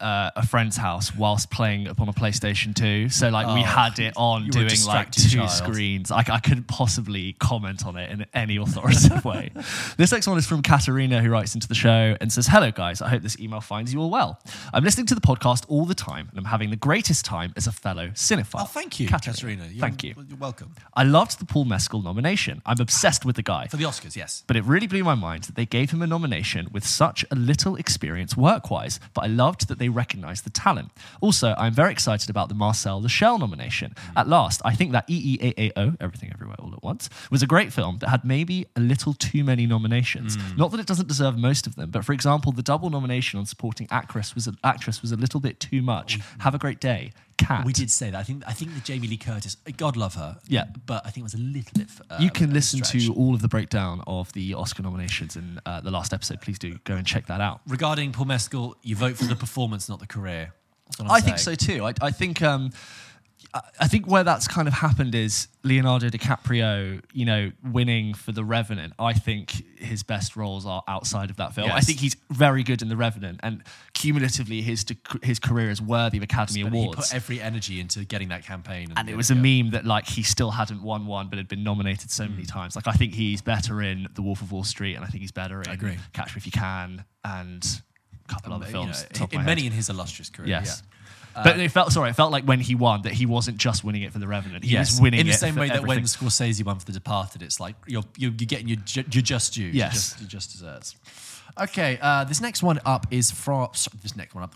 [SPEAKER 1] uh, a friend's house whilst playing upon a PlayStation 2. So, like, we
[SPEAKER 2] Oh,
[SPEAKER 1] had it on
[SPEAKER 2] you were a
[SPEAKER 1] doing like two
[SPEAKER 2] child.
[SPEAKER 1] screens. I, I couldn't possibly comment on it in any authoritative way. This next one is from Katerina, who writes into the show and says, Hello, guys. I hope this email finds you all well. I'm listening to the podcast all the time and I'm having the greatest time as a fellow cinephile.
[SPEAKER 2] oh thank you
[SPEAKER 1] Katerina. Thank you.
[SPEAKER 2] you're welcome
[SPEAKER 1] I loved the Paul Mescal nomination. I'm obsessed with the guy.
[SPEAKER 2] for the Oscars yes
[SPEAKER 1] But it really blew my mind that they gave him a nomination with such a little experience work wise, but I loved that they recognized the talent. Also, I'm very excited about the Marcel Shell nomination. At last, I think that EEAAO, Everything Everywhere All at Once, was a great film that had maybe a little too many nominations. Hmm. Not that it doesn't deserve most of them, but for example, the double nomination on supporting actress was, actress was a little bit too much. Mm-hmm. Have a great day. Cat.
[SPEAKER 2] we did say that I think I think the Jamie Lee Curtis God love her
[SPEAKER 1] Yeah.
[SPEAKER 2] but I think it was a little bit uh,
[SPEAKER 1] You can listen to all of the breakdown of the Oscar nominations in uh, the last episode. Please do go and check that out.
[SPEAKER 2] regarding Paul Mescal, you vote for the performance, not the career. That's what I'm
[SPEAKER 1] I think so too. I, I think um, I- I think where that's kind of happened is Leonardo DiCaprio, you know, winning for The Revenant. I think his best roles are outside of that film. I think he's very good in The Revenant, and cumulatively, his his career is worthy of Academy
[SPEAKER 2] But he put every energy into getting that campaign,
[SPEAKER 1] and it was a meme that like he still hadn't won one, but had been nominated so
[SPEAKER 2] Hmm.
[SPEAKER 1] many times. Like I think he's better in The Wolf of Wall Street, and I think he's better in I
[SPEAKER 2] agree.
[SPEAKER 1] Catch Me If You Can, and a couple other
[SPEAKER 2] you
[SPEAKER 1] films.
[SPEAKER 2] know, in many
[SPEAKER 1] head.
[SPEAKER 2] in his illustrious career.
[SPEAKER 1] Yes.
[SPEAKER 2] yeah.
[SPEAKER 1] but it felt sorry. It felt like when he won that he wasn't just winning it for the Revenant. He
[SPEAKER 2] yes,
[SPEAKER 1] was winning
[SPEAKER 2] in the same way that when
[SPEAKER 1] everything.
[SPEAKER 2] Scorsese won for The Departed, it's like you're you're, you're getting your ju- your just due,
[SPEAKER 1] Yes.
[SPEAKER 2] your just, your just desserts. Okay, uh, this next one up is from sorry, this next one up.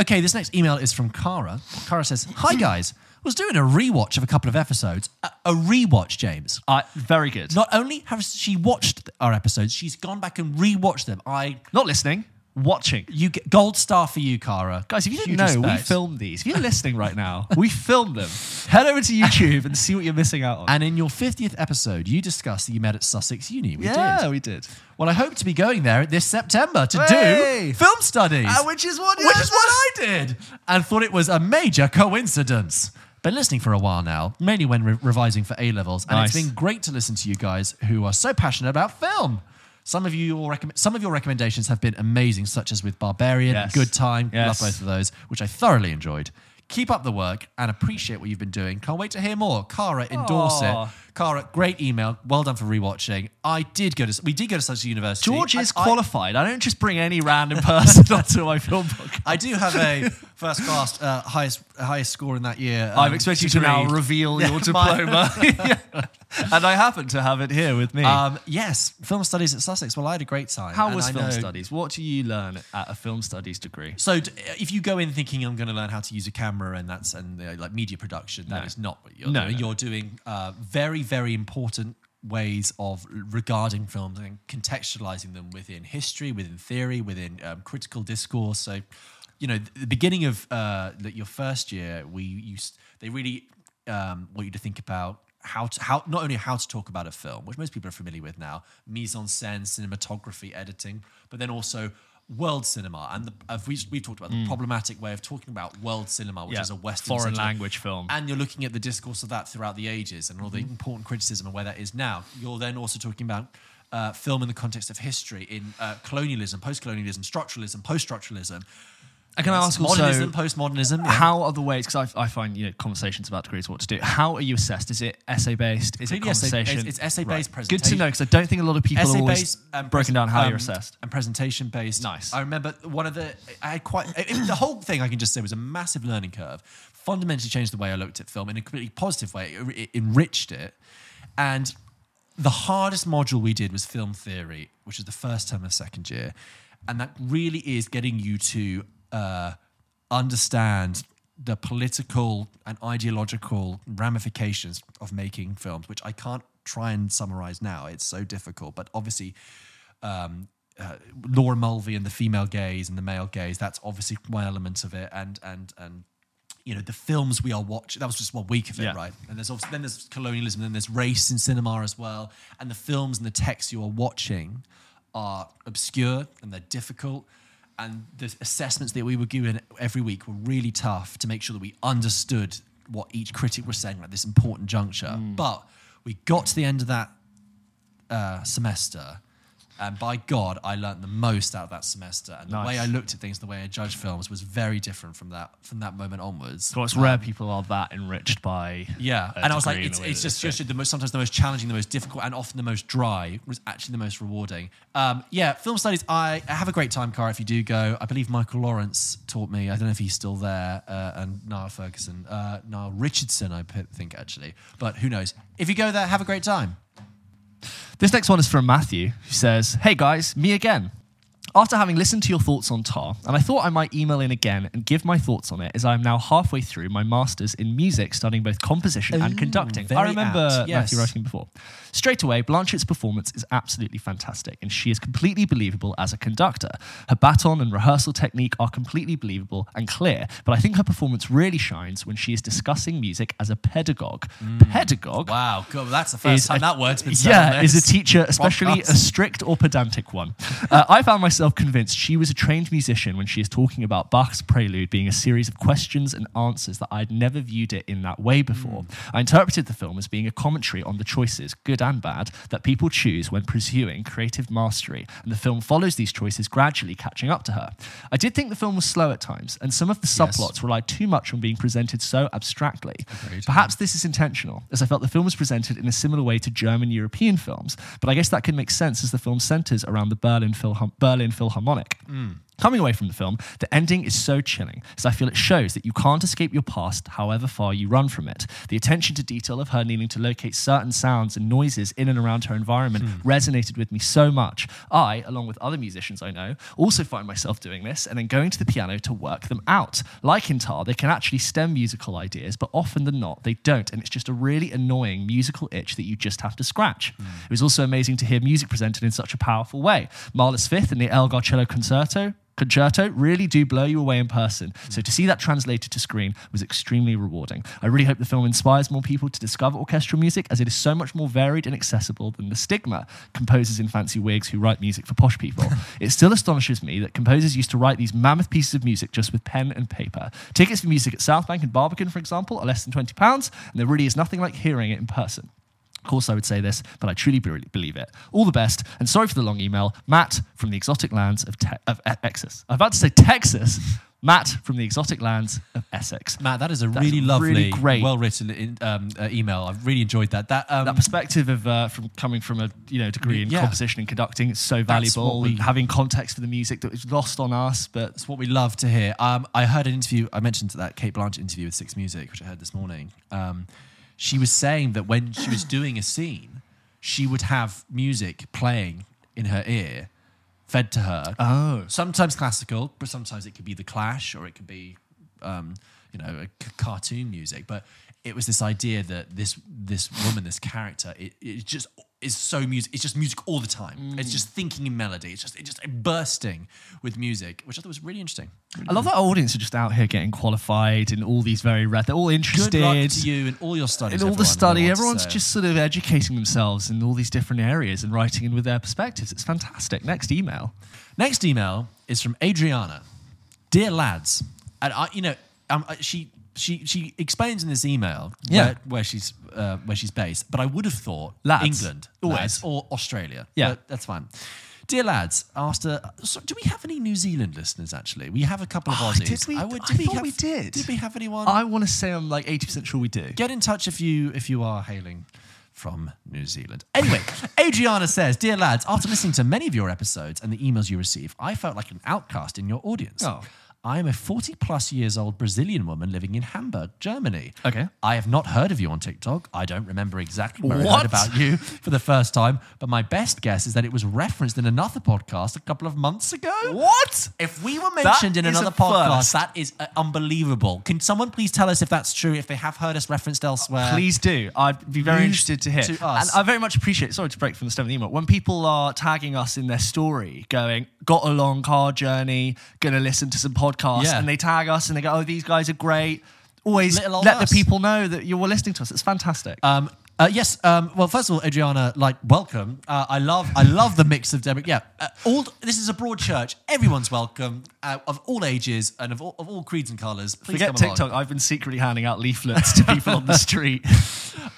[SPEAKER 2] Okay, this next email is from Kara. Kara says, "Hi guys, was doing a rewatch of a couple of episodes. A, a rewatch, James.
[SPEAKER 1] Uh, very good. Not,
[SPEAKER 2] Not only has she watched our episodes, she's gone back and rewatched them. I
[SPEAKER 1] not listening, watching.
[SPEAKER 2] you get gold star for you, Cara.
[SPEAKER 1] Guys, if you didn't
[SPEAKER 2] Huge
[SPEAKER 1] know, we
[SPEAKER 2] respect.
[SPEAKER 1] filmed these. If you're listening right now, we filmed them. Head over to YouTube and see what you're missing out on.
[SPEAKER 2] And in your 50th episode, you discussed that you met at Sussex Uni. We
[SPEAKER 1] yeah,
[SPEAKER 2] did.
[SPEAKER 1] we did.
[SPEAKER 2] Well, I hope to be going there this September to
[SPEAKER 1] Hey!
[SPEAKER 2] do film studies.
[SPEAKER 1] Uh, which is what-
[SPEAKER 2] which is what I did, and thought it was a major coincidence. Been listening for a while now, mainly when re- revising for A levels, and
[SPEAKER 1] Nice.
[SPEAKER 2] it's been great to listen to you guys who are so passionate about film. Some of you, your recomm- some of your recommendations have been amazing, such as with Barbarian,
[SPEAKER 1] Yes.
[SPEAKER 2] Good Time.
[SPEAKER 1] Yes.
[SPEAKER 2] Love both of those, which I thoroughly enjoyed. Keep up the work and appreciate what you've been doing. Can't wait to hear more. Cara in
[SPEAKER 1] Aw.
[SPEAKER 2] Dorset. Cara, great email. Well done for rewatching. I did go to we did go to Sussex University.
[SPEAKER 1] George is
[SPEAKER 2] I- I-
[SPEAKER 1] qualified. I, don't just bring any random person onto my film book.
[SPEAKER 2] I do have a first class uh, highest highest score in that year.
[SPEAKER 1] I'm
[SPEAKER 2] um,
[SPEAKER 1] expecting you to now reveal your diploma. Yeah. And I happen to have it here with me.
[SPEAKER 2] Um, yes, film studies at Sussex. Well, I had a great time.
[SPEAKER 1] How was
[SPEAKER 2] I
[SPEAKER 1] film
[SPEAKER 2] know-
[SPEAKER 1] studies? What do you learn at a film studies degree?
[SPEAKER 2] So, d- if you go in thinking I'm going to learn how to use a camera and that's and uh, like media production, that is
[SPEAKER 1] No.
[SPEAKER 2] not what you're
[SPEAKER 1] No,
[SPEAKER 2] doing.
[SPEAKER 1] no.
[SPEAKER 2] You're doing uh, very, very important ways of regarding films and contextualizing them within history, within theory, within um, critical discourse. So, you know, the beginning of uh, the- your first year, we used they really um, want you to think about how to how not only how to talk about a film, which most people are familiar with now, mise en scène, cinematography, editing, but then also world cinema. And the, uh, we, we've talked about the problematic way of talking about world cinema, which
[SPEAKER 1] Mm. Yeah,
[SPEAKER 2] is a Western
[SPEAKER 1] foreign language film.
[SPEAKER 2] and you're looking at the discourse of that throughout the ages and all
[SPEAKER 1] Mm-hmm.
[SPEAKER 2] the important criticism and where that is now. You're then also talking about uh, film in the context of history, in uh, colonialism, post-colonialism, structuralism, post-structuralism.
[SPEAKER 1] Can I ask also
[SPEAKER 2] modernism, postmodernism? yeah.
[SPEAKER 1] how are the ways? Because I, I find you know conversations about degrees what to do. How are you assessed? Is it essay based? Is it
[SPEAKER 2] Completely essay-
[SPEAKER 1] conversation?
[SPEAKER 2] it's- it's essay-based presentation.
[SPEAKER 1] Good to know because I don't think a lot of people are always
[SPEAKER 2] and
[SPEAKER 1] broken down how
[SPEAKER 2] um,
[SPEAKER 1] you're assessed.
[SPEAKER 2] and presentation based.
[SPEAKER 1] Nice.
[SPEAKER 2] I remember one of the I had quite it- it- the whole thing. I can just say was a massive learning curve. Fundamentally changed the way I looked at film in a completely positive way. It, it enriched it, and the hardest module we did was film theory, which is the first term of second year, and that really is getting you to uh, understand the political and ideological ramifications of making films, which I can't try and summarize now. It's so difficult, but obviously. Um, uh, Laura Mulvey and the female gaze and the male gaze. That's obviously one element of it, and and and you know the films we are watching. That was just one week of it,
[SPEAKER 1] Yeah.
[SPEAKER 2] right? And there's obviously then there's colonialism, then there's race in cinema as well, and the films and the texts you are watching are obscure and they're difficult. And the assessments that we were given every week were really tough to make sure that we understood what each critic was saying at this important juncture. But we got to the end of that uh, semester. And by God, I learned the most out of that semester. And the way I looked at things, the way I judged films, was very different from that from that moment onwards.
[SPEAKER 1] Well, it's rare people are that enriched by.
[SPEAKER 2] Yeah,
[SPEAKER 1] a
[SPEAKER 2] and I was like,
[SPEAKER 1] degree in
[SPEAKER 2] it's,
[SPEAKER 1] the way
[SPEAKER 2] it's
[SPEAKER 1] that
[SPEAKER 2] just,
[SPEAKER 1] they
[SPEAKER 2] just the most, sometimes the most challenging, the most difficult, and often the most dry was actually the most rewarding. Um, yeah, film studies. I I have a great time, Cara. If you do go, I believe Michael Lawrence taught me. I don't know if he's still there, uh, and Niall Ferguson, uh, Niall Richardson, I p- think actually, but who knows? If you go there, have a great time.
[SPEAKER 1] This next one is from Matthew, who says, Hey guys, me again. After having listened to your thoughts on Tar, and I thought I might email in again and give my thoughts on it, as I am now halfway through my master's in music, studying both composition and conducting. I remember
[SPEAKER 2] apt, yes.
[SPEAKER 1] Matthew writing before. Straight away, Blanchett's performance is absolutely fantastic, and she is completely believable as a conductor. Her baton and rehearsal technique are completely believable and clear, but I think her performance really shines when she is discussing music as a pedagogue. Pedagogue?
[SPEAKER 2] Wow, God, that's the first time
[SPEAKER 1] a-
[SPEAKER 2] that word's been said.
[SPEAKER 1] Yeah, is a teacher, especially
[SPEAKER 2] podcast.
[SPEAKER 1] a strict or pedantic one. Uh, I found myself convinced she was a trained musician when she is talking about Bach's Prelude being a series of questions and answers that I'd never viewed it in that way before. Mm. I interpreted the film as being a commentary on the choices, good and bad, that people choose when pursuing creative mastery, and the film follows these choices gradually catching up to her. I did think the film was slow at times, and some of the subplots relied too much on being presented so abstractly. Perhaps this is intentional, as I felt the film was presented in a similar way to German European films, but I guess that can make sense as the film centers around the Berlin, Philhar- Berlin Philharmonic. Hmm. Coming away from the film, the ending is so chilling, as I feel it shows that you can't escape your past however far you run from it. The attention to detail of her needing to locate certain sounds and noises in and around her environment hmm. resonated with me so much. I, along with other musicians I know, also find myself doing this and then going to the piano to work them out. Like in Tar, they can actually stem musical ideas, but often than not, they don't, and it's just a really annoying musical itch that you just have to scratch. Hmm. It was also amazing to hear music presented in such a powerful way. Mahler's Fifth and the Elgar Cello Concerto concerto really do blow you away in person. So to see that translated to screen was extremely rewarding. I really hope the film inspires more people to discover orchestral music as it is so much more varied and accessible than the stigma composers in fancy wigs who write music for posh people. it still astonishes me that composers used to write these mammoth pieces of music just with pen and paper. Tickets for music at South Bank and Barbican, for example, are less than £20, and there really is nothing like hearing it in person. Of course, I would say this, but I truly believe it. All the best, and sorry for the long email. Matt from the exotic lands of, Te- of Texas. I'm about to say Texas. Matt from the exotic lands of Essex.
[SPEAKER 2] Matt, that is a
[SPEAKER 1] That's
[SPEAKER 2] really lovely,
[SPEAKER 1] really great.
[SPEAKER 2] well written in, um, uh, email. I've really enjoyed that. That, um,
[SPEAKER 1] That perspective of uh, from coming from a you know degree in
[SPEAKER 2] Yeah.
[SPEAKER 1] composition and conducting is so valuable.
[SPEAKER 2] we-
[SPEAKER 1] having context for the music that was lost on us, but
[SPEAKER 2] it's what we love to hear. Um, I heard an interview. I mentioned that Cate Blanchett interview with Six Music, which I heard this morning. Um, she was saying that when she was doing a scene, she would have music playing in her ear, fed to her.
[SPEAKER 1] Oh.
[SPEAKER 2] sometimes classical, but sometimes it could be the Clash or it could be, um, you know, a c- cartoon music. But it was this idea that this this woman, this character, it, it just is so music. It's just music all the time.
[SPEAKER 1] Mm.
[SPEAKER 2] It's just thinking in melody. It's just it's just bursting with music, which I thought was really interesting.
[SPEAKER 1] I love that our audience are just out here getting qualified in all these very red. They're all interested.
[SPEAKER 2] Good luck to you in all your studies.
[SPEAKER 1] in all the study, everyone's just sort of educating themselves in all these different areas and writing in with their perspectives. It's fantastic. Next email.
[SPEAKER 2] Next email is from Adriana. Dear lads, and I, you know, um, uh, she she she explains in this email
[SPEAKER 1] Yeah.
[SPEAKER 2] where, where she's uh, where she's based, but I would have thought
[SPEAKER 1] Lads.
[SPEAKER 2] England always
[SPEAKER 1] Lads.
[SPEAKER 2] or Australia.
[SPEAKER 1] Yeah.
[SPEAKER 2] but that's fine. Dear lads, after so do we have any New Zealand listeners? Actually, we have a couple of
[SPEAKER 1] Oh,
[SPEAKER 2] Aussies.
[SPEAKER 1] did we?
[SPEAKER 2] I, would,
[SPEAKER 1] I
[SPEAKER 2] we
[SPEAKER 1] thought
[SPEAKER 2] have,
[SPEAKER 1] we did.
[SPEAKER 2] Did we have anyone?
[SPEAKER 1] I want to say I'm like 80% sure we do.
[SPEAKER 2] Get in touch if you if you are hailing from New Zealand. Anyway, Adriana says, "Dear lads, after listening to many of your episodes and the emails you receive, I felt like an outcast in your audience.
[SPEAKER 1] Oh.
[SPEAKER 2] I am a 40 plus years old Brazilian woman living in Hamburg, Germany.
[SPEAKER 1] Okay.
[SPEAKER 2] I have not heard of you on TikTok. I don't remember exactly where I
[SPEAKER 1] What?
[SPEAKER 2] heard about you for the first time, but my best guess is that it was referenced in another podcast a couple of months ago.
[SPEAKER 1] What?
[SPEAKER 2] If we were mentioned in
[SPEAKER 1] is
[SPEAKER 2] another podcast,
[SPEAKER 1] first.
[SPEAKER 2] that is uh, unbelievable. Can someone please tell us if that's true? If they have heard us referenced elsewhere,
[SPEAKER 1] Please do. I'd be very
[SPEAKER 2] News
[SPEAKER 1] interested to hear.
[SPEAKER 2] to us.
[SPEAKER 1] And I very much appreciate, sorry to break from the stem of the email, when people are tagging us in their story, going, got a long car journey, going to listen to some podcasts,
[SPEAKER 2] Yeah.
[SPEAKER 1] and they tag us and they go, oh, these guys are great. Always let
[SPEAKER 2] us.
[SPEAKER 1] the people know that you were listening to us. It's fantastic.
[SPEAKER 2] Um, uh, yes. Um, well, first of all, Adriana, like, welcome. Uh, I love, I love the mix of demo. Yeah, uh, all this is a broad church. Everyone's welcome, uh, of all ages and of all, of all creeds and colours. Please
[SPEAKER 1] Forget
[SPEAKER 2] come along.
[SPEAKER 1] TikTok. I've been secretly handing out leaflets to people on the street.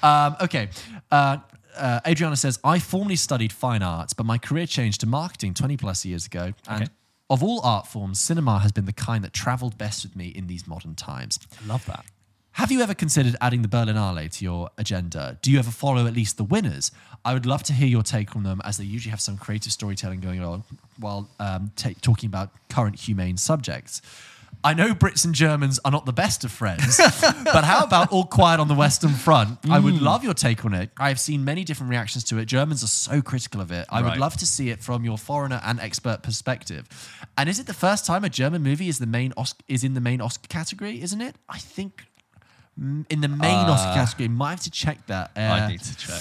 [SPEAKER 2] Um, okay. Uh, uh, Adriana says, I formerly studied fine arts, but my career changed to marketing 20 plus years ago. And
[SPEAKER 1] Okay.
[SPEAKER 2] Of all art forms, cinema has been the kind that traveled best with me in these modern times.
[SPEAKER 1] I love that.
[SPEAKER 2] Have you ever considered adding the Berlinale to your agenda? Do you ever follow at least the winners? I would love to hear your take on them, as they usually have some creative storytelling going on while um, ta- talking about current humane subjects. I know Brits and Germans are not the best of friends, but how about All Quiet on the Western Front? I
[SPEAKER 1] Mm.
[SPEAKER 2] would love your take on it. I have seen many different reactions to it. Germans are so critical of it. I would love to see it from your foreigner and expert perspective. And is it the first time a German movie is the main Osc- is in the main Oscar category? Isn't it? I think mm, in the main Oscar category. Might have to check that. Uh,
[SPEAKER 1] I need to check.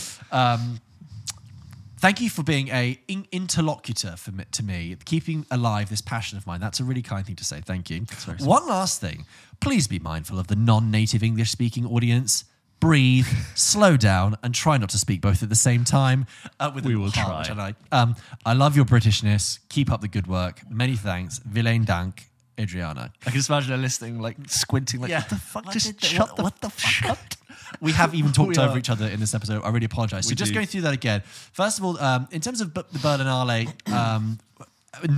[SPEAKER 2] Thank you for being a in- interlocutor for me, to me, keeping alive this passion of mine. That's a really kind thing to say. Thank you. One last thing. Please be mindful of the non-native English-speaking audience. Breathe, slow down, and try not to speak both at the same time. Uh, with
[SPEAKER 1] We will
[SPEAKER 2] heart,
[SPEAKER 1] try.
[SPEAKER 2] I, um, I love your Britishness. Keep up the good work. Many thanks. Vielen Dank, Adriana.
[SPEAKER 1] I can just imagine her listening, like squinting, like,
[SPEAKER 2] Yeah.
[SPEAKER 1] what the fuck?
[SPEAKER 2] What
[SPEAKER 1] Just shut the,
[SPEAKER 2] what the fuck up. We have even talked over
[SPEAKER 1] are.
[SPEAKER 2] each other in this episode. I really apologize. So
[SPEAKER 1] We
[SPEAKER 2] just going through that again. First of all, um, in terms of the Berlinale, um,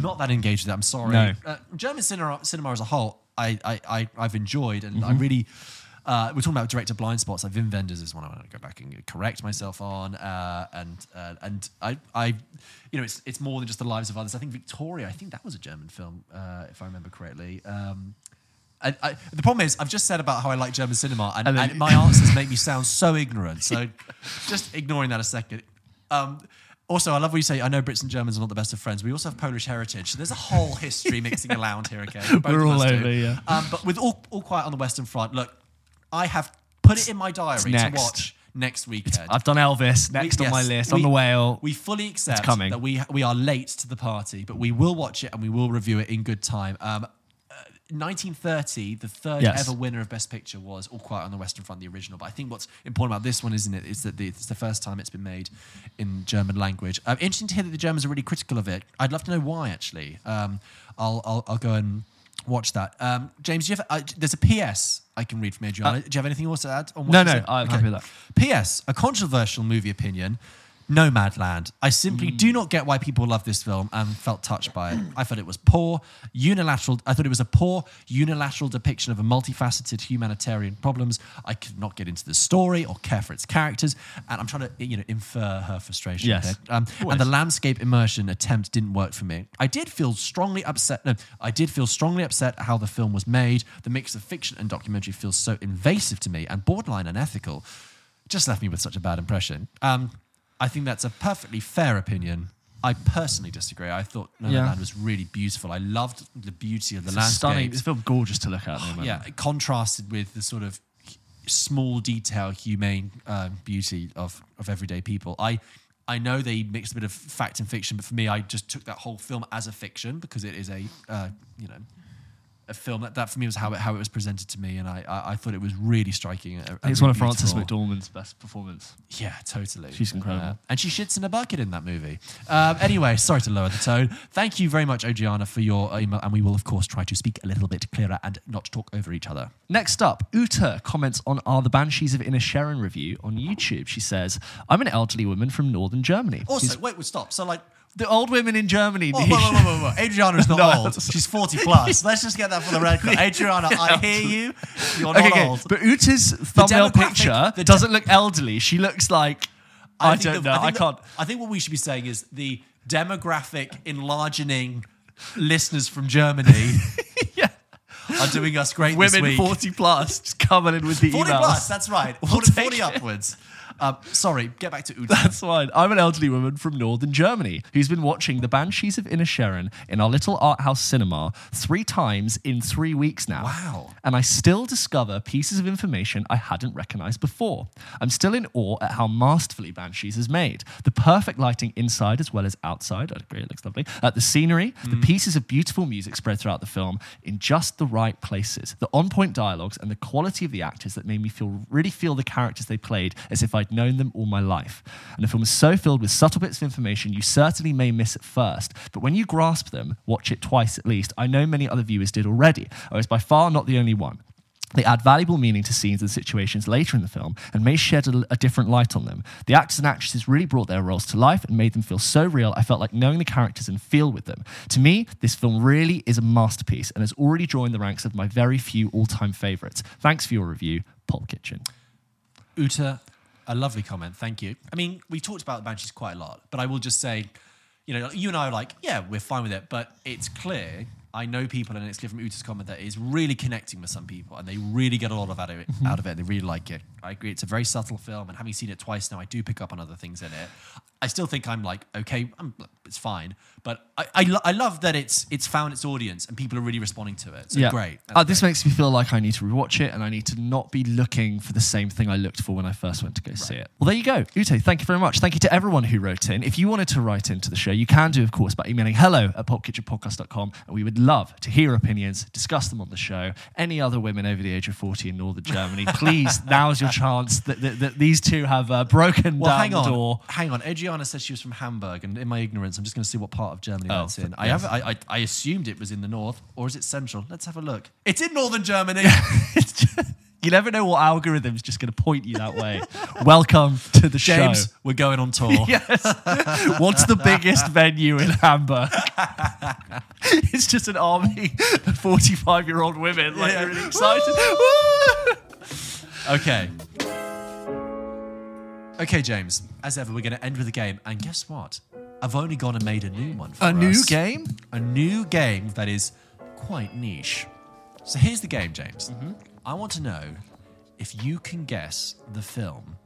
[SPEAKER 2] not that engaged with that. I'm sorry.
[SPEAKER 1] No.
[SPEAKER 2] Uh, German cinema, cinema as a whole, I, I, I I've enjoyed, and
[SPEAKER 1] Mm-hmm.
[SPEAKER 2] I really. Uh, we're talking about director blind spots. Like Wim Wenders is one I want to go back and correct myself on, uh, and uh, and I, I, you know, it's it's more than just the lives of others. I think Victoria. I think that was a German film, uh, if I remember correctly. Um, I, I, the problem is, I've just said about how I like German cinema, and,
[SPEAKER 1] And then-
[SPEAKER 2] and my answers make me sound so ignorant. So, just ignoring that a second. Um, also, I love what you say. I know Brits and Germans are not the best of friends. We also have Polish heritage, so there's a whole history mixing around here. Okay, Both
[SPEAKER 1] We're all
[SPEAKER 2] us do.
[SPEAKER 1] over, yeah.
[SPEAKER 2] Um, but with all, all quiet on the Western Front, look, I have put it in my diary to
[SPEAKER 1] next.
[SPEAKER 2] watch next weekend.
[SPEAKER 1] I've done Elvis
[SPEAKER 2] We-
[SPEAKER 1] next on my
[SPEAKER 2] yes,
[SPEAKER 1] list,
[SPEAKER 2] we-
[SPEAKER 1] on the whale.
[SPEAKER 2] We fully accept
[SPEAKER 1] coming.
[SPEAKER 2] that we we are late to the party, but we will watch it and we will review it in good time. Um, uh, 1930, the third
[SPEAKER 1] Yes.
[SPEAKER 2] ever winner of Best Picture was All Quiet on the Western Front, the original. But I think what's important about this one, isn't it, is that the, it's the first time it's been made in German language. Um, interesting to hear that the Germans are really critical of it. I'd love to know why, actually. Um, I'll, I'll, I'll go and watch that. Um, James, do you have, uh, there's a PS I can read from Adriana. do you have anything else to add? On what
[SPEAKER 1] Uh, No, no,
[SPEAKER 2] said?
[SPEAKER 1] I'm happy with that.
[SPEAKER 2] P.S. A controversial movie opinion. Nomadland. I simply do not get why people love this film and felt touched by it. I thought it was poor, unilateral. I thought it was a poor, unilateral depiction of a multifaceted humanitarian problems. I could not get into the story or care for its characters, and I'm trying to, you know, infer her frustration.
[SPEAKER 1] Yes.
[SPEAKER 2] Um, and the landscape immersion attempt didn't work for me. I did feel strongly upset. No, I did feel strongly upset at how the film was made. The mix of fiction and documentary feels so invasive to me and borderline unethical. Just left me with such a bad impression. Um, I think that's a perfectly fair opinion. I personally disagree. I thought Nomadland
[SPEAKER 1] Yeah.
[SPEAKER 2] was really beautiful. I loved the beauty of the
[SPEAKER 1] It's
[SPEAKER 2] landscape.
[SPEAKER 1] stunning. It's film gorgeous to look at. at the moment.
[SPEAKER 2] Yeah, it contrasted with the sort of small detail, humane um, beauty of of everyday people. I I know they mixed a bit of fact and fiction, but for me, I just took that whole film as a fiction because it is a, uh, you know, a film that, that for me was how it, how it was presented to me, and I I, I thought it was really striking.
[SPEAKER 1] It's
[SPEAKER 2] really
[SPEAKER 1] one of Frances
[SPEAKER 2] beautiful-
[SPEAKER 1] McDormand's best performance.
[SPEAKER 2] Yeah, totally.
[SPEAKER 1] She's incredible.
[SPEAKER 2] Uh, and she shits in a bucket in that movie. Um, anyway, sorry to lower the tone. Thank you very much, Adriana, for your email, and we will of course try to speak a little bit clearer and not talk over each other.
[SPEAKER 1] Next up, Uta comments on Are the Banshees of Inisherin review on YouTube. She says, I'm an elderly woman from northern Germany.
[SPEAKER 2] Also, wait, wait, stop. So like.
[SPEAKER 1] The old women in Germany
[SPEAKER 2] Whoa, whoa, whoa, whoa, whoa. Adriana's not
[SPEAKER 1] No.
[SPEAKER 2] old. She's 40 plus. Let's just get that for the record. Adriana, I hear you. You're not old.
[SPEAKER 1] but Uta's thumbnail
[SPEAKER 2] demographic-
[SPEAKER 1] picture
[SPEAKER 2] the de-
[SPEAKER 1] doesn't look elderly. She looks like I,
[SPEAKER 2] think
[SPEAKER 1] don't
[SPEAKER 2] the-
[SPEAKER 1] know. I,
[SPEAKER 2] think the-
[SPEAKER 1] can't.
[SPEAKER 2] I think what we should be saying is the demographic enlarging listeners from Germany
[SPEAKER 1] yeah,
[SPEAKER 2] are doing us great this
[SPEAKER 1] women
[SPEAKER 2] week.
[SPEAKER 1] forty plus just coming in with the
[SPEAKER 2] 40
[SPEAKER 1] emails.
[SPEAKER 2] plus, that's right.
[SPEAKER 1] We'll
[SPEAKER 2] 40,
[SPEAKER 1] take
[SPEAKER 2] 40
[SPEAKER 1] it.
[SPEAKER 2] upwards. Um, sorry, get back to Uta.
[SPEAKER 1] That's fine. I'm an elderly woman from northern Germany who's been watching The Banshees of Inisherin in our little art house cinema three times in three weeks now.
[SPEAKER 2] Wow.
[SPEAKER 1] And I still discover pieces of information I hadn't recognized before. I'm still in awe at how masterfully Banshees is made. The perfect lighting inside as well as outside. I agree, it looks lovely. Uh, the scenery, the pieces of beautiful music spread throughout the film in just the right places. The on point dialogues and the quality of the actors that made me feel really feel the characters they played as if I'd known them all my life. And the film is so filled with subtle bits of information you certainly may miss at first, but when you grasp them, watch it twice at least. I know many other viewers did already. I was by far not the only one. They add valuable meaning to scenes and situations later in the film and may shed a, a different light on them. The actors and actresses really brought their roles to life and made them feel so real, I felt like knowing the characters and feel with them. To me, this film really is a masterpiece and has already joined the ranks of my very few all time favourites. Thanks for your review, Pop Kitchen.
[SPEAKER 2] Uta, a lovely comment. Thank you. I mean, we talked about the Banshees quite a lot, but I will just say, you know, you and I are like, yeah, we're fine with it, but it's clear. I know people, and it's clear from Uta's comment that it is really connecting with some people, and they really get a lot of out of it. Mm-hmm. Out of it, they really like it. I agree. It's a very subtle film, and having seen it twice now, I do pick up on other things in it. I still think I'm like, okay, I'm, it's fine, but I, I, lo- I love that it's it's found its audience, and people are really responding to it. So great.
[SPEAKER 1] Uh, this
[SPEAKER 2] great.
[SPEAKER 1] makes me feel like I need to rewatch it and I need to not be looking for the same thing I looked for when I first went to go see it. Well, there you go. Ute, thank you very much. Thank you to everyone who wrote in. If you wanted to write into the show, you can do, of course, by emailing hello at popkitchenpodcast.com. And we would love to hear opinions, discuss them on the show. Any other women over the age of 40 in Northern Germany, please, now's your chance that, that, that these two have uh, broken
[SPEAKER 2] Well,
[SPEAKER 1] down
[SPEAKER 2] hang on,
[SPEAKER 1] the door.
[SPEAKER 2] hang on. Adriana says she was from Hamburg, and in my ignorance, I'm just going to see what part of Germany
[SPEAKER 1] Oh,
[SPEAKER 2] that's in. I
[SPEAKER 1] yes.
[SPEAKER 2] have, I, I, I assumed it was in the north, or is it central? Let's have a look. It's in northern Germany.
[SPEAKER 1] Just- you never know what algorithm's just going to point you that way. Welcome to the
[SPEAKER 2] James,
[SPEAKER 1] show.
[SPEAKER 2] we're going on tour.
[SPEAKER 1] Yes. What's the biggest venue in Hamburg? it's just an army of 45 year old women, like
[SPEAKER 2] Yeah.
[SPEAKER 1] really excited.
[SPEAKER 2] Okay. Okay, James. As ever, we're going to end with a game, and guess what? I've only gone and made a new one. For
[SPEAKER 1] A new game?
[SPEAKER 2] A new game that is quite niche. So here's the game, James.
[SPEAKER 1] Mm-hmm.
[SPEAKER 2] I want to know if you can guess the film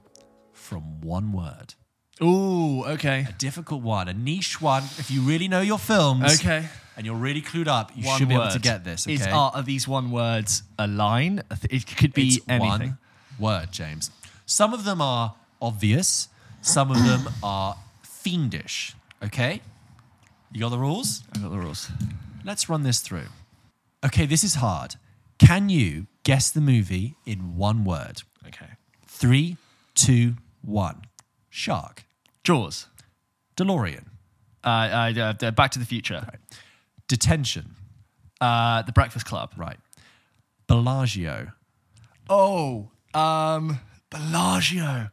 [SPEAKER 2] from one word.
[SPEAKER 1] Ooh, okay.
[SPEAKER 2] A difficult one, a niche one. If you really know your films,
[SPEAKER 1] Okay.
[SPEAKER 2] and you're really clued up, you should be able to get this. Okay,
[SPEAKER 1] Is, are, are these one words a line? I th- It could be
[SPEAKER 2] it's
[SPEAKER 1] anything.
[SPEAKER 2] one word, James. Some of them are obvious. Some of them are fiendish. Okay, you got the rules.
[SPEAKER 1] I got the rules.
[SPEAKER 2] Let's run this through. Okay, this is hard. Can you guess the movie in one word?
[SPEAKER 1] Okay.
[SPEAKER 2] Three, two, one. Shark.
[SPEAKER 1] Jaws.
[SPEAKER 2] DeLorean.
[SPEAKER 1] Uh, uh, uh, Back to the Future. Right.
[SPEAKER 2] Detention.
[SPEAKER 1] Uh, the Breakfast Club.
[SPEAKER 2] Right. Bellagio.
[SPEAKER 1] Oh, um, Bellagio.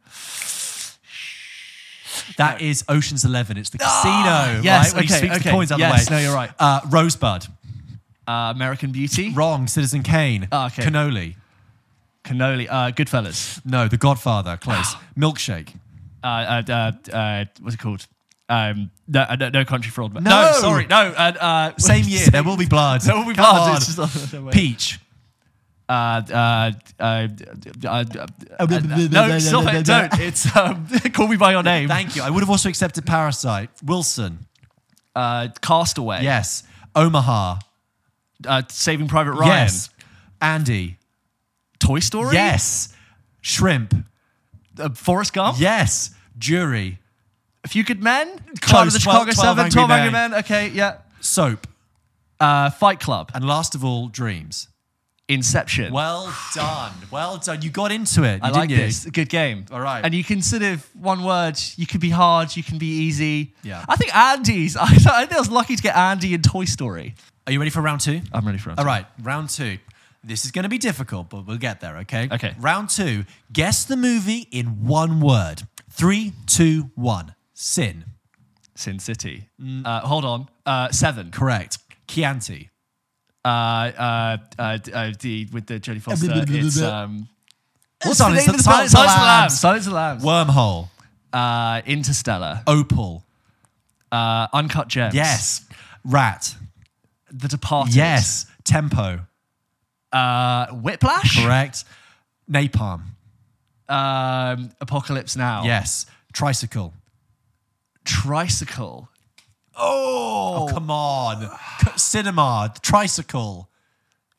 [SPEAKER 2] That is Ocean's Eleven. It's the casino,
[SPEAKER 1] Ah, yes,
[SPEAKER 2] right? When he
[SPEAKER 1] okay,
[SPEAKER 2] sweeps the
[SPEAKER 1] okay.
[SPEAKER 2] coins out
[SPEAKER 1] Yes,
[SPEAKER 2] of the way.
[SPEAKER 1] no, you're right.
[SPEAKER 2] Uh, Rosebud.
[SPEAKER 1] Uh, American Beauty.
[SPEAKER 2] Wrong. Citizen Kane.
[SPEAKER 1] Ah, okay.
[SPEAKER 2] Cannoli.
[SPEAKER 1] Cannoli. Uh, Goodfellas.
[SPEAKER 2] No, The Godfather. Close. Milkshake.
[SPEAKER 1] uh, uh, uh, uh, what's it called? Um, no, uh, no, no country for old men.
[SPEAKER 2] No!
[SPEAKER 1] sorry, no. Uh, uh,
[SPEAKER 2] Same year. There will be blood.
[SPEAKER 1] There will be
[SPEAKER 2] Come
[SPEAKER 1] blood.
[SPEAKER 2] on.
[SPEAKER 1] It's just-
[SPEAKER 2] Peach.
[SPEAKER 1] Uh, uh, uh, no, stop it! Don't. It's um, call me by your name.
[SPEAKER 2] Thank you. I would have also accepted Parasite. Wilson.
[SPEAKER 1] Uh, Castaway.
[SPEAKER 2] Yes. Omaha.
[SPEAKER 1] Uh, Saving Private Ryan.
[SPEAKER 2] Yes. Andy.
[SPEAKER 1] Toy Story.
[SPEAKER 2] Yes. Shrimp.
[SPEAKER 1] Uh, Forrest Gump.
[SPEAKER 2] Yes. Jury.
[SPEAKER 1] A Few Good Men? Trial of the
[SPEAKER 2] 12
[SPEAKER 1] Chicago
[SPEAKER 2] 12
[SPEAKER 1] Seven,
[SPEAKER 2] Angry
[SPEAKER 1] 12 Angry
[SPEAKER 2] Men.
[SPEAKER 1] Men. Okay, yeah.
[SPEAKER 2] Soap.
[SPEAKER 1] Uh, Fight Club.
[SPEAKER 2] And last of all, dreams.
[SPEAKER 1] Inception.
[SPEAKER 2] Well done. Well done. You got into it.
[SPEAKER 1] I
[SPEAKER 2] you
[SPEAKER 1] like
[SPEAKER 2] didn't you?
[SPEAKER 1] this. Good game.
[SPEAKER 2] All right.
[SPEAKER 1] And you can sort of one word. You can be hard. You can be easy.
[SPEAKER 2] Yeah.
[SPEAKER 1] I think Andy's. I, I think I was lucky to get Andy in Toy Story.
[SPEAKER 2] Are you ready for round two?
[SPEAKER 1] I'm ready for it.
[SPEAKER 2] All right, round two. This is going to be difficult, but we'll get there, okay?
[SPEAKER 1] Okay.
[SPEAKER 2] Round two. Guess the movie in one word. Three, two, one. Sin.
[SPEAKER 1] Sin City.
[SPEAKER 2] Mm.
[SPEAKER 1] Uh, hold on. Uh, seven.
[SPEAKER 2] Correct. Chianti.
[SPEAKER 1] Uh, uh, uh, d- uh, the, with the Jodie Foster. it's um. What's
[SPEAKER 2] Done.
[SPEAKER 1] the
[SPEAKER 2] It's
[SPEAKER 1] name of the
[SPEAKER 2] Silence of the
[SPEAKER 1] Silence the
[SPEAKER 2] Lambs.
[SPEAKER 1] Lambs. Silence of the Lambs.
[SPEAKER 2] Wormhole.
[SPEAKER 1] Uh, Interstellar.
[SPEAKER 2] Opal.
[SPEAKER 1] Uh, Uncut Gems.
[SPEAKER 2] Yes. Rat.
[SPEAKER 1] The Departed.
[SPEAKER 2] Yes. Tempo.
[SPEAKER 1] Uh, Whiplash.
[SPEAKER 2] Correct. Napalm.
[SPEAKER 1] Um, Apocalypse Now.
[SPEAKER 2] Yes. Tricycle.
[SPEAKER 1] Tricycle.
[SPEAKER 2] Oh, come on. Cinema. Tricycle.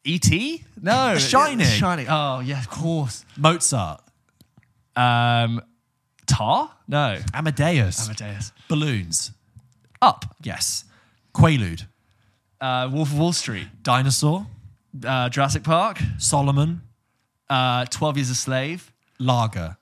[SPEAKER 1] E.T. No.
[SPEAKER 2] Shining.
[SPEAKER 1] Shining. Oh yeah, of course.
[SPEAKER 2] Mozart.
[SPEAKER 1] Um, Tar? No.
[SPEAKER 2] Amadeus.
[SPEAKER 1] Amadeus.
[SPEAKER 2] Balloons.
[SPEAKER 1] Up.
[SPEAKER 2] Yes. Quaalude.
[SPEAKER 1] Uh, Wolf of Wall Street.
[SPEAKER 2] Dinosaur.
[SPEAKER 1] Uh, Jurassic Park.
[SPEAKER 2] Solomon.
[SPEAKER 1] Uh, Twelve Years a Slave.
[SPEAKER 2] Lager.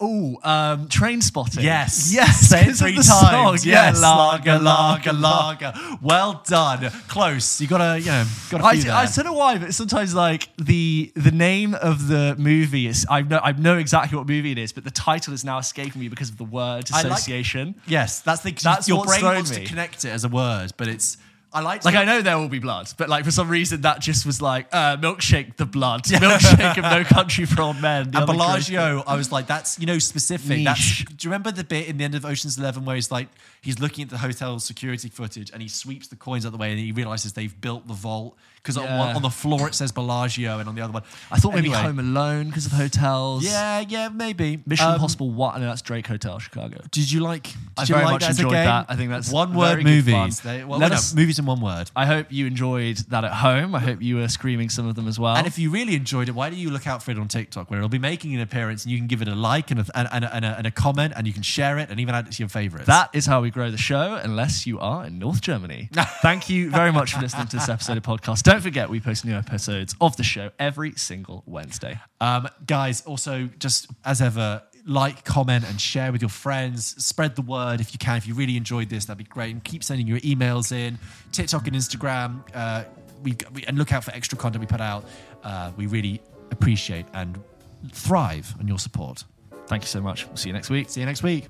[SPEAKER 1] Oh, um, Trainspotting.
[SPEAKER 2] Yes.
[SPEAKER 1] Yes.
[SPEAKER 2] Say it three times.
[SPEAKER 1] song.
[SPEAKER 2] Yes.
[SPEAKER 1] Yeah,
[SPEAKER 2] lager, lager, lager. Well done. Close. You gotta, you know, got a
[SPEAKER 1] I,
[SPEAKER 2] there.
[SPEAKER 1] I don't know why, but sometimes like the the name of the movie is I know I know exactly what movie it is, but the title is now escaping me because of the word
[SPEAKER 2] I like-
[SPEAKER 1] association.
[SPEAKER 2] yes, that's the.
[SPEAKER 1] That's
[SPEAKER 2] your brain wants to connect it as a word, but it's. I like. To
[SPEAKER 1] Like I know there will be blood, but like for some reason that just was like uh, milkshake the blood, milkshake of No Country for Old Men.
[SPEAKER 2] And Bellagio, I was like, that's you know specific. That's, do you remember the bit in the end of Ocean's Eleven where he's like, he's looking at the hotel security footage and he sweeps the coins out the way and he realizes they've built the vault because on,
[SPEAKER 1] Yeah.
[SPEAKER 2] one- on the floor it says Bellagio and on the other one,
[SPEAKER 1] I thought maybe
[SPEAKER 2] Anyway.
[SPEAKER 1] Home Alone because of hotels.
[SPEAKER 2] Yeah, yeah, maybe.
[SPEAKER 1] Mission
[SPEAKER 2] Um,
[SPEAKER 1] Impossible. What? No, that's Drake Hotel, Chicago.
[SPEAKER 2] Did you like? Did
[SPEAKER 1] I
[SPEAKER 2] you
[SPEAKER 1] very
[SPEAKER 2] like
[SPEAKER 1] much
[SPEAKER 2] that
[SPEAKER 1] enjoyed
[SPEAKER 2] game?
[SPEAKER 1] that. I think that's
[SPEAKER 2] one word movies. They, well,
[SPEAKER 1] Let us-
[SPEAKER 2] movies in one word.
[SPEAKER 1] I hope you enjoyed that at home. I hope you were screaming some of them as well.
[SPEAKER 2] And if you really enjoyed it, why don't you look out for it on TikTok, where it'll be making an appearance, and you can give it a like and a, and, and, a, and, a, and a comment, and you can share it, and even add it to your favorites.
[SPEAKER 1] that is how we grow the show, unless you are in North Germany. Thank you very much for listening to this episode of podcast. Don't forget, we post new episodes of the show every single Wednesday.
[SPEAKER 2] Um, guys, also, just as ever, like, comment, and share with your friends. Spread the word if you can. If you really enjoyed this, that'd be great. And keep sending your emails in, TikTok and Instagram. Uh, we, we and look out for extra content we put out. Uh, we really appreciate and thrive on your support.
[SPEAKER 1] Thank you so much. We'll see you next week.
[SPEAKER 2] See you next week.